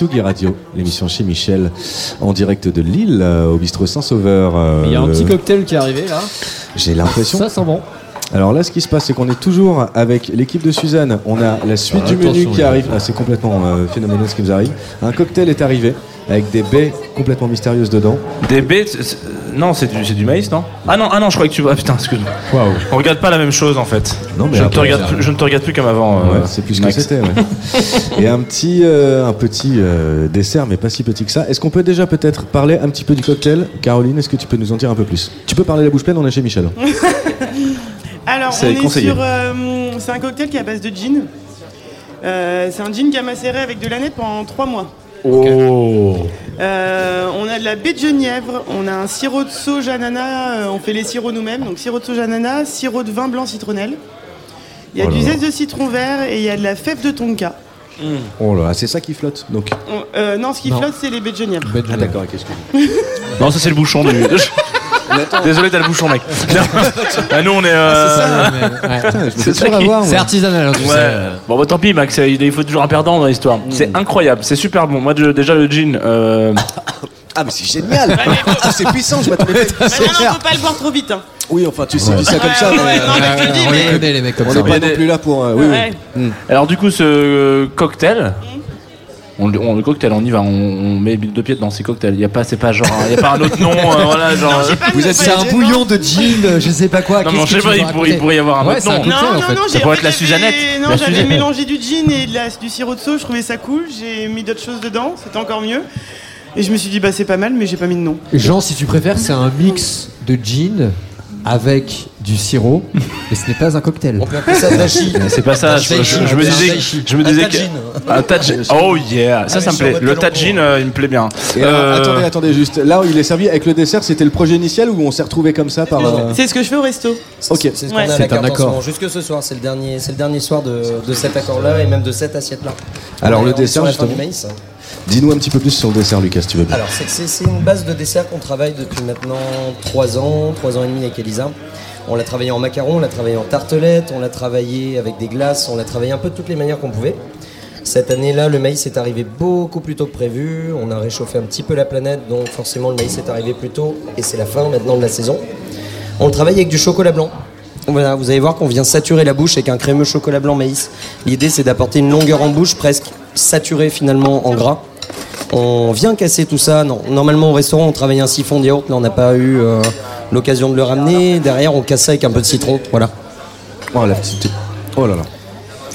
E: Tsugi Radio, l'émission chez Michel, en direct de Lille, euh, au bistrot Saint-Sauveur. euh,
F: Il y a un petit cocktail qui est arrivé là.
E: J'ai l'impression.
F: Ça sent bon.
E: Alors là, ce qui se passe, c'est qu'on est toujours avec l'équipe de Suzanne. On a la suite
F: Ah,
E: du menu qui arrive. Ah, c'est complètement euh, phénoménal ce qui nous arrive. Un cocktail est arrivé avec des baies complètement mystérieuses dedans.
C: Des baies, c'est- c'est- non, c'est du, c'est du maïs, non? Ah non, ah non, je crois que tu vois. Putain, excuse-moi. On regarde pas la même chose en fait.
E: Non, mais
C: je, ne te regarde plus, je ne te regarde plus comme avant. euh,
E: c'est plus ce que c'était. ouais. Et un petit, euh, un petit euh, dessert, mais pas si petit que ça. Est-ce qu'on peut déjà peut-être parler un petit peu du cocktail? Caroline, est-ce que tu peux nous en dire un peu plus? Tu peux parler la bouche pleine, on est chez Michel.
P: Alors,
E: C'est
P: on est sur. euh, c'est un cocktail qui est à base de gin. Euh, c'est un gin qui a macéré avec de l'aneth pendant 3 mois.
C: Oh
P: Euh, on a de la baie de genièvre, on a un sirop de ananas, euh, on fait les sirops nous-mêmes, donc sirop de sauge ananas, sirop de vin blanc citronnelle. Il y a
E: Oh
P: du zeste de citron vert et il y a de la fève de tonka.
E: Oh là, là, c'est ça qui flotte. Donc.
P: On- euh, non, ce qui
C: Non.
P: flotte, c'est les baies de genièvre.
E: Ah d'accord, excuse-moi.
C: Non, ça c'est le bouchon du. Désolé, t'as le bouchon, mec. Ah, nous, on est. euh,
F: Ah, c'est ça, ouais.
C: C'est
F: artisanal, hein, tu
C: Ouais.
F: sais.
C: Bon, bah tant pis, Max, il faut toujours un perdant dans l'histoire. C'est incroyable, c'est super bon. Moi, je- déjà, le gin. euh,
Q: Ah, mais c'est génial Ah, c'est puissant, je m'attendais pas.
P: Non, faut pas le boire trop vite. hein.
Q: Oui, enfin, tu sais, dis ça comme ça.
P: ouais,
Q: mais,
P: ouais, non, mais je te le dis,
Q: on
P: mais-
Q: les connaît, les mecs comme
C: On
Q: ça.
C: est
Q: On
C: pas
Q: n'est pas non plus là pour. euh, oui,
P: Ouais.
Q: oui. Mm.
C: Alors, du coup, ce cocktail. On, le- on- le cocktail, on y va, on, on met deux pieds dans ces cocktails. Il y a pas, c'est pas genre, il y a pas un autre nom, euh, voilà, genre.
F: Vous êtes c'est un bouillon de gin, euh, je sais pas quoi.
C: Non, mais
F: qu'est-ce
C: je sais
F: tu
C: pas,
F: veux
C: il pourrait,
F: raconter
C: il pourrait y avoir un
F: Ouais,
C: autre
F: c'est un
C: nom.
F: cocktail, en fait.
P: Non,
C: Ça
P: j'ai-
C: pourrait
P: en
C: être la Suzannette.
P: Non, j'avais
C: Suzannette.
P: mélangé du gin et de la- du sirop de sauge, je trouvais ça cool. J'ai mis d'autres choses dedans, c'était encore mieux. Et je me suis dit, bah c'est pas mal, mais j'ai pas mis de nom.
F: Jean, si tu préfères, c'est un mix de gin avec du sirop, mais ce n'est pas un cocktail. On
O: peut appeler ça dashi.
C: C'est pas ça, je, je- je me disais, je me disais que. Un tajin. Oh yeah, ça, ça me plaît. Le tajin, euh, il me plaît bien.
E: Et alors,
C: Euh,
E: attendez, attendez, juste. Là, il est servi avec le dessert. C'était le projet initial ou on s'est retrouvé comme ça par. euh,
P: C'est ce que je fais au resto.
E: Ok.
O: C'est ce
P: Ouais.
E: un
O: carte en ce
E: accord.
O: Jusque ce soir, c'est le dernier, c'est le dernier soir de, de cet accord-là et même de cette assiette-là.
E: Alors, le dessert, justement.
O: du maïs.
E: Dis-nous un petit peu plus sur le dessert, Lucas, si tu veux bien.
O: Alors, c'est une base de dessert qu'on travaille depuis maintenant 3 ans, 3 ans et demi avec Elisa. On l'a travaillé en macaron, on l'a travaillé en tartelette, on l'a travaillé avec des glaces, on l'a travaillé un peu de toutes les manières qu'on pouvait. Cette année-là, le maïs est arrivé beaucoup plus tôt que prévu. On a réchauffé un petit peu la planète, donc forcément le maïs est arrivé plus tôt et c'est la fin maintenant de la saison. On le travaille avec du chocolat blanc. Voilà, vous allez voir qu'on vient saturer la bouche avec un crémeux chocolat blanc maïs. L'idée c'est d'apporter une longueur en bouche presque saturée finalement en gras. On vient casser tout ça. Non, normalement au restaurant on travaille un siphon de yaourt, là on n'a pas eu euh, l'occasion de le ramener. Derrière on casse ça avec un peu de citron. Voilà.
E: Oh la petite. Oh là là.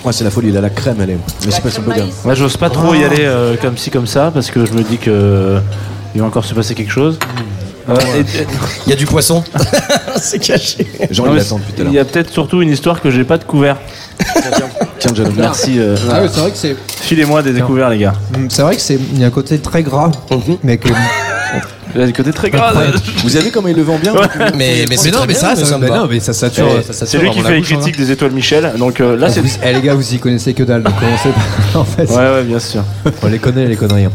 E: Ouais, c'est la folie, là, la crème, elle est. Mais c'est pas si.
C: Moi, j'ose pas trop y aller euh, comme ci, comme ça, parce que je me dis que euh, il va encore se passer quelque chose. Euh, et- et-
O: Il y a du poisson. c'est caché.
E: Jean,
C: Non,
E: il l'attend depuis tout à
C: Il
E: l'heure.
C: y a peut-être surtout une histoire que j'ai pas de couvert.
E: Tiens, John.
C: Merci. euh,
F: Ah ouais, c'est vrai que c'est.
C: Filez-moi des découverts, les gars.
F: Mm, C'est vrai que c'est. Il y a un côté très gras, mais que.
C: Il y a des côtés très gras.
E: Vous avez comment il le vend bien
O: Mais, mais, c'est très
F: mais
O: bien,
F: ça,
O: mais
F: ça,
O: ça me
F: mais
O: va.
F: non, mais ça sature.
C: Eh,
F: ça sature
C: C'est lui qui fait les
F: bouche, hein.
C: critiques des étoiles Michel. Donc euh, là,
F: Ah,
C: c'est.
F: vous- eh, les gars, vous y connaissez que dalle, donc commencez pas. en fait.
C: Ouais, ouais, bien sûr.
F: On les connaît, les conneries. hein.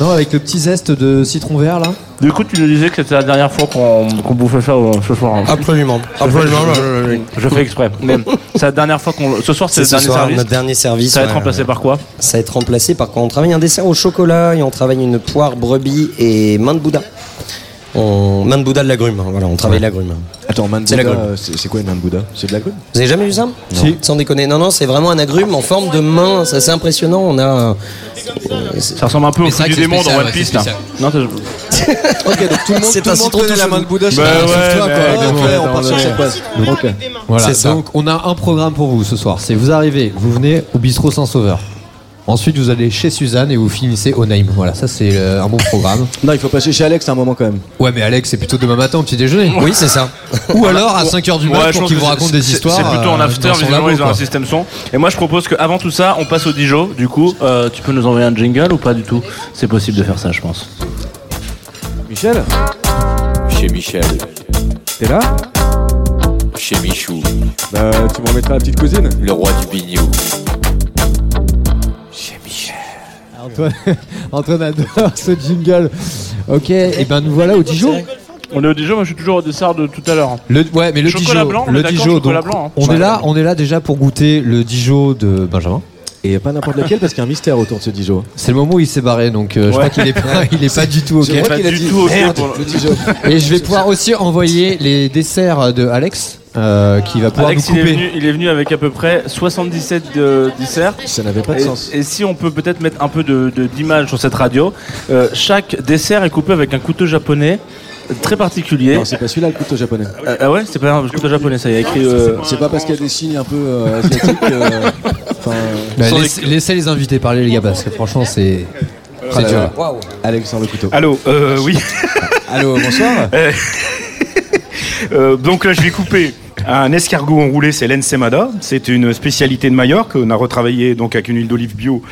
F: Non, avec le petit zeste de citron vert là.
C: Du coup, tu nous disais que c'était la dernière fois qu'on qu'on bouffait ça euh, ce soir. hein.
O: Absolument.
C: Je fais-
O: Absolument.
C: je- fais exprès. C'est la dernière fois qu'on. Ce soir, c'est
O: C'est
C: le
O: ce
C: dernier
O: soir,
C: service.
O: notre dernier service.
C: Ça va être
O: ouais,
C: remplacé par quoi
O: Ça va être remplacé par quoi? On travaille un dessert au chocolat et on travaille une poire brebis et main de Bouddha. On... Main de Bouddha de l'agrume, hein, voilà, on travaille l'agrume.
E: Attends, man
O: C'est la
E: Bouddha,
O: grume.
E: euh, c'est quoi une man Bouddha C'est de la grume?
O: Vous avez jamais vu ça?
E: Si.
O: Sans déconner. Non, non, c'est vraiment un agrume en forme de main, c'est assez impressionnant. On a.
C: Ça ressemble un peu au fruit du démon dans One
O: ouais,
C: Piece
O: c'est
C: là. Non,
E: Ok, donc tout le monde, tout le connaît la main de Bouddha.
C: Bah ouais,
E: toi, quoi.
C: attends, attends,
E: on part sur
C: attends,
E: cette base. Ok.
F: Voilà. Donc on a un programme pour vous ce soir. C'est vous arrivez, vous venez au bistrot Saint-Sauveur. Ensuite, vous allez chez Suzanne et vous finissez au Naïm. Voilà, ça c'est euh, un bon programme.
E: Non, il faut passer chez Alex à un moment quand même.
F: Ouais, mais Alex, c'est plutôt demain matin au petit déjeuner.
O: Oui, c'est ça.
F: Ou alors à 5h du
C: Ouais,
F: matin
C: je
F: pour
C: pense
F: qu'il
C: que
F: vous
C: c'est-
F: raconte des
C: c'est-
F: histoires.
C: C'est plutôt en
F: euh,
C: after,
F: dans son
C: visiblement
F: labo,
C: ils ont un
F: quoi.
C: système son. Et moi je propose qu'avant tout ça, on passe au Dijon. Du coup, euh, tu peux nous envoyer un jingle ou pas du tout? C'est possible de faire ça, je pense.
E: Michel
D: Chez Michel,
E: T'es là?
D: Chez Michou,
E: Bah, tu m'en mettras la petite cousine
D: le roi du bignou.
F: Antoine, Antoine adore ce jingle. Ok, et ben nous voilà au Dijon.
C: On est au Dijon, moi je suis toujours au dessert de tout à l'heure.
F: Le, ouais, mais le
C: Chocolat
F: Dijon,
C: blanc, on est
F: le
C: d'accord,
F: Dijon,
C: chocolat
F: donc,
C: blanc, hein.
F: on est là, on est là déjà pour goûter le Dijon de Benjamin.
E: Et pas n'importe lequel parce qu'il y a un mystère autour de ce Dijon.
F: C'est le moment où il s'est barré, donc euh, je crois qu'il est pas, il est pas du tout ok.
E: Je crois qu'il a dit merde, le Dijon.
F: Et je vais pouvoir aussi envoyer les desserts de Alex, euh, qui va pouvoir
C: Alex,
F: nous
C: il est,
F: couper.
C: venu, il est venu avec à peu près 77 de- desserts.
E: Ça n'avait pas de
C: et,
E: sens.
C: Et si on peut peut-être mettre un peu de- de- d'image sur cette radio, euh, chaque dessert est coupé avec un couteau japonais euh, très particulier.
E: Non, c'est pas celui-là le couteau japonais.
C: Euh, ah ouais, c'est pas un couteau japonais, ça y a écrit. euh,
E: C'est pas parce qu'il y a des signes un peu euh, asiatiques. euh, Enfin,
F: Bah, laisse- laissez les invités parler, les gars, parce que franchement, c'est.
E: Ah là
F: dur.
E: là. Alex sans le couteau.
M: Allô, euh, oui.
E: Allô, bonsoir.
M: Euh, euh, donc là, je vais couper un escargot enroulé, c'est l'ensemada. C'est une spécialité de Majorque. On a retravaillé donc avec une huile d'olive bio.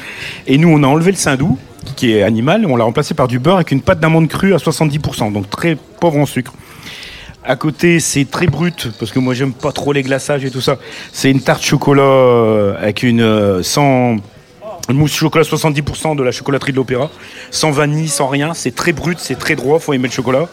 M: Et nous, on a enlevé le saindoux, qui est animal, et on l'a remplacé par du beurre avec une pâte d'amande crue à 70%, donc très pauvre en sucre. À côté, c'est très brut, parce que moi, j'aime pas trop les glaçages et tout ça. C'est une tarte chocolat euh, avec une euh, sans mousse chocolat 70% de la chocolaterie de l'Opéra, sans vanille, sans rien. C'est très brut, c'est très droit, faut aimer le chocolat.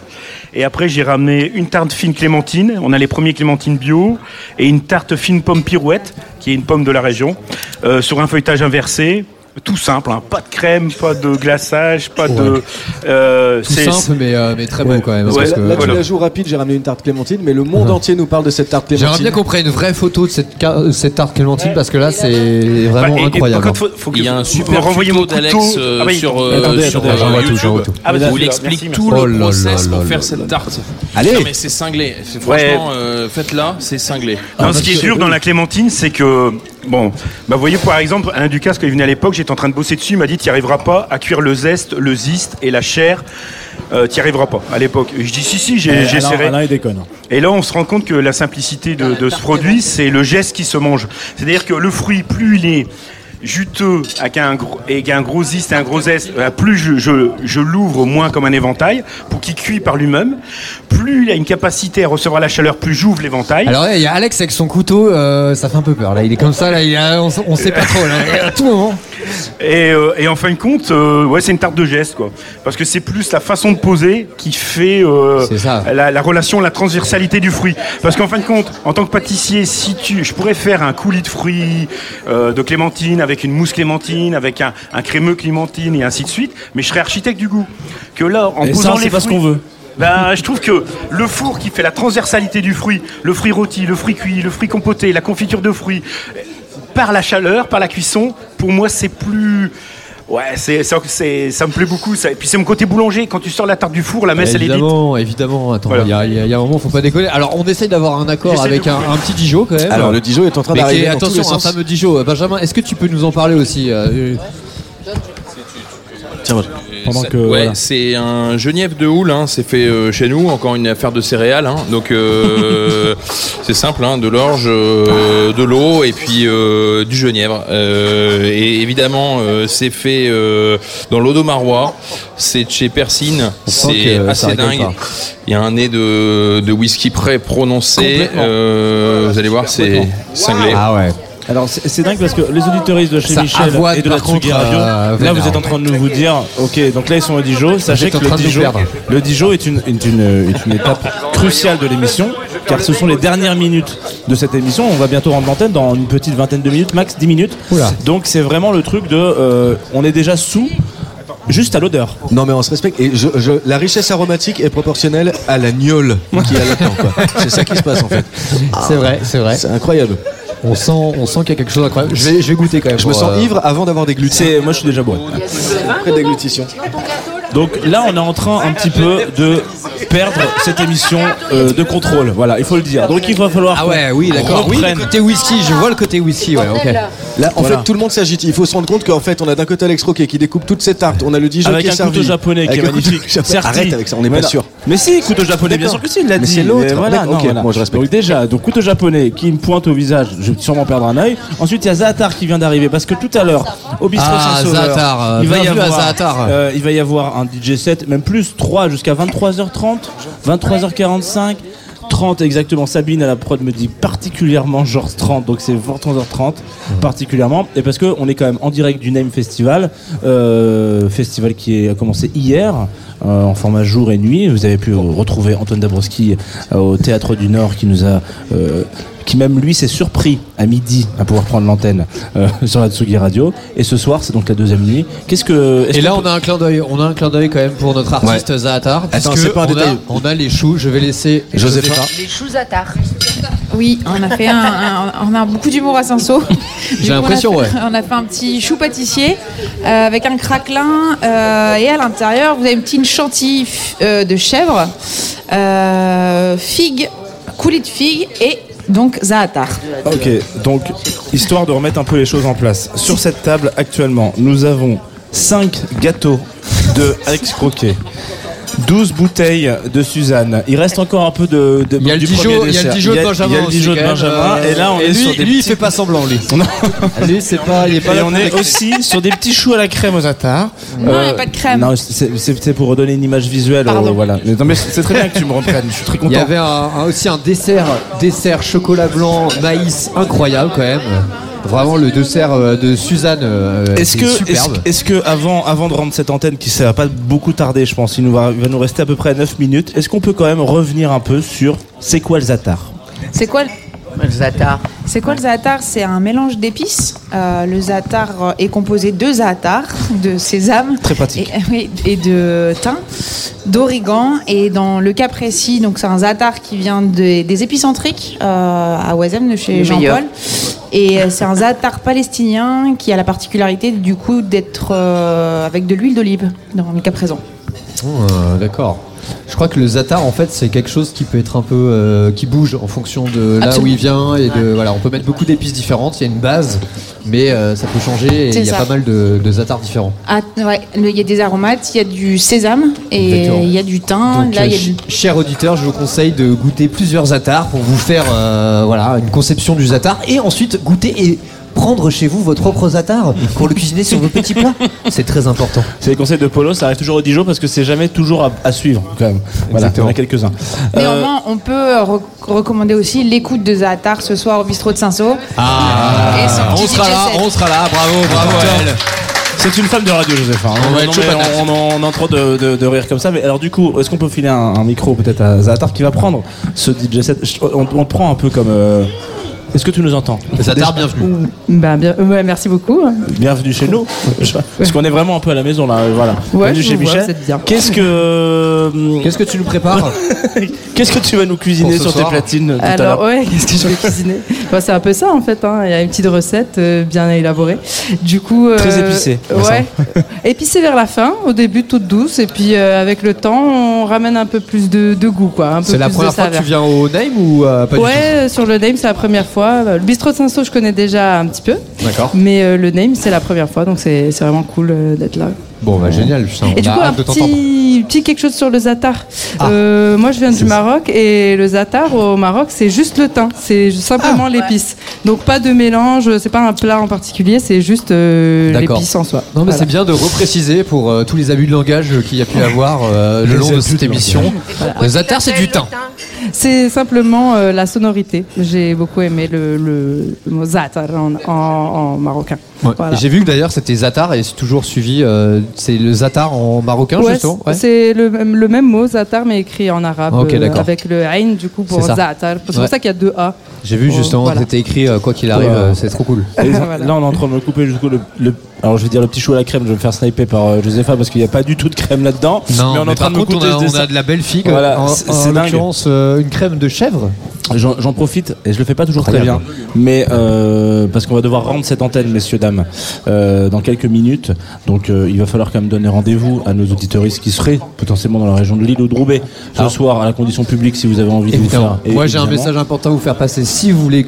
M: Et après, j'ai ramené une tarte fine clémentine. On a les premiers clémentines bio et une tarte fine pomme pirouette, qui est une pomme de la région, euh, sur un feuilletage inversé. Tout simple, hein. pas de crème, pas de glaçage, pas de. euh,
F: Tout
M: c'est-
F: simple, mais, euh, mais très bon quand même.
E: Parce
F: parce
E: que
F: que,
E: là, là, tu
F: voilà.
E: la joues rapide, j'ai ramené une tarte clémentine, mais le monde entier nous parle de cette tarte
F: J'aimerais
E: clémentine.
F: bien qu'on prenne une vraie photo de cette, cette tarte clémentine parce que là c'est vraiment
M: Bah, et- et
F: incroyable.
M: faut- faut que-
G: Il y a un super tuto d'Alex euh,
M: Ah oui,
G: sur,
M: attendez,
G: euh,
M: attendez,
G: sur
M: attendez,
G: euh, YouTube
M: tout. Ah bah,
G: où il explique tout le
M: Oh là
G: process
M: là
G: pour
M: là
G: faire
M: là
G: cette
M: là.
G: tarte.
M: Allez.
G: Non, mais c'est cinglé. Franchement, faites-la, c'est cinglé.
M: Non, ce qui est dur dans la clémentine, c'est que, bon, bah, vous voyez, par exemple, Alain Ducasse, quand il venait à l'époque, j'étais en train de bosser dessus, il m'a dit, tu n'y arriveras pas à cuire le zeste, le ziste et la chair, euh, tu n'y arriveras pas, à l'époque. Et Je dis, si, si, j'ai-
R: Eh,
M: j'essaierai.
R: Alain, déconne.
M: Et là, on se rend compte que la simplicité de, de ce produit, c'est le geste qui se mange. C'est-à-dire que le fruit, plus il est juteux avec un gros, et un gros zeste et un gros zeste, euh, plus je, je, je l'ouvre moins comme un éventail pour qu'il cuit par lui-même, plus il a une capacité à recevoir la chaleur, plus j'ouvre l'éventail.
F: Alors ouais, il y a Alex avec son couteau, euh, ça fait un peu peur là. Il est comme ça, là, il a- on, on sait pas trop là. À tout moment.
M: Et, euh, et en fin de compte, euh, ouais, c'est une tarte de geste, quoi. Parce que c'est plus la façon de poser qui fait
F: ça.
M: La, la relation, la transversalité du fruit. Parce qu'en fin de compte, en tant que pâtissier, si tu, je pourrais faire un coulis de fruits, de clémentine, avec une mousse clémentine, avec un, un crémeux clémentine et ainsi de suite, mais je serais architecte du goût. Que là, en
C: Et
M: posant
C: ça, c'est
M: les
C: pas ce
M: fruits-
C: qu'on veut.
M: ben, je trouve que le four qui fait la transversalité du fruit, le fruit rôti, le fruit cuit, le fruit compoté, la confiture de fruits, par la chaleur, par la cuisson, pour moi c'est plus. Ouais, c'est, ça, ça me plaît beaucoup. Ça. Et puis c'est mon côté boulanger. Quand tu sors la tarte du four, la messe elle est dite.
F: évidemment, évidemment. Attends,
M: Voilà.
F: il y, a- il y a- il y a un moment, faut pas déconner. Alors, on essaye d'avoir un accord avec un, un petit Dijon quand même.
E: Alors, le Dijon est en train d'arriver
F: Attention, un fameux Dijon. Benjamin, est-ce que tu peux nous en parler aussi euh,
E: Tiens, moi.
R: Pendant
G: C'est-
R: que,
G: ouais,
R: voilà.
G: c'est un genièvre de houle, hein, c'est fait euh, chez nous, encore une affaire de céréales. hein. donc euh, c'est simple, hein, de l'orge, euh, de l'eau et puis euh, du genièvre. Euh, et évidemment, euh, c'est fait euh, dans c'est de chez Persine,
F: On sent
G: c'est assez dingue. Il y a un nez de, de whisky prêt prononcé. Vous allez voir, c'est cinglé.
F: Ah ouais.
C: Alors c'est dingue parce que les auditeuristes de chez
F: Ça
C: Michel et de la Tsugi Radio,
F: euh,
C: là vous êtes en train de nous vous dire, ok, donc là ils sont au Dijon, sachez que le Dijon, le Dijon est une, est une, est une étape cruciale de l'émission, car ce sont les dernières minutes de cette émission. On va bientôt rendre l'antenne dans une petite vingtaine de minutes, max 10 minutes.
F: Oula.
C: Donc c'est vraiment le truc de, euh, on est déjà sous, juste à l'odeur.
E: Non mais on se respecte et je, je- la richesse aromatique est proportionnelle à la gnôle qui est là-dedans. C'est ça qui se passe en fait.
F: C'est vrai, c'est vrai.
E: C'est incroyable.
F: On sent, on sent qu'il y a quelque chose d'incroyable. Je vais, je vais goûter quand même.
E: Je me sens
F: euh,
E: ivre avant d'avoir des
C: moi je suis déjà bourré.
E: Après déglutition.
C: Donc là, on est en train un petit peu de perdre cette émission euh, de contrôle. Voilà, il faut le dire. Donc il va falloir.
F: Ah ouais, oui, d'accord. Oui, le côté whisky, je vois le côté whisky, ouais, ok.
E: Là, en
C: Voilà.
E: fait, tout le monde s'agite. Il faut se rendre compte qu'en fait, on a d'un côté Alex Roquet qui découpe toutes ses tartes. On a le Dijon
C: Avec
E: qui
C: un
E: servi.
C: couteau japonais qui est
E: un couteau
C: magnifique.
E: japonais. Arrête avec ça, on n'est pas
C: Voilà.
E: sûr.
C: Mais si, couteau japonais, bien sûr que si, il l'a
E: Mais
C: dit.
E: c'est l'autre.
C: Voilà, non,
E: moi, je respecte.
C: Donc déjà, donc couteau japonais qui me pointe au visage, je vais sûrement perdre un œil. Ensuite, il y a Zaatar qui vient d'arriver parce que tout à l'heure, au bistrot
F: Ah,
C: Saint-Sauveur,
F: Zaatar, euh,
C: il va y avoir, euh, il va y avoir un DJ set, même plus 3 jusqu'à 23h30, 23h45. 30 exactement, Sabine à la prod me dit particulièrement genre 30, donc c'est 23h30 particulièrement, et parce que on est quand même en direct du Name Festival, euh, festival qui a commencé hier euh, en format jour et nuit. Vous avez pu retrouver Antoine Dabrowski euh, au Théâtre du Nord qui nous a qui même lui s'est surpris à midi à pouvoir prendre l'antenne euh, sur la Tsugi Radio. Et ce soir, c'est donc la deuxième nuit. Qu'est-ce que. est-ce
F: Et là,
C: qu'on
F: on a un clin d'œil. On a un clin d'œil quand même pour notre artiste Zahatar.
J: Attends,
F: puisque
J: c'est pas un
F: on, a,
J: détail.
F: on a les choux. Je vais laisser.
J: Josépha.
I: Les choux attard. Oui, on a fait un, un- on a beaucoup d'humour à Saint-Saul.
F: J'ai l'impression,
I: on a
F: ouais.
I: fait- On a fait un petit chou pâtissier euh, avec un craquelin euh, et à l'intérieur vous avez une petite chantilly euh, de chèvre, euh, figue, coulis de figue et donc zaatar.
C: Ok, donc histoire de remettre un peu les choses en place. Sur cette table actuellement, nous avons 5 gâteaux de Alex Croquet. 12 bouteilles de Suzanne. Il reste encore un peu de, de
F: Il y a le
C: du
F: Dijon,
C: premier
F: il y a le
C: dessert.
F: Dijon de
C: Il y a-
F: Benjamin
C: Il y a le Dijon de Benjamin.
F: euh,
C: et là, on
F: et
C: est
F: lui-
C: sur des
F: lui, il
C: petits-
F: fait pas semblant, lui.
C: Non.
F: Lui, c'est pas, il est pas
C: Et
F: là
C: on est aussi sur des petits choux à la crème aux attards.
I: Non, il y a pas de crème.
C: Non, c'est pour redonner une image visuelle. Euh, voilà. Mais, non, mais c'est très bien que tu me reprennes. Je suis très content.
F: Il y avait un- un- aussi un dessert, dessert chocolat blanc, maïs incroyable quand même. Vraiment le dessert euh, de Suzanne. euh,
C: Est-ce que, est-ce,
F: superbe.
C: est-ce que avant, avant de rendre cette antenne, qui ça va pas beaucoup tarder, je pense, il, nous va, il va nous rester à peu près 9 minutes, est-ce qu'on peut quand même revenir un peu sur c'est quoi le zatar?
I: C'est quoi le
H: Le zaatar.
I: C'est quoi le zaatar? C'est un mélange d'épices. Euh, le zaatar est composé de zaatar, de sésame.
C: Très pratique.
I: Et, de thym, d'origan. Et dans le cas précis, donc c'est un zaatar qui vient des- des épicentriques euh, à Oisem de chez. Jean-Paul. Et euh, c'est un zaatar palestinien qui a la particularité du coup d'être euh, avec de l'huile d'olive dans le cas présent.
F: Oh, euh, D'accord. Je crois que le zatar en fait c'est quelque chose qui peut être un peu euh, qui bouge en fonction de là
I: Absolument.
F: où il vient et de voilà on peut mettre beaucoup d'épices différentes il y a une base mais euh, ça peut changer et il y a
I: ça.
F: pas mal de, de zatars différents.
I: Ah, ouais, il y a des aromates, il y a du sésame et il y a du thym.
F: Donc,
I: Là,
F: euh,
I: il y a du
F: ch- cher auditeur, je vous conseille de goûter plusieurs zatars pour vous faire voilà, une conception du zatar et ensuite goûter et prendre chez vous votre propre zatar pour le cuisiner sur vos petits plats. C'est très important.
C: C'est les conseils de Polo, ça arrive toujours au Dijon parce que c'est jamais toujours à, à suivre quand même. Voilà, il y en a quelques-uns. Euh,
I: Néanmoins, on peut euh, re- recommander aussi l'écoute de Zaatar ce soir au bistrot de Saint-Saul.
F: Ah,
I: Et
F: on sera là, on sera là, bravo, bravo à elle.
C: C'est une femme de radio, Joseph. hein.
F: On va
C: Non,
F: être chaud
C: mais
F: patate.
C: on, on, on est en train de, de- de rire comme ça. Mais alors, du coup, est-ce qu'on peut filer un, un micro peut-être à Zatar qui va prendre ce DJ set? On le prend un peu comme. euh, Est-ce que tu nous entends
F: Zatar, bienvenue.
S: Bah, bien, ouais, merci beaucoup.
C: Bienvenue chez nous. Parce qu'on est vraiment un peu à la maison là. Voilà.
S: Ouais,
C: Bienvenue chez Michel. Qu'est-ce que.
F: Qu'est-ce que tu nous prépares
C: Qu'est-ce que tu vas nous cuisiner sur tes platines tout à
S: Alors,
C: l'heure
S: ouais, qu'est-ce que je vais cuisiner Bah, C'est un peu ça en fait. hein. Il y a une petite recette euh, bien élaborée. Du coup. euh,
C: Très épicée,
S: Ouais. épicée vers la fin, au début toute douce, et puis euh, avec le temps, on ramène un peu plus de, de goût, quoi.
F: C'est la première fois que tu viens au Name ou euh, pas du
S: Ouais, sur le name, c'est la première fois. Le bistrot de Saint-Saul, je connais déjà un petit peu.
F: D'accord.
S: Mais euh, le name, c'est la première fois, donc c'est c'est vraiment cool euh, d'être là.
F: Bon, bah génial, putain, on
S: Et du
F: a
S: coup, un
F: hâte de t'entendre.
S: petit, petit quelque chose sur le zatar.
F: Ah.
S: Euh, moi, je viens du Maroc et le zatar au Maroc, c'est juste le thym, c'est
F: Ah.
S: simplement l'épice. Donc pas de mélange, c'est pas un plat en particulier, c'est juste euh,
F: D'accord.
S: l'épice en soi.
F: Non, mais
S: Voilà.
F: c'est bien de repréciser pour euh, tous les abus de langage euh, qu'il y a pu avoir euh, le
C: Les
F: long de
C: abus
F: cette
C: de
F: émission. Le zatar, c'est du thym.
S: C'est simplement euh, la sonorité. J'ai beaucoup aimé le, le, le mot zatar en, en- en marocain.
F: Ouais.
S: Voilà.
F: Et J'ai vu que d'ailleurs c'était zatar et c'est toujours suivi. euh, c'est le zatar en marocain
S: Ouais,
F: justement. Ouais.
S: C'est le, même- le même mot, zatar, mais écrit en arabe, euh, avec le ain du coup pour zatar. C'est
F: Ouais.
S: pour ça qu'il y a deux A.
F: J'ai vu
S: Oh,
F: justement
S: voilà.
F: c'était écrit euh, quoi qu'il arrive,
C: Ouais.
F: euh, c'est trop cool.
C: Et
S: Voilà.
C: Là, on est en train de me couper jusqu'au le, le- Alors, je vais dire le petit chou à la crème. Je vais me faire sniper par euh, Josepha parce qu'il n'y a pas du tout de crème là-dedans.
F: Non,
C: mais on est en train de
F: contre, on a,
C: ce
F: on
C: dessin.
F: a de la belle figue.
C: Voilà,
F: en,
C: c'est-
F: en
C: dingue.
F: l'occurrence euh, une crème de chèvre.
C: J'en j'en profite et je le fais pas toujours très bien, mais euh, parce qu'on va devoir rendre cette antenne, messieurs dames, euh, dans quelques minutes. Donc euh, il va falloir quand même donner rendez-vous à nos auditoristes qui seraient potentiellement dans la région de Lille ou de Roubaix ce soir à la condition publique si vous avez envie de vous faire.
F: Moi j'ai un message important à vous faire passer. Si vous voulez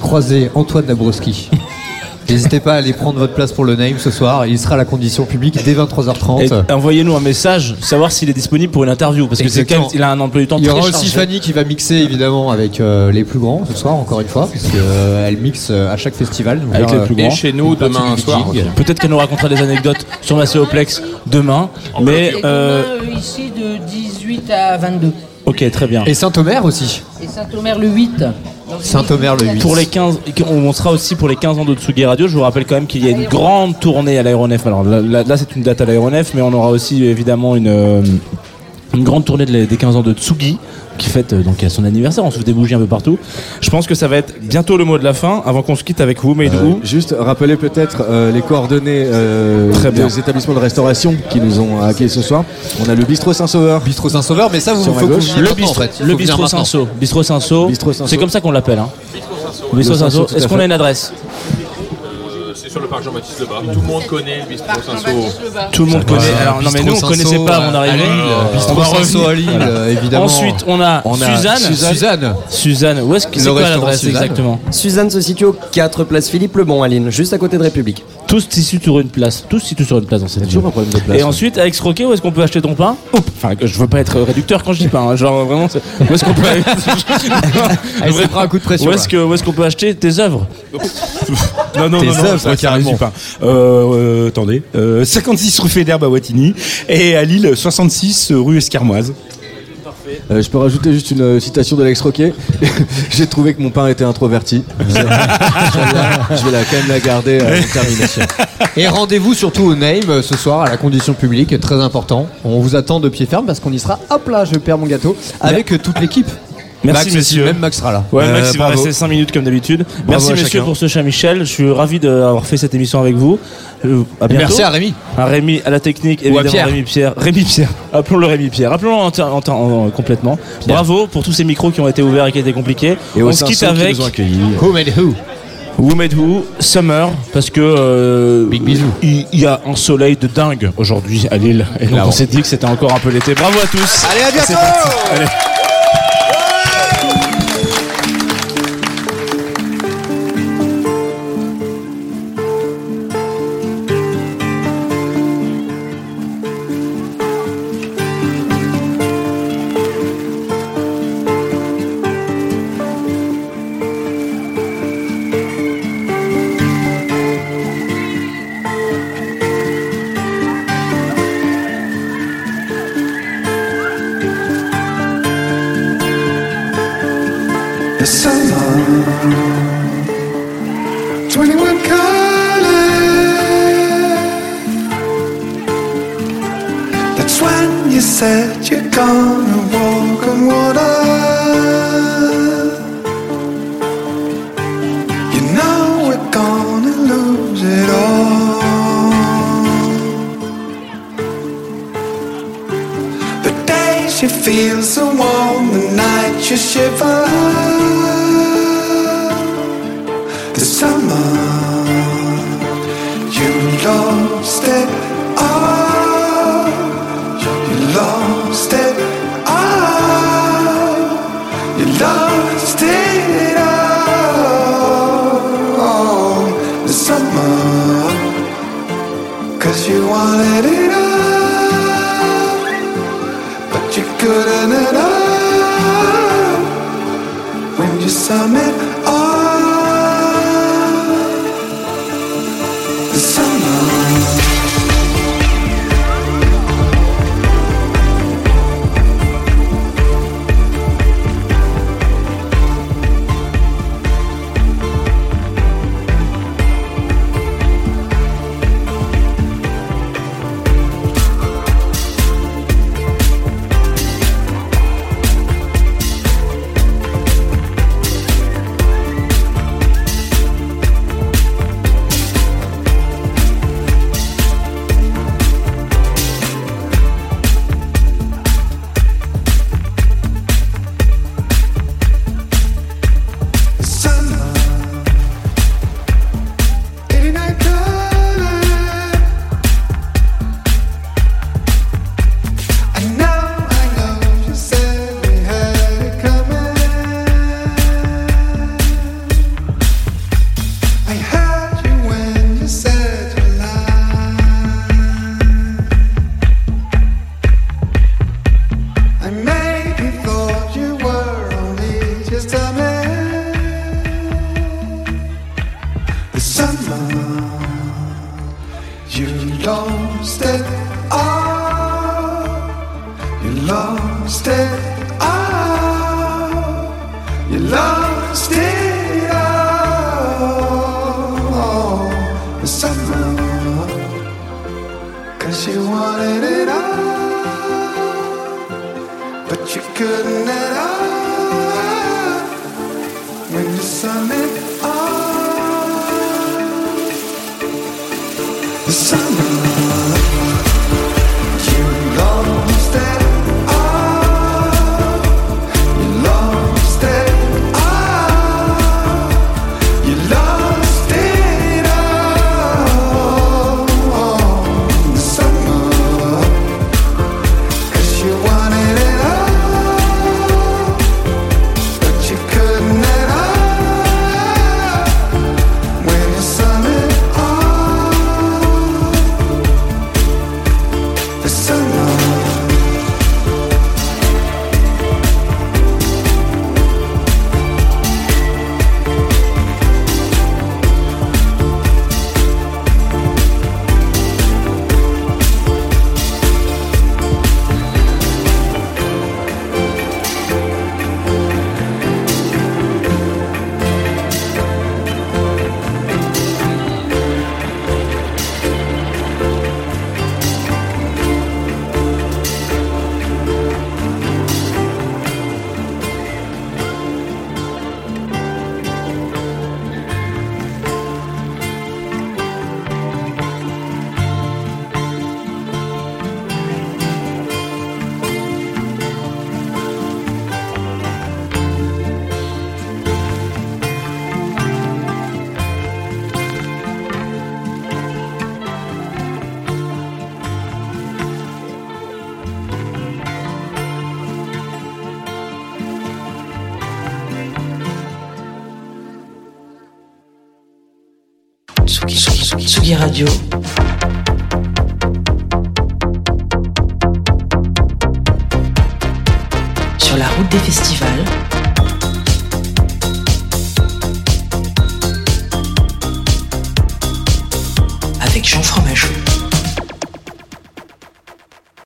F: croiser Antoine Dabrowski, n'hésitez pas à aller prendre votre place pour le name ce soir. Il sera à la condition publique dès 23h30.
C: Et envoyez-nous un message, savoir s'il est disponible pour une interview, parce que c'est quand même, il a un emploi du temps
F: Il y aura aussi. Fanny qui va mixer évidemment avec euh, les plus grands ce soir, encore une fois, parce qu'elle mixe euh, à chaque festival. Donc,
C: Avec
F: là,
C: les plus
F: euh,
C: grands.
G: Et chez nous, demain soir.
C: Peut-être qu'elle nous racontera des anecdotes sur la Céoplex demain, mais euh,
H: Demain, euh, ici de 18 à 22.
C: Ok, très bien.
F: Et Saint-Omer aussi.
H: Et Saint-Omer le 8.
F: Saint-Omer le 8.
C: Pour les 15, on sera aussi pour les 15 ans de Tsugi Radio. Je vous rappelle quand même qu'il y a une grande tournée à l'aéronef. Alors là, là- là, c'est une date à l'aéronef, mais on aura aussi évidemment une, euh, une grande tournée des 15 ans de Tsugi qui fête euh, donc à son anniversaire. On souffle des bougies un peu partout. Je pense que ça va être bientôt le mot de la fin avant qu'on se quitte avec vous, mais
E: Euh,
C: où
E: juste rappeler peut-être euh, les coordonnées euh,
C: Très bien.
E: des établissements de restauration qui nous ont accueillis ce soir. On a le bistrot Saint-Sauveur.
F: Bistrot Saint-Sauveur, mais ça, vous faut que vous
C: le bistrot,
F: en fait.
C: le
F: venir
C: bistrot Saint-Saul. C'est comme ça qu'on l'appelle. Hein. Bistrot
E: tout
C: Est-ce qu'on
E: fait.
C: a une adresse
G: C'est sur le parc Jean-Baptiste Lebas. Tout le monde connaît le bistrot Saint-Saul.
C: Tout le monde connaît. Alors non, mais nous on connaissait pas avant d'arriver.
F: euh,
C: On va revenir.
F: à Lille, évidemment.
C: Ensuite, on a, Suzanne.
F: Suzanne.
C: Suzanne. Où est-ce que c'est quoi l'adresse
O: Suzanne.
C: exactement?
O: Suzanne se situe au 4 place Philippe Lebon à Lille, juste à côté de République.
C: Tous se situent sur une place. Tous se situent sur une place dans cette ville.
E: toujours un problème de place,
C: Et ensuite, avec Croquet, où est-ce qu'on peut acheter ton pain Oups. Enfin, je veux pas être réducteur quand je dis pain. hein. Genre vraiment, c'est- où est-ce qu'on peut
F: Elle se prend un coup de pression.
C: Où est-ce que où est-ce qu'on peut acheter tes œuvres
M: Non, non,
F: Tes
M: non, non,
F: œuvres,
M: ça, ça
F: carrément.
M: pas. Euh, euh, attendez. Euh, 56 rue Fédère à Wattignies et à Lille 66 rue Escarmoise.
E: Euh, je peux rajouter juste une euh, citation d'Alex Roquet. J'ai trouvé que mon pain était introverti. je vais la, je vais la- quand même la garder à la termination.
F: Et rendez-vous surtout au Name euh, ce soir à la condition publique, très important. On vous attend de pied ferme parce qu'on y sera. Hop là, je perds mon gâteau avec euh, toute l'équipe.
C: Merci
F: Max,
C: messieurs.
F: Même Max sera là.
C: Ouais,
F: Euh,
C: Max, il va rester 5 minutes comme d'habitude. Merci messieurs
F: chacun.
C: pour ce chat Michel. Je suis ravi d'avoir fait cette émission avec vous. Euh, à bientôt.
F: Merci à Rémi.
C: À Rémi, à la technique,
F: Ou à
C: évidemment.
F: Pierre.
C: Rémi Pierre. Rémi Pierre. Appelons-le Rémi Pierre. Appelons-le en, en- en- en- complètement. Bravo pour tous ces micros qui ont été ouverts et qui étaient compliqués.
E: Et
C: On se quitte avec
E: nous ont accueillis.
F: Who made who?
C: Who Made Who, Summer, parce que euh,
F: Big bisous.
C: il y a un soleil de dingue aujourd'hui à Lille. Et donc
F: Clairement.
C: on s'est dit que c'était encore un peu l'été. Bravo à tous.
T: Allez, à bientôt